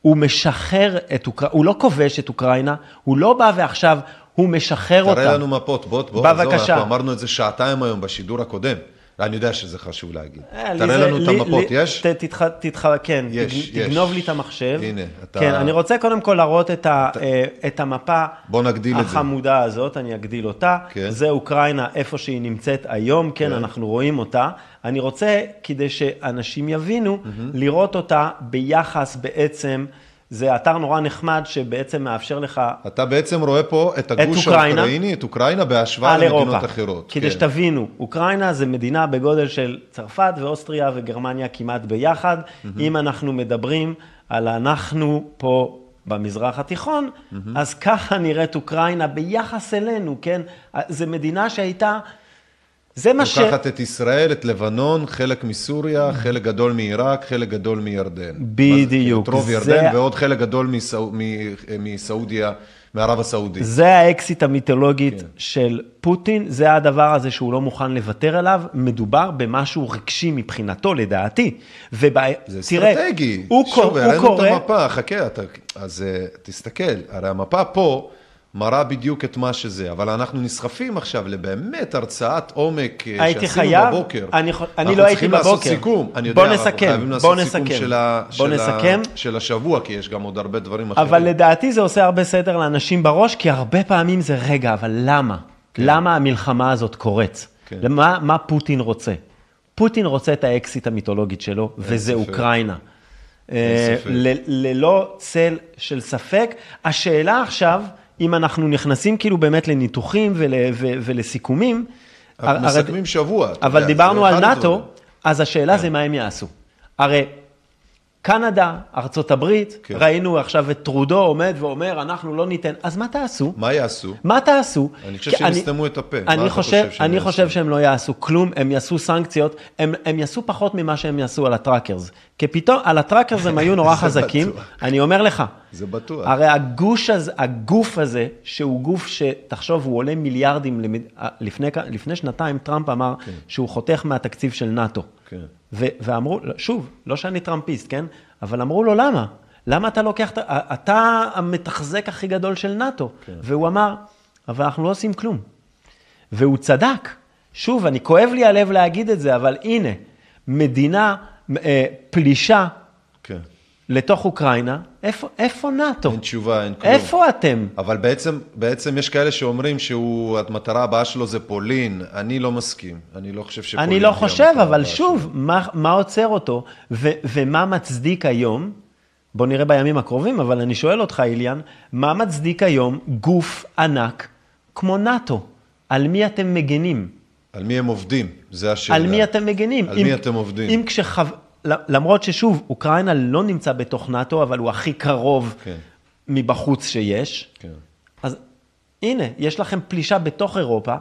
S2: הוא משחרר את אוקראינה, הוא לא כובש את אוקראינה, הוא לא בא ועכשיו, הוא משחרר אותה.
S1: תראה לנו מפות, בוא, בוא,
S2: בבקשה.
S1: אנחנו אמרנו את זה שעתיים היום בשידור הקודם. אני יודע שזה חשוב להגיד.
S2: אה,
S1: תראה לנו את המפות, יש?
S2: ת- תתח... תתח... כן. תגנוב לי את המחשב.
S1: הנה, אתה-
S2: כן, אני רוצה קודם כל להראות את. אה, המפה. החמודה הזאת, אני אגדיל אותה.
S1: כן.
S2: זה אוקראינה, איפה שהיא נמצאת היום, כן,
S1: כן.
S2: אנחנו רואים אותה. אני רוצה, כדי שאנשים יבינו, לראות אותה ביחס בעצם, זה אתר נורא נחמד שבעצם מאפשר לך...
S1: אתה בעצם רואה פה את הגוש
S2: אוקראינה.
S1: האוקראיני, את אוקראינה, בהשוואה למדינות
S2: אירופה.
S1: אחרות.
S2: כדי
S1: כן.
S2: שתבינו, אוקראינה זה מדינה בגודל של צרפת ואוסטריה וגרמניה כמעט ביחד. אם אנחנו מדברים על אנחנו פה במזרח התיכון, אז ככה נראית אוקראינה ביחס אלינו, כן? זו מדינה שהייתה... זה מה ש...
S1: לוקחת את ישראל, את לבנון, חלק מסוריה, חלק גדול מעיראק, חלק גדול מירדן.
S2: בדיוק,
S1: את רוב
S2: זה-
S1: ירדן ועוד חלק גדול מסעו- מ- מסעודיה, מערב הסעודית.
S2: זה האקסיט המיתולוגית של פוטין, זה הדבר הזה שהוא לא מוכן לוותר עליו, מדובר במשהו רגשי מבחינתו, לדעתי. ובא...
S1: זה
S2: תראה,
S1: אסטרטגי.
S2: הוא,
S1: שוב.
S2: הוא
S1: הראינו
S2: קורא...
S1: את המפה, חכה, אתה... אז אה, תסתכל, הרי המפה פה מראה בדיוק את מה שזה, אבל אנחנו נסחפים עכשיו לבאמת הרצאת עומק אה, שעשינו
S2: חייב,
S1: בבוקר.
S2: אני, אני
S1: אנחנו
S2: לא הייתי
S1: צריכים
S2: בבוקר.
S1: לעשות סיכום, אני יודע,
S2: בוא
S1: אנחנו
S2: נסכם,
S1: חייבים
S2: בוא
S1: לעשות סיכום
S2: נסכם.
S1: של, ה...
S2: בוא
S1: של,
S2: נסכם.
S1: ה... של השבוע, כי יש גם עוד הרבה דברים אחרים.
S2: אבל לדעתי זה עושה הרבה סדר לאנשים בראש, כי הרבה פעמים זה, רגע, אבל למה? למה המלחמה הזאת קורית?
S1: כן.
S2: למה, מה פוטין רוצה? פוטין רוצה את האקסיט המיתולוגית שלו, וזה
S1: ספק.
S2: אוקראינה. אה. ל- ללא צל של ספק. השאלה עכשיו, אם אנחנו נכנסים כאילו באמת לניתוחים ול, ו, ולסיכומים,
S1: אנחנו
S2: הר-
S1: מסכמים שבוע. אתה
S2: אבל דיברנו על נאט"ו. אז השאלה זה מה הם יעשו. הרי קנדה, ארצות הברית,
S1: כן.
S2: ראינו עכשיו את טרודו עומד ואומר, אנחנו לא ניתן, אז מה תעשו?
S1: מה יעשו?
S2: מה תעשו?
S1: אני חושב שהם יסתמו את הפה.
S2: אני חושב,
S1: חושב
S2: אני? חושב שהם לא יעשו כלום, הם יעשו סנקציות, הם, הם יעשו פחות ממה שהם יעשו על הטראקרס. כי פתאום, על הטראקרס הם היו נורא חזקים,
S1: בטוח.
S2: אני אומר לך.
S1: זה בטוח.
S2: הרי הגוש הזה, הגוף הזה, שהוא גוף שתחשוב, הוא עולה מיליארדים, למד... לפני, כ- לפני שנתיים טראמפ אמר
S1: כן.
S2: שהוא חותך מהתקציב של נאט"ו.
S1: כן.
S2: ו- ואמרו, שוב, לא שאני טראמפיסט, כן? אבל אמרו לו, למה? למה אתה לוקח, אתה המתחזק הכי גדול של נאט"ו.
S1: כן.
S2: והוא אמר, אבל אנחנו לא עושים כלום. והוא צדק. שוב, אני כואב לי הלב להגיד את זה, אבל הנה, מדינה אה, פלישה
S1: כן.
S2: לתוך אוקראינה, איפה, איפה נאט"ו?
S1: אין תשובה, אין כלום.
S2: איפה אתם?
S1: אבל בעצם, בעצם יש כאלה שאומרים שהמטרה הבאה שלו זה פולין. אני לא מסכים. אני לא חושב שפולין...
S2: אני לא חושב, אבל שוב, מה, מה עוצר אותו, ו, ומה מצדיק היום, בוא נראה בימים הקרובים, אבל אני שואל אותך, איליאן, מה מצדיק היום גוף ענק כמו נאט"ו? על מי אתם מגנים?
S1: על מי הם עובדים? זה השאלה.
S2: על מי אתם מגנים?
S1: על
S2: אם-
S1: מי אתם עובדים?
S2: אם כשחו... למרות ששוב, אוקראינה לא נמצא בתוך נאט"ו, אבל הוא הכי קרוב
S1: כן.
S2: מבחוץ שיש.
S1: כן.
S2: אז הנה, יש לכם פלישה בתוך אירופה.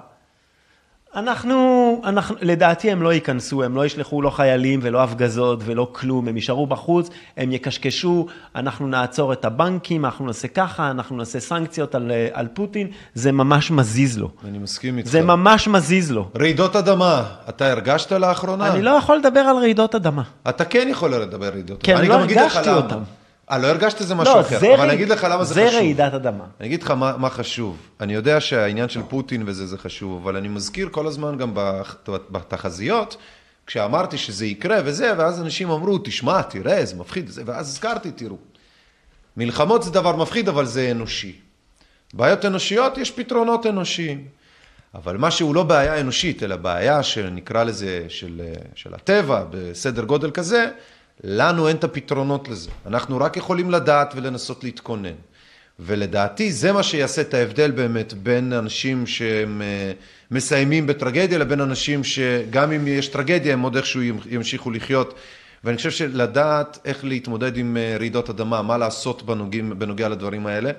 S2: אנחנו, אנחנו, לדעתי הם לא ייכנסו, הם לא ישלחו לא חיילים ולא הפגזות ולא כלום, הם יישארו בחוץ, הם יקשקשו, אנחנו נעצור את הבנקים, אנחנו נעשה ככה, אנחנו נעשה סנקציות על, על פוטין, זה ממש מזיז לו.
S1: אני מסכים איתך.
S2: זה ממש מזיז לו.
S1: רעידות אדמה, אתה הרגשת לאחרונה?
S2: אני לא יכול לדבר על רעידות אדמה.
S1: אתה כן יכול לדבר על רעידות אדמה.
S2: אני לא הרגשתי
S1: למה. אה, לא הרגשת זה משהו
S2: לא,
S1: אחר,
S2: זה
S1: אבל
S2: רעיד-
S1: אני אגיד לך למה זה,
S2: זה
S1: חשוב.
S2: רעידת אדמה.
S1: אני אגיד לך מה, מה חשוב. אני יודע שהעניין של פוטין וזה זה חשוב, אבל אני מזכיר כל הזמן גם בתחזיות, כשאמרתי שזה יקרה וזה, ואז אנשים אמרו, תשמע, תראה, זה מפחיד, וזה, ואז הזכרתי, תראו. מלחמות זה דבר מפחיד, אבל זה אנושי. בעיות אנושיות, יש פתרונות אנושיים. אבל מה שהוא לא בעיה אנושית, אלא בעיה שנקרא לזה של, של הטבע, בסדר גודל כזה, לנו אין את הפתרונות לזה. אנחנו רק יכולים לדעת ולנסות להתכונן. ולדעתי זה מה שיעשה את ההבדל באמת בין אנשים שהם אה, מסיימים בטרגדיה לבין אנשים שגם אם יש טרגדיה הם עוד איכשהו ימשיכו לחיות. ואני חושב שלדעת איך להתמודד עם אה, רעידות אדמה, מה לעשות בנוגעים, בנוגע לדברים האלה,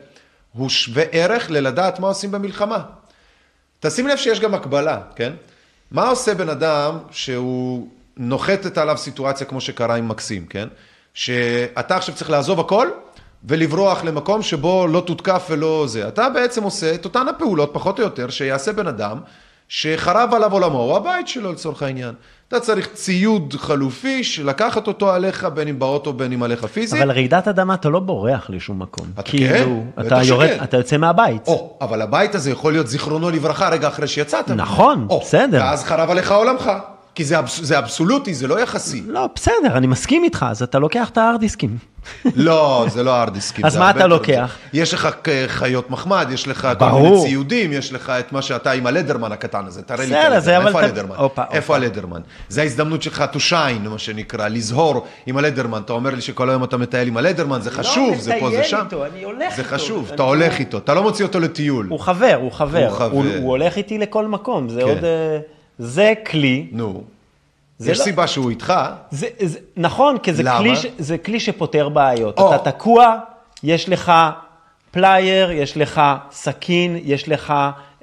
S1: הוא שווה ערך ללדעת מה עושים במלחמה. תשים לב שיש גם הקבלה, כן? מה עושה בן אדם שהוא נוחתת עליו סיטואציה כמו שקרה עם מקסים, כן? שאתה עכשיו צריך לעזוב הכל ולברוח למקום שבו לא תותקף ולא זה. אתה בעצם עושה את אותן הפעולות, פחות או יותר, שיעשה בן אדם שחרב עליו עולמו, הוא הבית שלו לצורך העניין. אתה צריך ציוד חלופי, לקחת אותו עליך, בין אם באוטו, בין אם עליך פיזית.
S2: אבל רעידת אדמה, אתה לא בורח לשום מקום.
S1: אתה
S2: כאילו,
S1: כן,
S2: אתה יורד,
S1: שכן.
S2: אתה יוצא מהבית.
S1: או, אבל הבית הזה יכול להיות זיכרונו לברכה רגע אחרי שיצאת.
S2: נכון,
S1: או,
S2: בסדר.
S1: ואז חרב עליך עולמך. כי זה, אבס, זה אבסולוטי, זה לא יחסי.
S2: לא, בסדר, אני מסכים איתך, אז אתה לוקח את ההארד דיסקים.
S1: לא, זה לא הארד דיסקים.
S2: אז
S1: זה
S2: מה אתה לוקח?
S1: זה. יש לך חיות מחמד, יש לך כל. מיני ציודים, יש לך את מה שאתה עם הלדרמן הקטן הזה, תראה לי את
S2: זה
S1: הלדרמן, איפה הלדרמן? איפה.
S2: ה
S1: Leatherman? זה ההזדמנות שלך to shine, מה שנקרא, לזהור עם ה Leatherman. אתה אומר לי שכל היום אתה מטייל עם ה Leatherman, זה חשוב, זה פה, זה
S2: מטייל
S1: שם.
S2: איתו, אני הולך
S1: זה
S2: איתו.
S1: חשוב,
S2: אני-
S1: אתה הולך איתו, אתה לא מוציא אותו לטיול.
S2: הוא חבר, הוא חבר.
S1: הוא
S2: הולך איתי לכל מקום, זה
S1: כן.
S2: עוד... זה כלי.
S1: נו.
S2: זה
S1: יש
S2: לא-
S1: סיבה שהוא איתך.
S2: זה, זה, נכון, כי זה
S1: למה?
S2: כלי, ש- זה כלי שפותר בעיות.
S1: או.
S2: אתה תקוע, יש לך פלייר, יש לך סכין, יש לך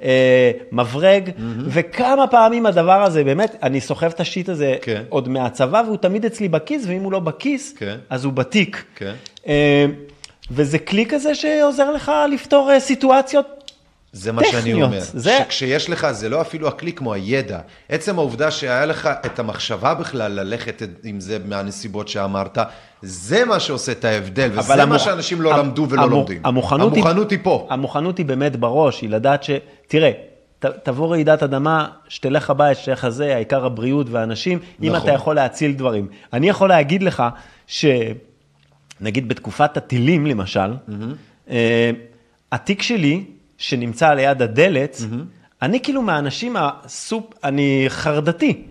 S2: אה, מברג, וכמה פעמים הדבר הזה, באמת, אני סוחב את השיט הזה
S1: כן.
S2: עוד מהצבא, והוא תמיד אצלי בכיס, ואם הוא לא בכיס,
S1: כן.
S2: אז הוא בתיק.
S1: כן.
S2: אה, וזה כלי כזה שעוזר לך לפתור אה, סיטואציות
S1: זה מה שאני
S2: טכניות.
S1: אומר.
S2: זה-
S1: שכשיש לך, זה לא אפילו הכלי כמו הידע. עצם העובדה שהיה לך את המחשבה בכלל ללכת עם זה מהנסיבות שאמרת, זה מה שעושה את ההבדל, וזה
S2: אבל
S1: מה
S2: המוכ-
S1: שאנשים לא
S2: המ-
S1: למדו ולא
S2: המוכ-
S1: לומדים.
S2: המוכנות,
S1: המוכנות היא פה.
S2: המוכנות היא באמת בראש, היא לדעת ש... תראה, ת, תבוא רעידת אדמה, שתלך הבית, שתלך הזה, העיקר הבריאות והאנשים, אם
S1: נכון.
S2: אתה יכול להציל דברים. אני יכול להגיד לך שנגיד בתקופת הטילים, למשל, אה, התיק שלי, שנמצא ליד הדלת, אני כאילו מהאנשים הסופ... אני חרדתי.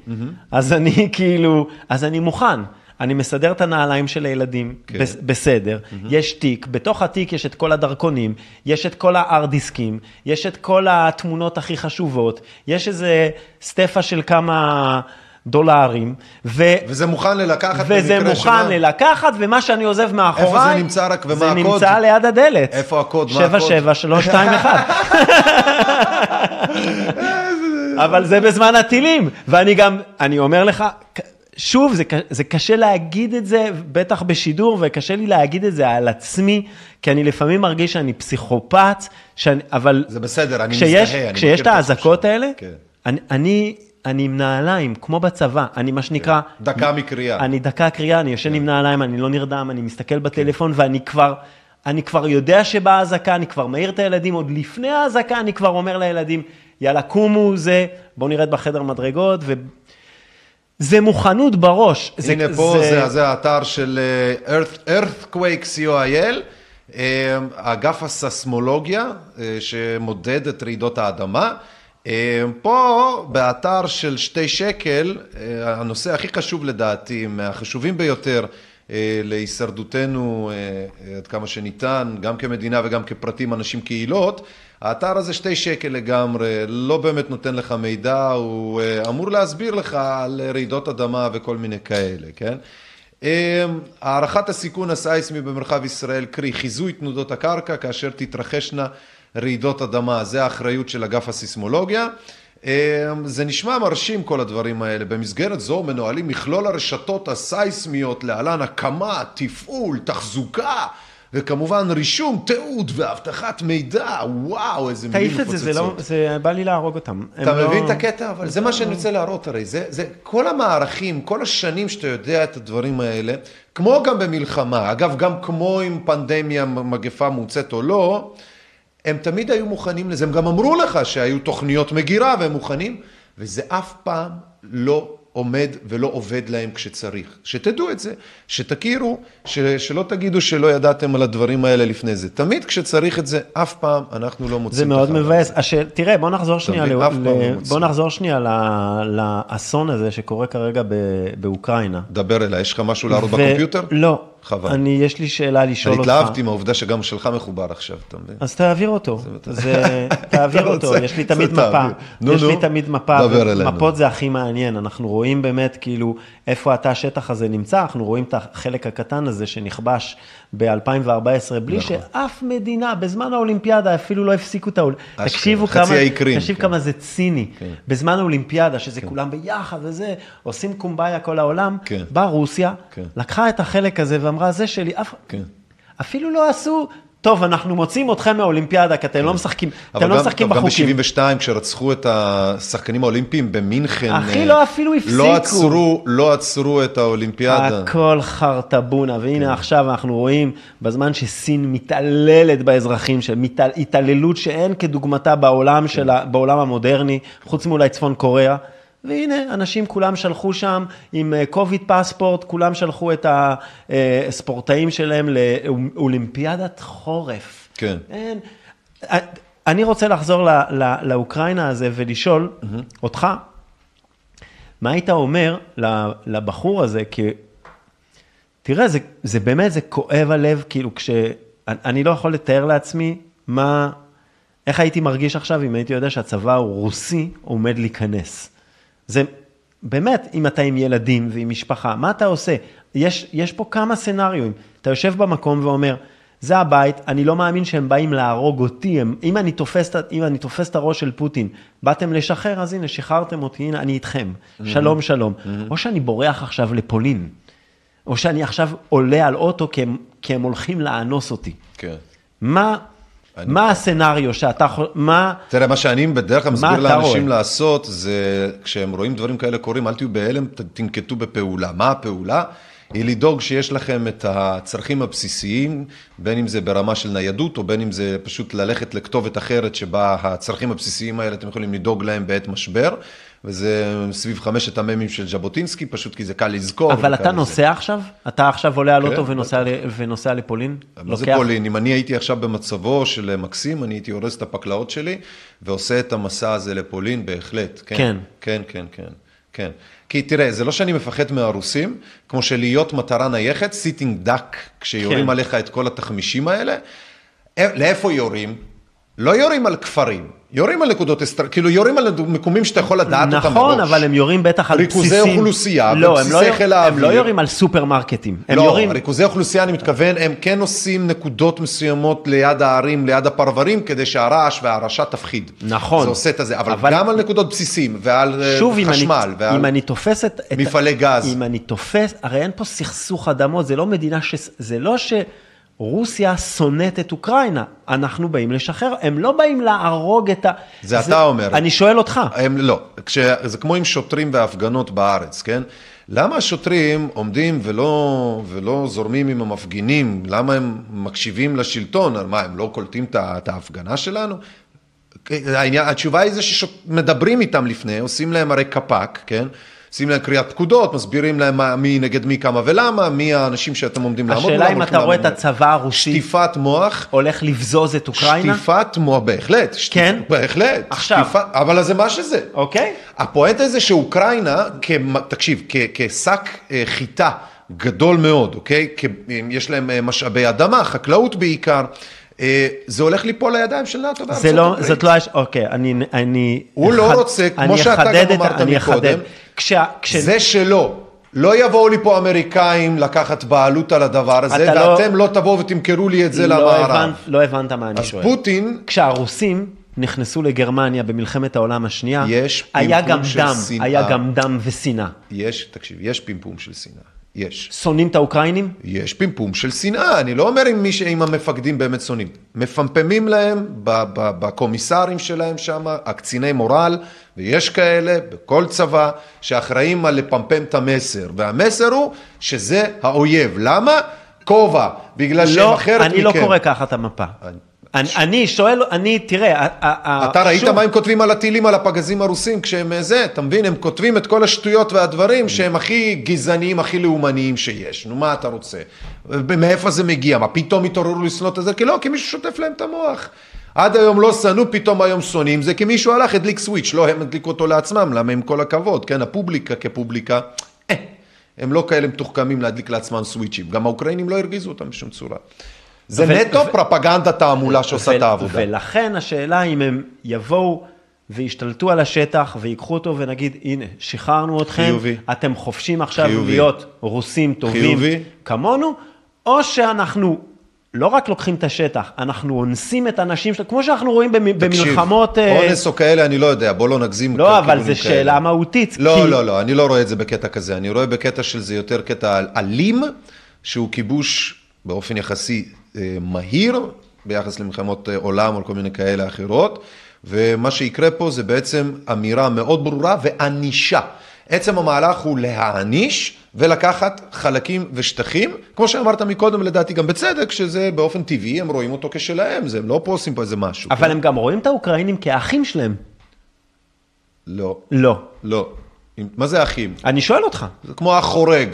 S2: אז אני כאילו, אז אני מוכן. אני מסדר את הנעליים של הילדים,
S1: כן.
S2: בס- בסדר, יש תיק, בתוך התיק יש את כל הדרכונים, יש את כל הארד דיסקים, יש את כל התמונות הכי חשובות, יש איזה סטפה של כמה דולרים, ו...
S1: וזה מוכן ללקחת
S2: וזה מוכן
S1: שמה?
S2: ללקחת, ומה שאני עוזב מאחוריי,
S1: איפה זה נמצא רק ומה
S2: זה
S1: הקוד?
S2: נמצא ליד הדלת.
S1: איפה הקוד? מה הקוד?
S2: 77-321. אבל זה בזמן הטילים, ואני גם, אני אומר לך, שוב, זה, זה קשה להגיד את זה, בטח בשידור, וקשה לי להגיד את זה על עצמי, כי אני לפעמים מרגיש שאני פסיכופת, שאני, אבל...
S1: זה בסדר, אני
S2: כשיש,
S1: מזדהה, אני
S2: כשיש
S1: מכיר
S2: את
S1: את
S2: האזעקות האלה,
S1: כן.
S2: אני, אני, אני עם נעליים, כמו בצבא, אני מה שנקרא...
S1: דקה מקריאה.
S2: אני דקה קריאה, אני ישן עם נעליים, אני לא נרדם, אני מסתכל
S1: כן.
S2: בטלפון, ואני כבר, אני כבר יודע שבאה אזעקה, אני כבר מעיר את הילדים, עוד לפני האזעקה אני כבר אומר לילדים, יאללה, קומו, זה, בואו נרד בחדר מדרגות, ו... זה מוכנות בראש. זה-
S1: הנה פה זה, זה האתר של אה, Earth, Earthquake co.il, אה, אגף הססמולוגיה אה, שמודד את רעידות האדמה. אה, פה באתר של שתי שקל, אה, הנושא הכי חשוב לדעתי, מהחשובים ביותר אה, להישרדותנו עד כמה שניתן, גם כמדינה וגם כפרטים, אנשים, קהילות. האתר הזה שתי שקל לגמרי, לא באמת נותן לך מידע, הוא אמור להסביר לך על רעידות אדמה וכל מיני כאלה, כן? הערכת הסיכון הסייסמי במרחב ישראל, קרי חיזוי תנודות הקרקע כאשר תתרחשנה רעידות אדמה, זה האחריות של אגף הסיסמולוגיה. אה, זה נשמע מרשים כל הדברים האלה. במסגרת זו מנוהלים מכלול הרשתות הסייסמיות להלן הקמה, תפעול, תחזוקה. וכמובן רישום, תיעוד ואבטחת מידע, וואו, איזה מילים
S2: תעיף את זה, זה לא,
S1: מפוצצות.
S2: זה בא לי להרוג אותם.
S1: אתה
S2: הם לא-
S1: מבין את הקטע? אבל זה מה שאני רוצה להראות הרי. זה, זה כל המערכים, כל השנים שאתה יודע את הדברים האלה, כמו גם במלחמה, אגב, גם כמו עם פנדמיה, מגפה מוצאת או לא, הם תמיד היו מוכנים לזה. הם גם אמרו לך שהיו תוכניות מגירה והם מוכנים, וזה אף פעם לא עומד ולא עובד להם כשצריך. שתדעו את זה, שתכירו, ש, שלא תגידו שלא ידעתם על הדברים האלה לפני זה. תמיד כשצריך את זה, אף פעם אנחנו לא מוצאים
S2: זה מאוד. מבאס. השאל, תראה, בוא נחזור שנייה? ל-
S1: לא
S2: ל-. בוא נחזור שנייה ל- לאסון הזה שקורה כרגע ב- באוקראינה.
S1: דבר אליי, יש לך משהו להראות בקומפיוטר?
S2: לא.
S1: חבל.
S2: אני, יש לי שאלה לשאול
S1: אני
S2: אותך.
S1: התלהבתי מהעובדה שגם שלך מחובר עכשיו, אתה מבין?
S2: אז תעביר אותו, זה, תעביר אותו, יש לי תמיד מפה.
S1: נו, נו. דבר אלינו.
S2: מפות זה הכי מעניין, אנחנו רואים באמת כאילו איפה התא השטח הזה נמצא, אנחנו רואים את החלק הקטן הזה שנכבש ב-2014, בלי
S1: נכון.
S2: שאף מדינה בזמן האולימפיאדה אפילו לא הפסיקו את האולימפיאדה,
S1: אשכרה,
S2: תקשיבו כמה,
S1: האי קרים,
S2: תקשיב
S1: כן.
S2: כמה זה ציני,
S1: כן.
S2: בזמן האולימפיאדה, שזה כולם ביחד וזה, עושים קומביה כל העולם,
S1: כן.
S2: באה רוסיה,
S1: כן.
S2: לקחה את החלק הזה ואמרה, זה שלי, אף...
S1: כן.
S2: אפילו לא עשו, טוב, אנחנו מוצאים אתכם מהאולימפיאדה, כי אתם לא משחקים, אתם
S1: אבל
S2: לא
S1: גם,
S2: משחקים
S1: גם
S2: בחוקים.
S1: ב-72, כשרצחו את השחקנים האולימפיים במינכן,
S2: אחי,
S1: אה,
S2: לא אפילו הפסיקו.
S1: לא עצרו, לא עצרו את האולימפיאדה.
S2: הכל חרטבונה, והנה
S1: כן.
S2: עכשיו אנחנו רואים, בזמן שסין מתעללת באזרחים, התעללות שאין כדוגמתה בעולם המודרני, חוץ מאולי צפון קוריאה. והנה, אנשים כולם שלחו שם עם קוביד פספורט, כולם שלחו את הספורטאים שלהם לאולימפיאדת חורף.
S1: כן.
S2: אין. אני רוצה לחזור ל- ל- לאוקראינה הזה ולשאול אותך, מה היית אומר לבחור הזה? כי תראה, זה, זה באמת, זה כואב הלב, כאילו כש... אני לא יכול לתאר לעצמי מה... איך הייתי מרגיש עכשיו אם הייתי יודע שהצבא הרוסי עומד להיכנס. זה באמת, אם אתה עם ילדים ועם משפחה, מה אתה עושה? יש, יש פה כמה סצנריואים. אתה יושב במקום ואומר, זה הבית, אני לא מאמין שהם באים להרוג אותי, הם, אם, אני תופס, אם אני תופס את הראש של פוטין, באתם לשחרר, אז הנה, שחררתם אותי, הנה, אני איתכם. שלום, שלום. או שאני בורח עכשיו לפולין, או שאני עכשיו עולה על אוטו כי הם, כי הם הולכים לאנוס אותי.
S1: כן.
S2: מה, מה הסצנריו שאתה, יכול- מה...
S1: תראה, מה שאני בדרך כלל מסביר לאנשים
S2: רואה?
S1: לעשות, זה כשהם רואים דברים כאלה קורים, אל תהיו בהלם, תנקטו בפעולה. מה הפעולה? היא לדאוג שיש לכם את הצרכים הבסיסיים, בין אם זה ברמה של ניידות, או בין אם זה פשוט ללכת לכתובת אחרת, שבה הצרכים הבסיסיים האלה, אתם יכולים לדאוג להם בעת משבר, וזה סביב חמשת המ"מים של ז'בוטינסקי, פשוט כי זה קל לזכור.
S2: אבל אתה. נוסע עכשיו? אתה עכשיו עולה על
S1: כן,
S2: אוטו ונוסע, ל- ונוסע לפולין?
S1: מה זה פולין? אם אני הייתי עכשיו במצבו של מקסים, אני הייתי הורס את הפקלאות שלי ועושה את המסע הזה לפולין, בהחלט. כן.
S2: כן.
S1: כן, כן, כן. כן. כי תראה, זה לא שאני מפחד מהרוסים, כמו שלהיות מטרה נייחת, sitting duck, כשיורים
S2: כן.
S1: עליך את כל התחמישים האלה, א- לאיפה יורים? לא יורים על כפרים, יורים על נקודות אסטר... כאילו יורים על מקומים שאתה יכול לדעת אותם מראש.
S2: נכון, אבל הם יורים בטח על
S1: ריכוזי
S2: בסיסים.
S1: אוכלוסייה
S2: לא, הם לא,
S1: חיל
S2: הם לא
S1: האוויר.
S2: יורים על סופרמרקטים. הם
S1: לא,
S2: יורים...
S1: ריכוזי אוכלוסייה, אני מתכוון, הם כן עושים נקודות מסוימות ליד הערים, ליד הפרברים, כדי שהרעש וההרעשה תפחיד.
S2: נכון.
S1: זה עושה את זה, אבל,
S2: אבל-
S1: גם על נקודות בסיסים, ועל אה,
S2: שוב, אם
S1: חשמל,
S2: אני,
S1: ועל
S2: אם אני תופס את...
S1: מפעלי גז.
S2: אם אני תופס, הרי אין פה סכסוך אדמות, זה לא מדינה ש... זה לא שרוסיה שונאת את אוקראינה, אנחנו באים לשחרר, הם לא באים להרוג את ה...
S1: זה אתה אומר.
S2: אני שואל אותך.
S1: הם לא, כש... זה כמו עם שוטרים והפגנות בארץ, כן? למה השוטרים עומדים ולא, ולא זורמים עם המפגינים? למה הם מקשיבים לשלטון? מה, הם לא קולטים את ההפגנה שלנו? העניין, התשובה היא זה שמדברים איתם לפני, עושים להם הרי קפ"ק, כן? עושים להם קריאת פקודות, מסבירים להם מה, מי נגד מי, כמה ולמה, מי האנשים שאתם עומדים לעמוד
S2: השאלה
S1: מולם,
S2: אם
S1: הולכים
S2: אתה רואה את. הצבא הרוסי
S1: שטיפת מוח.
S2: הולך לבזוז את אוקראינה?
S1: שטיפת מוח, בהחלט. שטיפ-
S2: כן?
S1: בהחלט.
S2: עכשיו.
S1: שטיפת, אבל זה מה שזה.
S2: אוקיי.
S1: הפואנטה זה שאוקראינה, כ- תקשיב, כ- כשק אה, חיטה גדול מאוד, אוקיי? כ- יש להם אה, משאבי אדמה, חקלאות בעיקר. אה, זה הולך ליפול לידיים של נאט"ו
S2: זה
S1: בארצות
S2: לא,
S1: הברית.
S2: זאת לא, אוקיי, אני, אני...
S1: הוא לא
S2: אחד-
S1: רוצה, כמו שאתה גם אמרת
S2: אני
S1: מקודם.
S2: כשה, כש...
S1: זה שלא. לא יבואו לי פה אמריקאים לקחת בעלות על הדבר הזה,
S2: לא-
S1: ואתם לא תבואו ותמכרו לי את זה
S2: לא
S1: למערב.
S2: הבנת, לא הבנת מה אני
S1: אז
S2: שואל.
S1: פוטין...
S2: כשהרוסים נכנסו לגרמניה במלחמת העולם השנייה,
S1: יש
S2: היה גם דם,
S1: שנאה.
S2: היה גם דם ושנאה.
S1: יש, תקשיב, יש פמפום של שנאה. יש.
S2: שונאים את האוקראינים?
S1: יש פמפום של שנאה, אני לא אומר עם, מי, עם המפקדים באמת שונאים. מפמפמים להם בקומיסרים שלהם שם, הקציני מורל, ויש כאלה בכל צבא שאחראים על לפמפם את המסר, והמסר הוא שזה האויב. למה? כובע, בגלל שהם
S2: לא,
S1: אחרת מכם.
S2: אני לא קורא ככה את המפה.
S1: אני
S2: אני, אני שואל, אני, תראה,
S1: אתה ראית מה הם כותבים על הטילים על הפגזים הרוסים כשהם אה, זה, אתה מבין? הם כותבים את כל השטויות והדברים שהם הכי גזעניים, הכי לאומניים שיש. נו, מה אתה רוצה? מאיפה זה מגיע? מה, פתאום התעוררו לשנוא את זה? כי לא, כי מישהו שוטף להם את המוח. עד היום לא שנאו, פתאום היום שונאים, זה כי מישהו הלך, הדליק סוויץ', לא הם הדליקו אותו לעצמם, למה עם כל הכבוד, כן, הפובליקה כפובליקה, אה, הם לא כאלה מתוחכמים להדליק לעצמם סוויצ'ים, גם האוקראינים לא הרגיזו אותם בשום צורה. זה
S2: ו-
S1: נטו
S2: ו-
S1: פרופגנדה תעמולה שעושה את העבודה.
S2: ולכן השאלה אם הם יבואו וישתלטו על השטח ויקחו אותו ונגיד, הנה, שחררנו אתכם,
S1: חיובי.
S2: אתם חופשים עכשיו
S1: חיובי.
S2: להיות רוסים טובים
S1: חיובי.
S2: כמונו, או שאנחנו לא רק לוקחים את השטח, אנחנו אונסים את הנשים שלנו, כמו שאנחנו רואים במ- במלחמות... אה,
S1: אונס או כאלה, אני לא יודע, בוא לא נגזים.
S2: לא, אבל זו. שאלה מהותית.
S1: לא,
S2: כי-
S1: לא, לא, אני לא רואה את זה בקטע כזה, אני רואה בקטע של זה יותר קטע אלים, שהוא כיבוש באופן יחסי מהיר, ביחס למלחמות אה, עולם או כל מיני כאלה אחרות, ומה שיקרה פה זה בעצם אמירה מאוד ברורה וענישה. עצם המהלך הוא להעניש ולקחת חלקים ושטחים, כמו שאמרת מקודם, לדעתי גם בצדק, שזה באופן טבעי, הם רואים אותו כשלהם, זה הם לא פה עושים פה איזה משהו.
S2: אבל הם גם רואים את האוקראינים כאחים שלהם.
S1: לא.
S2: לא.
S1: לא. מה זה אחים?
S2: אני שואל אותך.
S1: זה כמו אח חורג.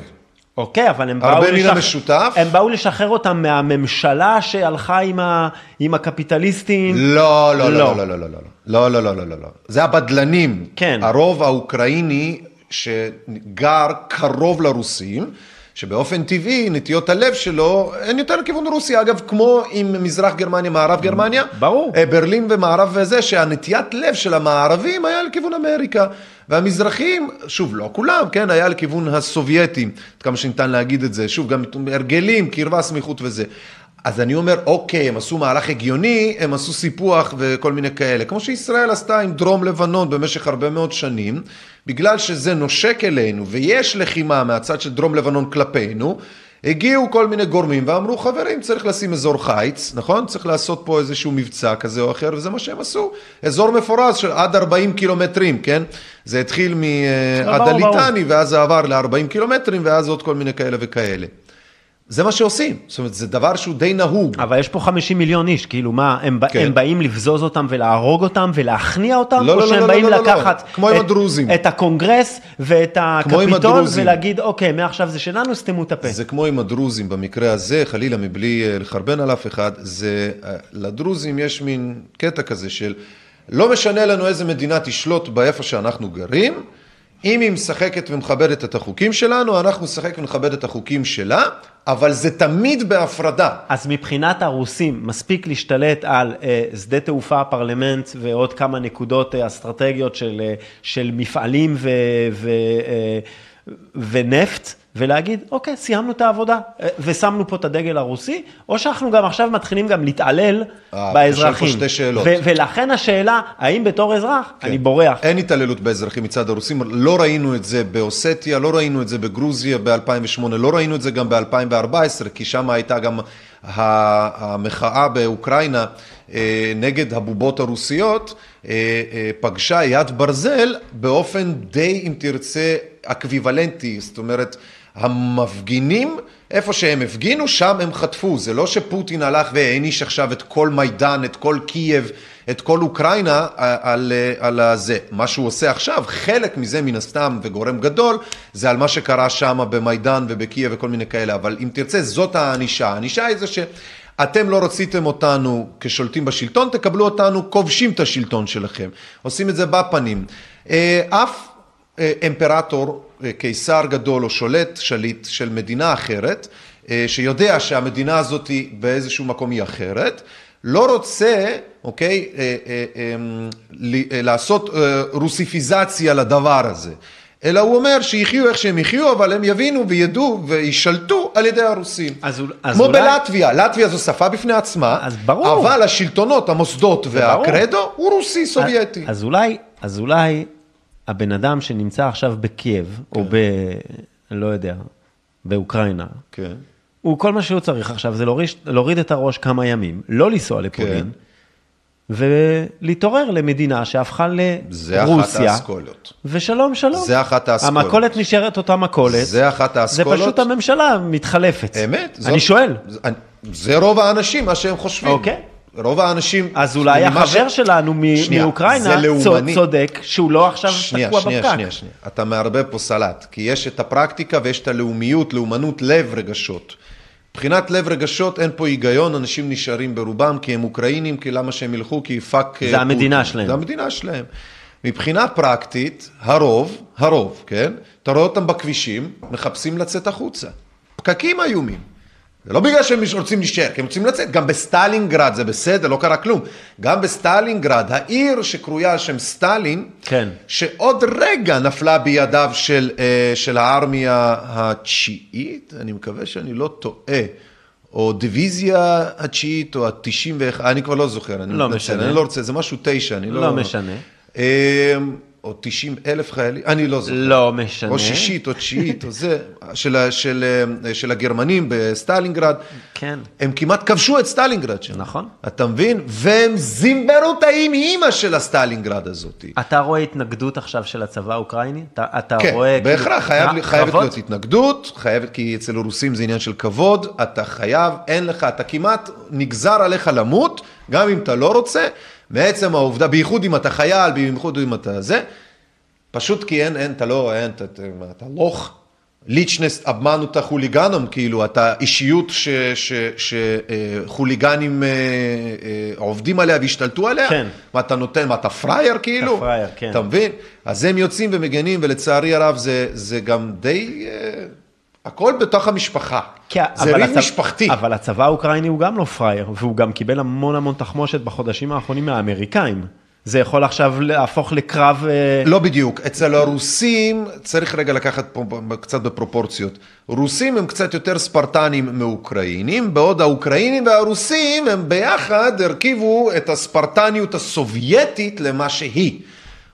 S2: אוקיי, אבל הם באו.
S1: המשותף.
S2: הם באו לשחרר אותם מהממשלה שהלכה עם, ה... עם הקפיטליסטים.
S1: לא, לא, לא, לא, לא, לא, לא, לא, לא, לא, לא, לא, לא, לא. זה הבדלנים.
S2: כן.
S1: הרוב האוקראיני שגר קרוב לרוסים, שבאופן טבעי נטיות הלב שלו הן יותר לכיוון רוסיה, אגב, כמו עם מזרח גרמניה, מערב גרמניה.
S2: ברור.
S1: אה, ברלין ומערב וזה, שהנטיית לב של המערבים היה לכיוון אמריקה. והמזרחים, שוב, לא כולם, כן, היה לכיוון הסובייטים, עד כמה שניתן להגיד את זה, שוב, גם הרגלים, קרבה, סמיכות וזה. אז אני אומר, אוקיי, הם עשו מהלך הגיוני, הם עשו סיפוח וכל מיני כאלה. כמו שישראל עשתה עם דרום לבנון במשך הרבה מאוד שנים, בגלל שזה נושק אלינו ויש לחימה מהצד של דרום לבנון כלפינו, הגיעו כל מיני גורמים ואמרו, חברים, צריך לשים אזור חיץ, נכון? צריך לעשות פה איזשהו מבצע כזה או אחר, וזה מה שהם עשו. אזור מפורז של עד 40 קילומטרים, כן? זה התחיל מעד
S2: ברור.
S1: הליטני, ואז זה עבר ל-40 קילומטרים, ואז עוד כל מיני כאלה וכאלה. זה מה שעושים, זאת אומרת, זה דבר שהוא די נהוג.
S2: אבל יש פה 50 מיליון איש, כאילו מה, הם,
S1: כן.
S2: הם באים לבזוז אותם ולהרוג אותם ולהכניע אותם?
S1: לא,
S2: או
S1: לא,
S2: שהם
S1: לא,
S2: באים
S1: לא, לא, לא.
S2: לקחת
S1: כמו עם
S2: את,
S1: הדרוזים.
S2: את הקונגרס ואת הקפיטול. ולהגיד, אוקיי, מעכשיו זה שלנו, סתמו את הפה.
S1: זה כמו עם הדרוזים במקרה הזה, חלילה מבלי אה, לחרבן על אף אחד, זה, אה, לדרוזים יש מין קטע כזה של לא משנה לנו איזה מדינה תשלוט באיפה שאנחנו גרים, אם היא משחקת ומכבדת את החוקים שלנו, אנחנו נשחק ונכבד את החוקים שלה, אבל זה תמיד בהפרדה.
S2: אז מבחינת הרוסים, מספיק להשתלט על אה, שדה תעופה, פרלמנט ועוד כמה נקודות אה, אסטרטגיות של, אה, של מפעלים ו, ו, אה, ונפט, ולהגיד, אוקיי, סיימנו את העבודה, אה, ושמנו פה את הדגל הרוסי, או שאנחנו גם עכשיו מתחילים גם להתעלל
S1: אה,
S2: באזרחים.
S1: יש פה שתי שאלות.
S2: ו- ולכן השאלה, האם בתור אזרח,
S1: כן.
S2: אני בורח.
S1: אין התעללות באזרחים מצד הרוסים, לא ראינו את זה באוסטיה, לא ראינו את זה בגרוזיה ב-2008, לא ראינו את זה גם ב-2014, כי שם הייתה גם המחאה באוקראינה אה, נגד הבובות הרוסיות, פגשה יד ברזל באופן די, אם תרצה, אקוויוולנטי, זאת אומרת, המפגינים, איפה שהם הפגינו, שם הם חטפו. זה לא שפוטין הלך והעניש עכשיו את כל מיידן, את כל קייב, את כל אוקראינה על, על הזה. מה שהוא עושה עכשיו, חלק מזה מן הסתם וגורם גדול, זה על מה שקרה שם במיידן ובקייב וכל מיני כאלה. אבל אם תרצה, זאת הענישה. הענישה היא זה ש... אתם לא רציתם אותנו כשולטים בשלטון, תקבלו אותנו כובשים את השלטון שלכם. עושים את זה בפנים. אה, אף אמפרטור, אה, קיסר גדול או שולט, שליט של מדינה אחרת, אה, שיודע שהמדינה הזאת היא באיזשהו מקום היא אחרת, לא רוצה, אוקיי, אה, אה, אה, אה, לעשות אה, רוסיפיזציה לדבר הזה. אלא הוא אומר שיחיו איך שהם יחיו, אבל הם יבינו וידעו וישלטו על ידי הרוסים.
S2: אז, אז
S1: כמו
S2: אולי...
S1: בלטביה, לטביה זו שפה בפני עצמה,
S2: אז ברור.
S1: אבל השלטונות, המוסדות. והקרדו הוא רוסי סובייטי.
S2: אז אולי, אז אולי הבן אדם שנמצא עכשיו בקייב, או ב... לא יודע, באוקראינה,
S1: כן.
S2: הוא כל מה שהוא צריך עכשיו זה להוריד, להוריד את הראש כמה ימים, לא לנסוע לפולין, ולהתעורר למדינה שהפכה
S1: זה אחת
S2: לרוסיה,
S1: האסכולות.
S2: ושלום שלום.
S1: זה אחת האסכולות.
S2: המכולת נשארת אותה מכולת.
S1: זה אחת האסכולות.
S2: זה פשוט הממשלה מתחלפת.
S1: אמת.
S2: אני
S1: זאת-
S2: שואל.
S1: זה- זה רוב האנשים, מה שהם חושבים.
S2: אוקיי.
S1: רוב האנשים...
S2: אז אולי החבר שלנו מ-
S1: שנייה,
S2: מאוקראינה
S1: לאומני.
S2: צודק שהוא לא עכשיו
S1: שנייה,
S2: תקוע
S1: שנייה,
S2: בפקק.
S1: שנייה, שנייה. אתה מערבב פה סלט, כי יש את הפרקטיקה ויש את הלאומיות, לאומנות לב רגשות. מבחינת לב רגשות אין פה היגיון, אנשים נשארים ברובם כי הם אוקראינים, כי למה שהם ילכו? כי fuck...
S2: זה
S1: אה,
S2: המדינה
S1: פוטין.
S2: שלהם.
S1: זה המדינה שלהם. מבחינה פרקטית, הרוב, הרוב, כן? אתה רואה אותם בכבישים, מחפשים לצאת החוצה. פקקים איומים. זה לא בגלל שהם רוצים להישאר, כי הם רוצים לצאת. גם בסטלינגרד זה בסדר, לא קרה כלום. גם בסטלינגרד, העיר שקרויה על שם סטלין,
S2: כן.
S1: שעוד רגע נפלה בידיו של, אה, של הארמיה התשיעית, אני מקווה שאני לא טועה, או דיוויזיה התשיעית או התשעים ואחד, אני כבר לא זוכר, אני
S2: לא
S1: מתנצל,
S2: משנה.
S1: אני לא רוצה, זה משהו תשע, אני לא...
S2: לא משנה.
S1: או תשעים אלף חיילים, אני לא זוכר.
S2: לא משנה.
S1: או שישית או תשיעית או זה, של, של, אה, של הגרמנים בסטלינגרד.
S2: כן.
S1: הם כמעט כבשו את סטלינגרד שם.
S2: נכון.
S1: אתה מבין? והם זימברו את האימא של הסטלינגרד הזאת.
S2: אתה רואה התנגדות עכשיו של הצבא האוקראיני? אתה, אתה
S1: כן,
S2: רואה...
S1: בהכרח,
S2: כאילו,
S1: חייב, חייבת? להיות התנגדות, חייבת, כי אצל הרוסים זה עניין של כבוד, אתה חייב, אין לך, אתה כמעט נגזר עליך למות, גם אם אתה לא רוצה, מעצם העובדה, בייחוד אם אתה חייל, בייחוד אם אתה זה, פשוט כי אין, אין, אתה לא, אין, אתה, אתה, לוך. ליצ'נס אבמנות החוליגנום, כאילו, אתה אישיות שחוליגנים עובדים עליה והשתלטו עליה,
S2: כן.
S1: מה אתה נותן, מה אתה פראייר כאילו?
S2: אתה פראייר, כן.
S1: אתה מבין? אז הם יוצאים ומגנים, ולצערי הרב זה, זה גם די, אה, הכל בתוך המשפחה.
S2: כי-
S1: זה ריב
S2: הצבא-
S1: משפחתי.
S2: אבל הצבא האוקראיני הוא גם לא פראייר, והוא גם קיבל המון המון תחמושת בחודשים האחרונים מהאמריקאים. זה יכול עכשיו להפוך לקרב... אה,
S1: לא בדיוק, אצל הרוסים, צריך רגע לקחת פה קצת בפרופורציות. רוסים הם קצת יותר ספרטנים מאוקראינים, בעוד האוקראינים והרוסים הם ביחד הרכיבו את הספרטניות הסובייטית למה שהיא.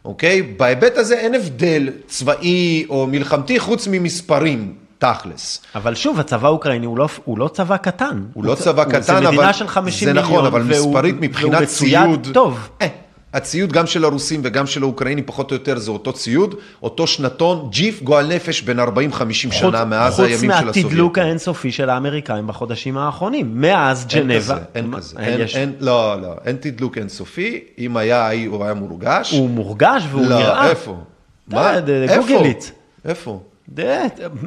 S1: אוקיי? בהיבט הזה אין הבדל צבאי או מלחמתי חוץ ממספרים, תכלס.
S2: אבל שוב, הצבא האוקראיני הוא לא, הוא לא צבא קטן.
S1: הוא לא צבא קטן,
S2: זה מדינה
S1: אבל-
S2: של 50
S1: זה
S2: מיליון.
S1: נכון, אבל
S2: והוא-
S1: מספרית מבחינת ציוד-
S2: טוב.
S1: אה, הציוד גם של הרוסים וגם של האוקראינים פחות או יותר זה אותו ציוד, אותו שנתון, ג'יפ גועל נפש בין 40-50 שנה מאז הימים של
S2: חוץ
S1: הסובייטים.
S2: מהתדלוק האינסופי של האמריקאים בחודשים האחרונים. מאז
S1: אין
S2: ג'נבה.
S1: כזה, אין כזה,
S2: אה,
S1: אין, אין, לא, לא, אין תדלוק אינסופי, אם היה, הוא היה מורגש.
S2: הוא מורגש והוא
S1: לא,
S2: נראה.
S1: איפה?
S2: אתה
S1: מה? איפה?
S2: גוגלית.
S1: איפה?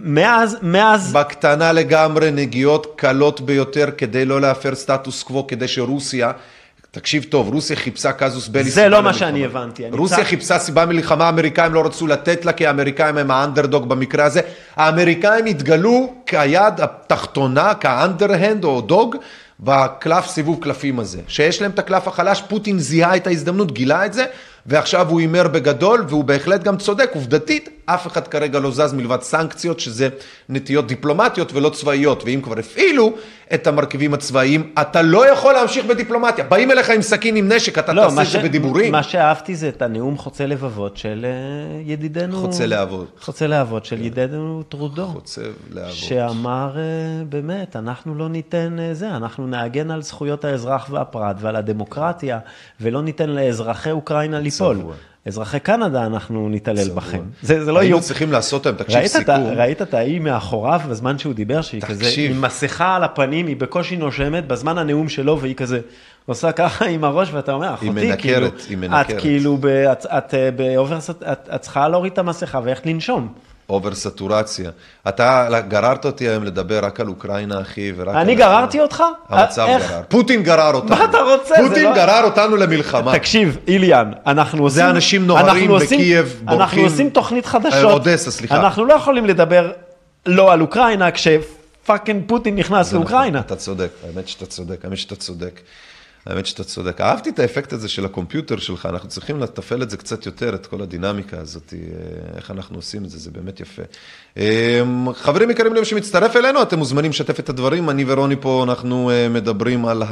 S2: מאז, מאז,
S1: בקטנה לגמרי, נגיעות קלות ביותר כדי לא להפר סטטוס קוו, כדי שרוסיה, תקשיב טוב, רוסיה חיפשה קזוס בלי
S2: זה לא מה. שאני הבנתי.
S1: רוסיה
S2: קצת-
S1: חיפשה סיבה מלחמה, האמריקאים לא רצו לתת לה, כי האמריקאים הם האנדרדוג במקרה הזה. האמריקאים התגלו כיד התחתונה, כאנדרהנד או דוג, בקלף סיבוב קלפים הזה. שיש להם את הקלף החלש, פוטין זיהה את ההזדמנות, גילה את זה, ועכשיו הוא הימר בגדול, והוא בהחלט גם צודק, עובדתית, אף אחד כרגע לא זז מלבד סנקציות, שזה נטיות דיפלומטיות ולא צבאיות, ואם כבר הפעילו את המרכיבים הצבאיים, אתה לא יכול להמשיך בדיפלומטיה. באים אליך עם סכין עם נשק, אתה
S2: לא,
S1: תעשה את זה
S2: ש-
S1: בדיבורים.
S2: מה שאהבתי זה את הנאום חוצה לבבות של אה, ידידנו...
S1: חוצה להבות.
S2: חוצה להבות של ידידנו טרודו.
S1: חוצה להבות.
S2: שאמר, אה, באמת, אנחנו לא ניתן אה, זה, אנחנו נגן על זכויות האזרח והפרט ועל הדמוקרטיה, ולא ניתן לאזרחי אוקראינה ליפול.
S1: צבוע.
S2: אזרחי קנדה, אנחנו נתעלל בכם. זה, זה לא
S1: היינו
S2: איום.
S1: צריכים לעשות להם, תקשיב,
S2: ראית את
S1: סיכום.
S2: ראית את ההיא מאחוריו בזמן שהוא דיבר, שהיא כזה
S1: תקשיב.
S2: עם מסכה על הפנים, היא בקושי נושמת, בזמן הנאום שלו, והיא כזה עושה ככה עם הראש, ואתה אומר, אחותי,
S1: מנקרת,
S2: כאילו,
S1: היא מנקרת.
S2: את כאילו, ב- את- את אה, ב over, את את צריכה להוריד את המסכה ואיך לנשום.
S1: over saturation. אתה גררת אותי היום לדבר רק על אוקראינה, אחי, ורק
S2: אני
S1: על...
S2: גררתי אותך?
S1: המצב
S2: איך?
S1: גרר. פוטין גרר אותנו.
S2: מה אתה רוצה? זה
S1: פוטין
S2: לא-
S1: גרר אותנו למלחמה.
S2: תקשיב, איליאן, אנחנו עושים...
S1: אנשים נהרגים
S2: אנחנו עושים-
S1: בקייב,
S2: אנחנו
S1: בורחים.
S2: עושים תוכנית
S1: אה,
S2: חדשות.
S1: אודסה, סליחה.
S2: אנחנו לא יכולים לדבר לא על אוקראינה, כש fucking פוטין נכנס
S1: זה נכון,
S2: לאוקראינה.
S1: אתה צודק, האמת שאתה צודק, האמת שאתה צודק. האמת שאתה צודק. אהבתי את האפקט הזה של הקומפיוטר שלך, אנחנו צריכים לתפעל את זה קצת יותר, את כל הדינמיקה הזאת, אה, איך אנחנו עושים את זה, זה באמת יפה. אה, חברים יקרים למי שמצטרף אלינו, אתם מוזמנים לשתף את הדברים, אני ורוני פה, אנחנו אה, מדברים על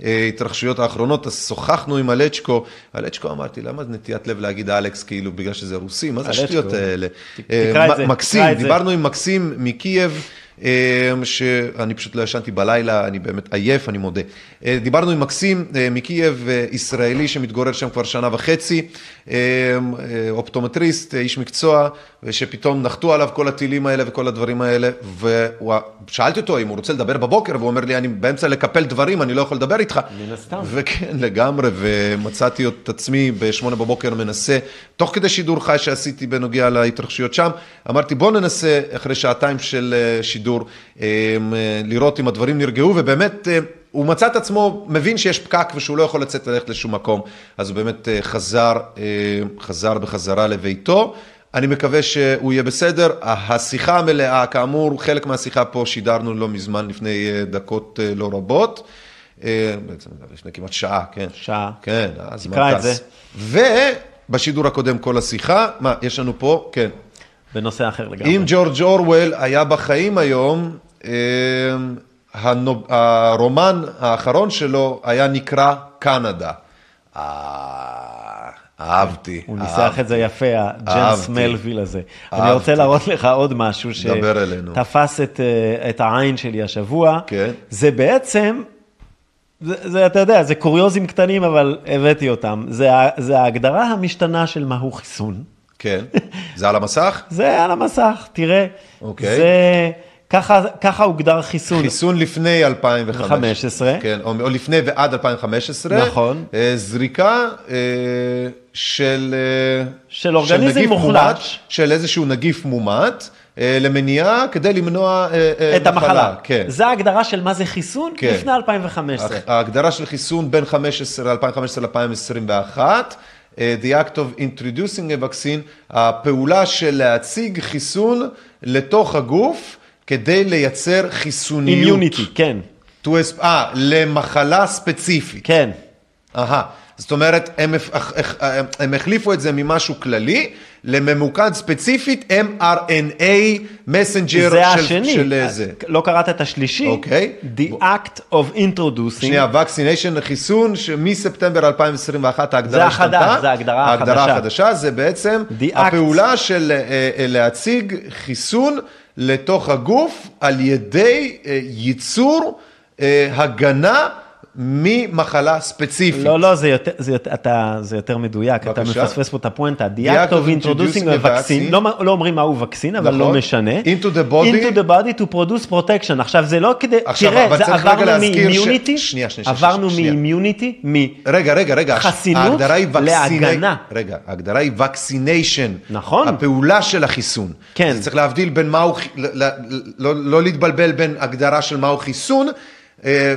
S1: ההתרחשויות האחרונות, אז שוחחנו עם אלצ'קו, אלצ'קו אמרתי, למה נטיית לב להגיד אלכס, כאילו, בגלל שזה רוסי, מה זה. השטויות האלה? מקסים. דיברנו עם מקסים מקייב. אה, שאני פשוט לא ישנתי בלילה, אני באמת עייף, אני מודה. אה, דיברנו עם מקסים אה, מקייב, אה, ישראלי שמתגורר שם כבר שנה וחצי, אה, אופטומטריסט, איש מקצוע, ושפתאום נחתו עליו כל הטילים האלה וכל הדברים האלה, ושאלתי אותו אם הוא רוצה לדבר בבוקר, והוא אומר לי, אני באמצע לקפל דברים, אני לא יכול לדבר איתך.
S2: מן הסתם.
S1: וכן, לגמרי, ומצאתי את עצמי בשמונה בבוקר מנסה, תוך כדי שידור חי שעשיתי בנוגע להתרחשויות שם, אמרתי בוא ננסה אחרי שעתיים של שידור, אה, אה, לראות אם הדברים נרגעו, ובאמת אה, הוא מצא את עצמו, מבין שיש פקק ושהוא לא יכול לצאת ללכת לשום מקום, אז הוא באמת אה, חזר, חזר בחזרה לביתו. אני מקווה שהוא יהיה בסדר. השיחה המלאה, כאמור, חלק מהשיחה פה שידרנו לא מזמן, לפני דקות לא רבות. בעצם לפני כמעט שעה, כן.
S2: שעה.
S1: כן, הזמן
S2: תקרא את
S1: טס.
S2: זה.
S1: ובשידור הקודם כל השיחה, מה, יש לנו פה? כן.
S2: בנושא אחר לגמרי.
S1: אם ג'ורג' אורוול היה בחיים היום, אה, הנו- הרומן האחרון שלו היה נקרא קנדה. אה, אהבתי.
S2: הוא ניסח את זה יפה,
S1: אהבתי.
S2: מלוויל הזה. אני
S1: אהבתי.
S2: רוצה להראות לך עוד משהו. שתפס את, אה, את העין שלי השבוע.
S1: כן.
S2: זה בעצם, זה, זה, אתה יודע, זה קוריוזים קטנים, אבל הבאתי אותם. זה, זה ההגדרה המשתנה של מהו חיסון.
S1: כן. זה על המסך?
S2: זה על המסך, תראה.
S1: אוקיי.
S2: זה, ככה, ככה הוגדר חיסון.
S1: חיסון לפני 2015.
S2: 15.
S1: כן, או, או לפני ועד 2015.
S2: נכון.
S1: אה, זריקה אה, של... אה,
S2: של אורגניזם.
S1: מומת, של איזשהו נגיף מומט, אה, למניעה כדי למנוע אה, אה,
S2: את המחלה.
S1: כן.
S2: זה ההגדרה של מה זה חיסון
S1: כן.
S2: לפני 2015.
S1: ההגדרה של חיסון בין 15, 2015 ל-2021, אה, the act of introducing a vaccine, הפעולה של להציג חיסון לתוך הגוף כדי לייצר חיסוניות.
S2: אימיוניטי, כן.
S1: אה, למחלה ספציפית.
S2: כן.
S1: אהה. זאת אומרת, הם, אח- הם החליפו את זה ממשהו כללי לממוקד ספציפית mRNA מסנג'ר
S2: זה
S1: של,
S2: השני.
S1: של אה, זה.
S2: לא קראת את השלישי?
S1: אוקיי.
S2: The act of introducing.
S1: שנייה, vaccination חיסון שמספטמבר 2021 ההגדרה
S2: זה החדש,
S1: השתנתה.
S2: זה ההגדרה
S1: ההגדרה
S2: החדשה.
S1: החדשה זה בעצם
S2: The act.
S1: הפעולה של אה, אה, להציג חיסון לתוך הגוף על ידי אה, ייצור אה, הגנה ממחלה ספציפית.
S2: לא, לא, זה יותר, זה, יותר- אתה, זה יותר מדויק, אתה
S1: בבקשה.
S2: מפספס פה את הפואנטה. Act of introducing a vaccine, לא, לא אומרים מהו וקסין, אבל לא
S1: נכון.
S2: משנה.
S1: Into the body.
S2: into the body to produce protection. עכשיו, זה לא כדי,
S1: עכשיו,
S2: תראה,
S1: אבל
S2: זה עברנו
S1: להזכיר ש-
S2: מאימיוניטי,
S1: שנייה, שנייה,
S2: עברנו. מאימיוניטי,
S1: רגע, רגע, רגע.
S2: חסינות
S1: ההגדרה היא vaccina-
S2: להגנה.
S1: רגע, ההגדרה היא vaccination.
S2: נכון.
S1: הפעולה של החיסון.
S2: כן.
S1: צריך להבדיל בין מהו, לא, לא להתבלבל בין הגדרה של מהו חיסון,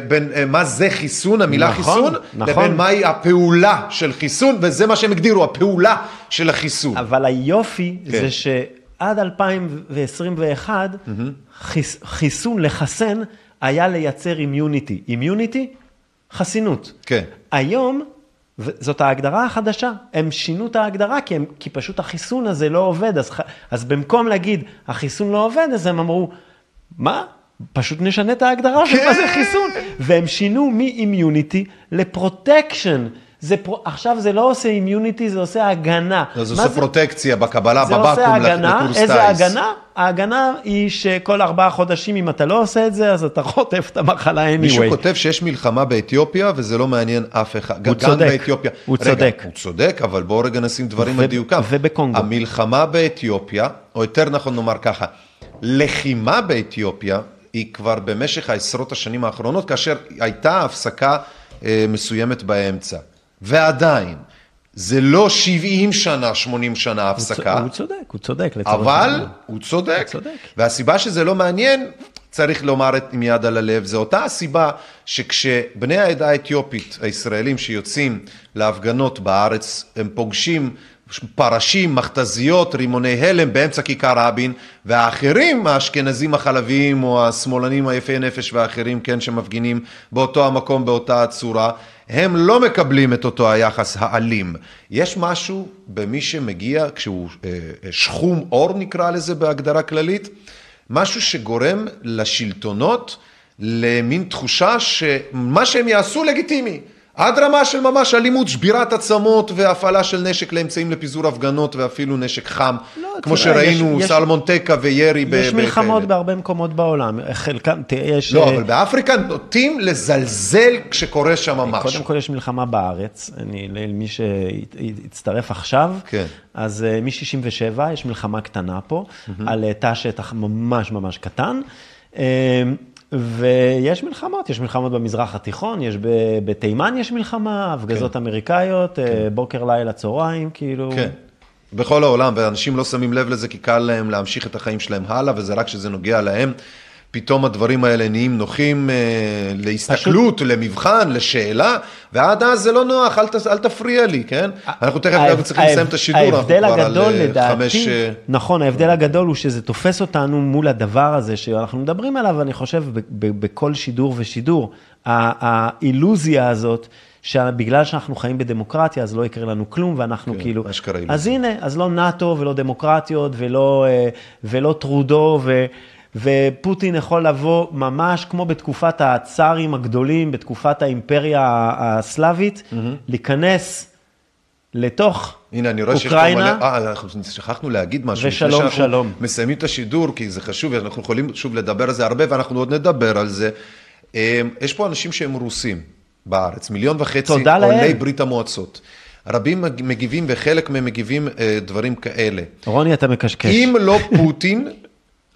S1: בין אה, מה זה חיסון, המילה
S2: נכון,
S1: חיסון,
S2: נכון.
S1: לבין מהי הפעולה של חיסון, וזה מה שהם הגדירו, הפעולה של החיסון.
S2: אבל היופי
S1: כן.
S2: זה שעד 2021, חיס, חיסון לחסן היה לייצר אימיוניטי. אימיוניטי, חסינות.
S1: כן.
S2: היום, וזאת ההגדרה החדשה, הם שינו את ההגדרה כי, הם, כי פשוט החיסון הזה לא עובד, אז, אז במקום להגיד החיסון לא עובד, אז הם אמרו, מה? פשוט נשנה את ההגדרה של מה זה חיסון. והם שינו מ immunity ל protection. זה pro... עכשיו זה לא עושה immunity, זה עושה הגנה.
S1: אז
S2: מה
S1: עושה פרוטקציה בקבלה,
S2: זה עושה
S1: בבקו"ם
S2: הגנה,
S1: לקורס
S2: איזה. הגנה? ההגנה היא שכל ארבעה חודשים, אם אתה לא עושה את זה, אז אתה חוטף את המחלה anyway.
S1: מישהו כותב שיש מלחמה באתיופיה וזה לא מעניין אף אחד.
S2: הוא
S1: גם
S2: צודק,
S1: באתיופיה.
S2: הוא
S1: רגע,
S2: צודק.
S1: הוא צודק, אבל בואו רגע נשים דברים
S2: ו-
S1: על דיוקם.
S2: ובקונגו.
S1: המלחמה באתיופיה, או יותר נכון נאמר ככה, לחימה באתיופיה היא כבר במשך העשרות השנים האחרונות, כאשר הייתה הפסקה אה, מסוימת באמצע. ועדיין, זה לא 70 שנה, 80 שנה הפסקה.
S2: הוא צודק, הוא צודק.
S1: אבל. הוא צודק.
S2: צודק.
S1: והסיבה שזה לא מעניין, צריך לומר את- עם יד על הלב, זו אותה הסיבה שכשבני העדה האתיופית, הישראלים שיוצאים להפגנות בארץ, הם פוגשים פרשים, מכתזיות, רימוני הלם באמצע כיכר רבין, והאחרים, האשכנזים החלביים או השמאלנים היפי נפש והאחרים, כן, שמפגינים באותו המקום, באותה הצורה, הם לא מקבלים את אותו היחס האלים. יש משהו במי שמגיע, כשהוא אה, אה, שחום עור נקרא לזה בהגדרה כללית, משהו שגורם לשלטונות למין תחושה שמה שהם יעשו לגיטימי. עד רמה של ממש אלימות, שבירת עצמות והפעלה של נשק לאמצעים לפיזור הפגנות ואפילו נשק חם, כמו
S2: תראה,
S1: שראינו,
S2: יש- יש-
S1: סלמונטקה וירי ב-
S2: יש מלחמות
S1: בכאלה.
S2: בהרבה מקומות בעולם, חלקם, תראה, יש...
S1: לא,
S2: אה,
S1: אבל באפריקה נוטים לזלזל כשקורה שם משהו.
S2: קודם כל יש מלחמה בארץ, אני, למי שהצטרף עכשיו,
S1: כן.
S2: אז אה, מ-67 יש מלחמה קטנה פה, על אה, תא שטח ממש ממש קטן, אה, ויש מלחמות, יש מלחמות במזרח התיכון, יש ב- בתימן יש מלחמה, הפגזות אמריקאיות, אה, בוקר, לילה, צהריים, כאילו...
S1: כן. בכל העולם, ואנשים לא שמים לב לזה כי קל להם להמשיך את החיים שלהם הלאה, וזה רק כשזה נוגע להם. פתאום הדברים האלה נהיים נוחים אה, להסתכלות, פשוט... למבחן, לשאלה, ועד אז זה לא נוח, אל, ת, אל תפריע לי, כן? אנחנו תכף
S2: ההב-
S1: גם צריכים לסיים את השידור, אנחנו כבר
S2: הגדול
S1: על אה,
S2: לדעתי,
S1: חמש... אה,
S2: נכון, ההבדל הגדול הוא שזה תופס אותנו מול הדבר הזה שאנחנו מדברים עליו, אני חושב, בכל שידור ושידור. האילוזיה הזאת, שבגלל שאנחנו חיים בדמוקרטיה, אז לא יקרה לנו כלום, ואנחנו
S1: כן,
S2: כאילו...
S1: אשכרה אילוזיה.
S2: אז הנה, אז לא נאט"ו ולא דמוקרטיות ולא, אה, ולא טרודו, ו... ופוטין יכול לבוא ממש כמו בתקופת הצארים הגדולים, בתקופת האימפריה הסלאבית, להיכנס לתוך
S1: הנה, אני רואה שיש פה
S2: אוקראינה.
S1: מלא... אה, אנחנו שכחנו להגיד משהו.
S2: ושלום, שלום.
S1: מסיימים את השידור, כי זה חשוב, אנחנו יכולים שוב לדבר על זה הרבה, ואנחנו עוד נדבר על זה. אה, יש פה אנשים שהם רוסים בארץ, מיליון וחצי עולי
S2: לאל.
S1: ברית המועצות. רבים מג- מגיבים, וחלק מהם מגיבים אה, דברים כאלה.
S2: רוני, אתה מקשקש.
S1: אם לא פוטין,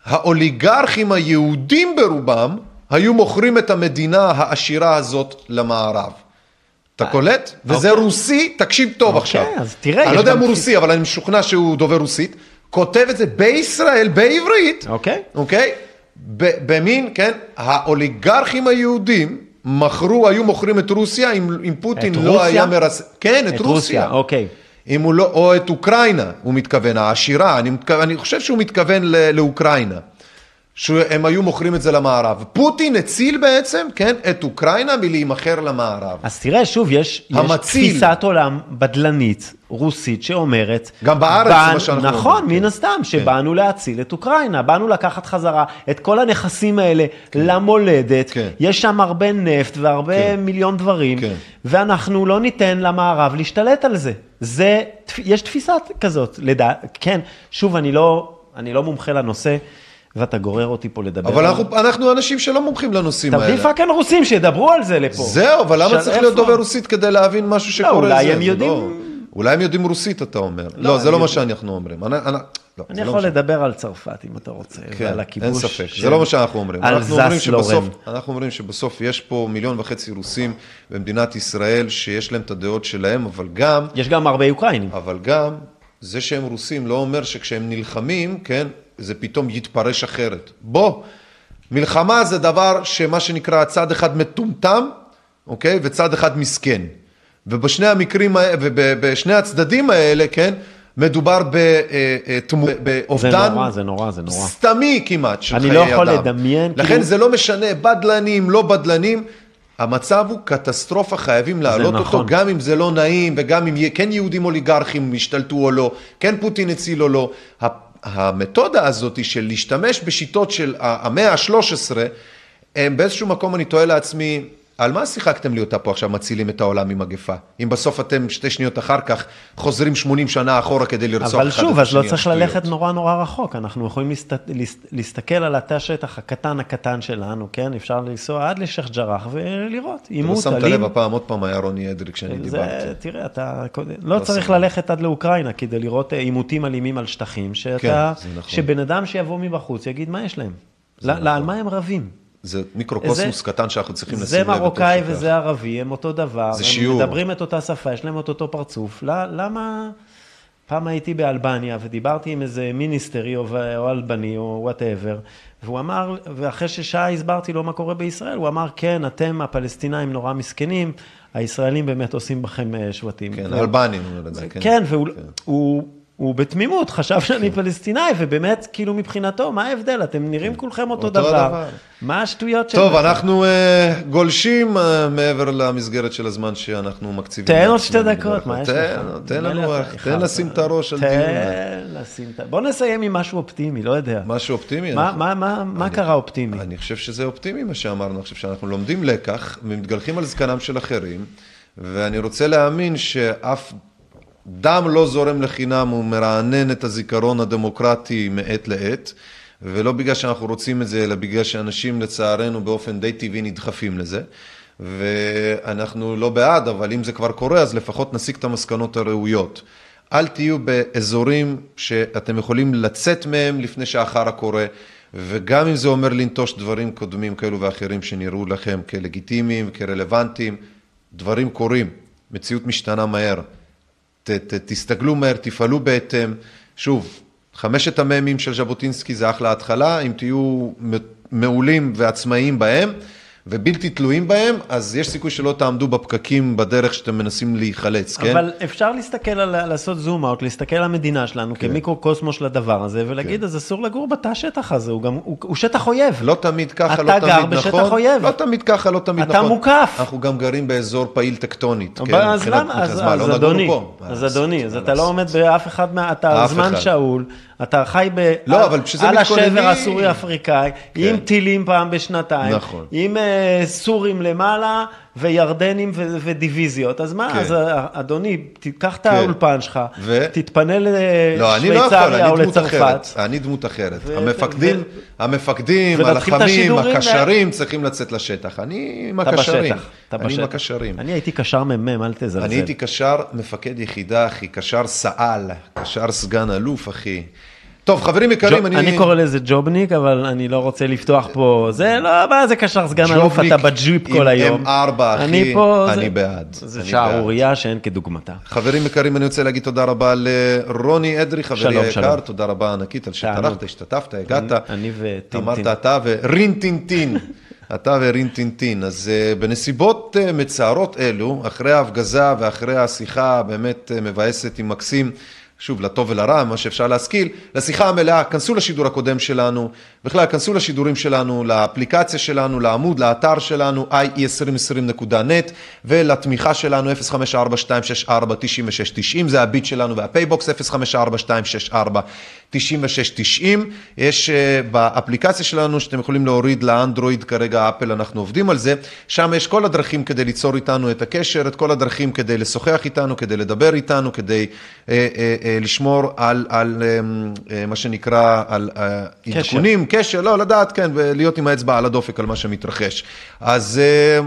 S1: האוליגרכים היהודים ברובם היו מוכרים את המדינה העשירה הזאת למערב. אתה קולט? וזה רוסי, תקשיב טוב
S2: אוקיי,
S1: עכשיו.
S2: אז תראה,
S1: אני לא יודע אם הוא רוסי, אבל אני משוכנע שהוא דובר רוסית. כותב את זה בישראל, בעברית.
S2: אוקיי.
S1: אוקיי? במין, כן, האוליגרכים היהודים מכרו, היו מוכרים את רוסיה אם, פוטין לא? היה מרס... כן, את. רוסיה,
S2: אוקיי.
S1: אם הוא לא, או את אוקראינה, הוא מתכוון, העשירה, אני, מתכוון, אני חושב שהוא מתכוון לאוקראינה. שהם היו מוכרים את זה למערב. פוטין הציל בעצם, כן, את אוקראינה מלהימכר למערב.
S2: אז תראה, שוב, יש, יש. תפיסת עולם בדלנית, רוסית, שאומרת...
S1: גם בארץ זה מה שאנחנו
S2: נכון,
S1: אומרים,
S2: מן הסתם, שבאנו להציל את אוקראינה, באנו לקחת חזרה את כל הנכסים האלה למולדת,
S1: כן.
S2: יש שם הרבה נפט והרבה
S1: כן.
S2: מיליון דברים,
S1: כן.
S2: ואנחנו לא ניתן למערב להשתלט על זה. זה, יש תפיסה כזאת, לדע... כן, שוב, אני לא, אני לא מומחה לנושא. ואתה גורר אותי פה לדבר.
S1: אבל
S2: על-
S1: אנחנו, אנחנו אנשים שלא מומחים לנושאים האלה.
S2: תביא fucking רוסים שידברו על זה לפה.
S1: זהו, אבל למה צריך להיות? דובר רוסית כדי להבין משהו שקורה?
S2: אולי
S1: זה?
S2: הם
S1: זה
S2: יודעים-
S1: לא- אולי הם יודעים רוסית, אתה אומר. לא, זה
S2: הם
S1: לא מה
S2: יודעים.
S1: שאנחנו אומרים. אני, אני, לא,
S2: אני
S1: זה לא
S2: יכול
S1: מה ש-
S2: לדבר על צרפת אם אתה רוצה,
S1: כן,
S2: ועל
S1: אין
S2: הכיבוש.
S1: ספק,
S2: של-
S1: זה לא מה שאנחנו אומרים.
S2: על
S1: אנחנו אומרים, שבסוף. אנחנו אומרים שבסוף יש פה מיליון וחצי רוסים במדינת ישראל שיש להם את הדעות שלהם, אבל גם,
S2: יש גם הרבה אוקראינים.
S1: אבל גם, זה שהם רוסים לא אומר שכשהם נלחמים, כן, זה פתאום יתפרש אחרת. בוא, מלחמה זה דבר שמה שנקרא צד אחד מטומטם, אוקיי? וצד אחד מסכן. ובשני המקרים, ובשני הצדדים האלה, כן, מדובר אה, אה, תמו-
S2: זה
S1: באובדן
S2: נורא, זה נורא, זה נורא.
S1: סתמי כמעט של
S2: אני
S1: חיי
S2: לא
S1: אדם.
S2: יכול לדמיין,
S1: לכן
S2: כאילו-
S1: זה לא משנה, בדלנים, לא בדלנים. המצב הוא קטסטרופה, חייבים להעלות
S2: נכון.
S1: אותו, גם אם זה לא נעים, וגם אם כן יהודים אוליגרכים השתלטו או לא, כן פוטין הציל או לא. המתודה הזאת של להשתמש בשיטות של המאה ה-13, הם באיזשהו מקום אני תוהה לעצמי, על מה שיחקתם לי אותה פה עכשיו מצילים את העולם ממגפה? אם בסוף אתם שתי שניות אחר כך חוזרים 80 שנה אחורה כדי לרצוח אחד
S2: אבל
S1: את
S2: שוב,
S1: השני.
S2: אז לא צריך
S1: שטויות.
S2: ללכת נורא נורא רחוק. אנחנו יכולים להסת... להס- להסתכל על התא השטח הקטן הקטן שלנו, כן? אפשר לנסוע עד לשייח' ג'ראח ולראות.
S1: לא
S2: עימות
S1: שמת
S2: אלים.
S1: לב, הפעם עוד פעם היה רוני אדרי כשאני
S2: זה,
S1: דיברתי.
S2: תראה, אתה לא
S1: לא
S2: צריך
S1: שם.
S2: ללכת עד לאוקראינה כדי לראות אה, עימותים אלימים על שטחים, שאתה,
S1: כן, נכון.
S2: שבן אדם שיבוא מבחוץ יגיד מה יש להם.
S1: זה
S2: לא- על מה הם רבים?
S1: זה מיקרוקוסמוס
S2: זה-
S1: קטן שאנחנו צריכים לשים
S2: זה
S1: לב.
S2: מרוקאי
S1: בתוך
S2: וזה ערבי, הם אותו דבר.
S1: זה שיעור.
S2: הם מדברים את אותה שפה, יש להם את אותו פרצוף. למה... פעם הייתי באלבניה ודיברתי עם איזה מיניסטרי או, או אלבני או whatever, והוא אמר, ואחרי ששעה הסברתי לו מה קורה בישראל, הוא אמר, כן, אתם הפלסטינאים נורא מסכנים, הישראלים באמת עושים בכם אה, שבטים.
S1: כן, זה, כן.
S2: כן, והוא הוא, הוא בתמימות חשב שאני פלסטינאי, ובאמת, כאילו מבחינתו, מה ההבדל? אתם נראים כולכם אותו,
S1: אותו
S2: דבר.
S1: הדבר.
S2: מה השטויות
S1: טוב,
S2: שלכם?
S1: אנחנו אה, גולשים אה, מעבר למסגרת של הזמן שאנחנו מקציבים.
S2: תן עוד שתי דקות, מה. יש לך?
S1: תן לנו, תן. לשים את הראש על דיון.
S2: תן לשים את. בוא נסיים עם משהו אופטימי, לא יודע.
S1: משהו אופטימי?
S2: מה-
S1: אנחנו-
S2: מה- מה- מה קרה אופטימי?
S1: אני חושב שזה אופטימי מה שאמרנו, אני חושב שאנחנו לומדים לקח ומתגלחים על זקנם של אחרים, ואני רוצה להאמין שאף דם לא זורם לחינם, הוא מרענן את הזיכרון הדמוקרטי מעת לעת, ולא בגלל שאנחנו רוצים את זה, אלא בגלל שאנשים לצערנו באופן די טבעי נדחפים לזה. ואנחנו לא בעד, אבל אם זה כבר קורה, אז לפחות נסיק את המסקנות הראויות. אל תהיו באזורים שאתם יכולים לצאת מהם לפני שהחרא קורה, וגם אם זה אומר לנטוש דברים קודמים כאלו ואחרים שנראו לכם כלגיטימיים, כרלוונטיים, דברים קורים, מציאות משתנה מהר. ת, ת, תסתגלו מהר, תפעלו בהתאם. שוב, חמשת המ"מים של ז'בוטינסקי זה אחלה התחלה, אם תהיו מעולים ועצמאיים בהם. ובלתי תלויים בהם, אז יש סיכוי שלא תעמדו בפקקים בדרך שאתם מנסים להיחלץ, כן?
S2: אבל אפשר להסתכל על, לעשות זום אאוט, להסתכל על המדינה שלנו כן. כמיקרו-קוסמו של הדבר הזה, ולהגיד, כן. אז אסור לגור בתא השטח הזה, הוא גם, הוא, הוא שטח אויב.
S1: לא תמיד ככה, לא תמיד נכון.
S2: אתה גר בשטח אויב.
S1: לא תמיד ככה, לא תמיד
S2: אתה
S1: נכון.
S2: אתה מוקף.
S1: אנחנו גם גרים באזור פעיל טקטונית, כן?
S2: אז למה? אז, אז, לא אדוני, אז אדוני, אז אתה לא עומד באף אחד מה... אתה זמן שאול. אתה חי ב...
S1: לא, אבל
S2: מתכוננים... על השבר הסורי-אפריקאי, כן. עם טילים פעם בשנתיים,
S1: נכון.
S2: עם uh, סורים למעלה וירדנים ו- ודיוויזיות. אז מה, כן. אז אדוני, תיקח את כן. האולפן שלך, ו... תתפנה לשוויצריה
S1: לא,
S2: או לצרפת.
S1: אני דמות אחרת. ו... המפקדים, ו... המפקדים, הלחמים, הקשרים צריכים לצאת לשטח. אני עם הקשרים.
S2: אתה
S1: אני עם הקשרים.
S2: אני הייתי קשר מ"מ, אל תזלזל.
S1: אני הייתי קשר מפקד יחידה, אחי, קשר סא"ל, קשר סגן אלוף, אחי. טוב, חברים יקרים, אני...
S2: אני קורא לזה ג'ובניק, אבל אני לא רוצה לפתוח פה... זה לא, מה זה קשר סגן אלוף, אתה בג'יפ כל היום.
S1: ג'ובניק עם M4, אחי, אני בעד.
S2: זה שערורייה שאין כדוגמתה.
S1: חברים יקרים, אני רוצה להגיד תודה רבה לרוני אדרי, חברי היקר, תודה רבה ענקית על שטרחת, השתתפת, הגעת.
S2: אני וטינטין.
S1: אמרת אתה ורינטינטין. אתה ורינטינטין. אז אה, בנסיבות אה, מצערות אלו, אחרי ההפגזה ואחרי השיחה הבאמת אה, מבאסת עם מקסים, שוב, לטוב ולרע, מה שאפשר להשכיל, לשיחה המלאה, כנסו לשידור הקודם שלנו, בכלל, כנסו לשידורים שלנו, לאפליקציה שלנו, לעמוד, לאתר שלנו, ie2020.net, ולתמיכה שלנו, 054-264-9690, זה הביט שלנו, והפייבוקס, 054-264-9690. יש אה, באפליקציה שלנו, שאתם יכולים להוריד לאנדרואיד, כרגע אפל, אנחנו עובדים על זה, שם יש כל הדרכים כדי ליצור איתנו את הקשר, את כל הדרכים כדי לשוחח איתנו, כדי לדבר איתנו, כדי... Uh, uh, לשמור על, על מה שנקרא, על עדכונים, קשר. לא, לדעת, כן, ולהיות עם האצבע על הדופק על מה שמתרחש. אז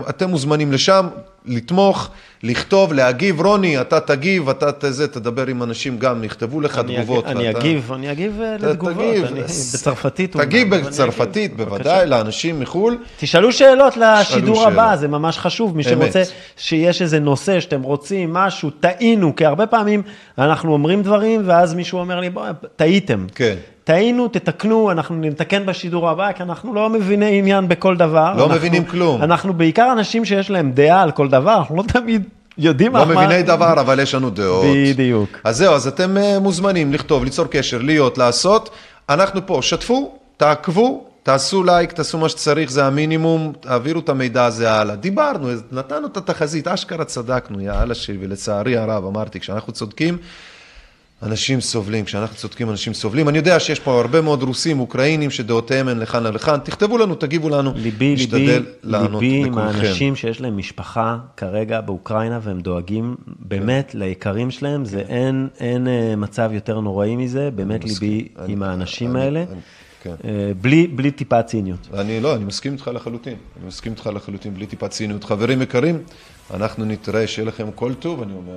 S1: אתם מוזמנים לשם, לתמוך, לכתוב, להגיב. רוני, אתה תגיב, אתה תזה, תדבר עם אנשים גם, יכתבו לך
S2: אני
S1: תגובות.
S2: אני ואתה... אגיב, אני אגיב לתגובות, תגיב, אני, בצרפתית.
S1: תגיב בצרפתית, בוודאי, לאנשים מחו"ל.
S2: תשאלו שאלות לשידור הבא, זה ממש חשוב. מי שרוצה שיש איזה נושא שאתם רוצים, משהו, טעינו, כי הרבה פעמים אנחנו אומרים דברים, ואז מישהו אומר לי, בואי, טעיתם.
S1: כן.
S2: טעינו, תתקנו, אנחנו נתקן בשידור הבא, כי אנחנו לא מביני עניין בכל דבר.
S1: לא
S2: אנחנו,
S1: מבינים כלום.
S2: אנחנו בעיקר אנשים שיש להם דעה על כל דבר, אנחנו לא תמיד יודעים
S1: לא מה... מביני דבר, אבל יש לנו דעות.
S2: בדיוק.
S1: אז זהו, אז אתם מוזמנים לכתוב, ליצור קשר, להיות, לעשות. אנחנו פה, שתפו, תעקבו, תעשו לייק, תעשו מה שצריך, זה המינימום, תעבירו את המידע הזה הלאה. דיברנו, נתנו את התחזית, אשכרה צדקנו, יאללה שלי, ולצערי הרב, אמרתי, כשאנחנו צודקים, אנשים סובלים, כשאנחנו צודקים אנשים סובלים. אני יודע שיש פה הרבה מאוד רוסים, אוקראינים, שדעותיהם הן לכאן ולכאן. תכתבו לנו, תגיבו לנו,
S2: ליבי, ליבי, ליבי עם האנשים שיש להם משפחה כרגע באוקראינה והם דואגים באמת כן. ליקרים שלהם, זה אין, אין אה, מצב יותר נוראי מזה, באמת ליבי אני, עם האנשים אני, האלה. אני, כן. אה, בלי, בלי טיפה ציניות.
S1: אני לא, אני מסכים איתך לחלוטין. אני מסכים איתך לחלוטין, בלי טיפה ציניות. חברים יקרים, אנחנו נתראה, שיהיה לכם כל טוב, אני אומר.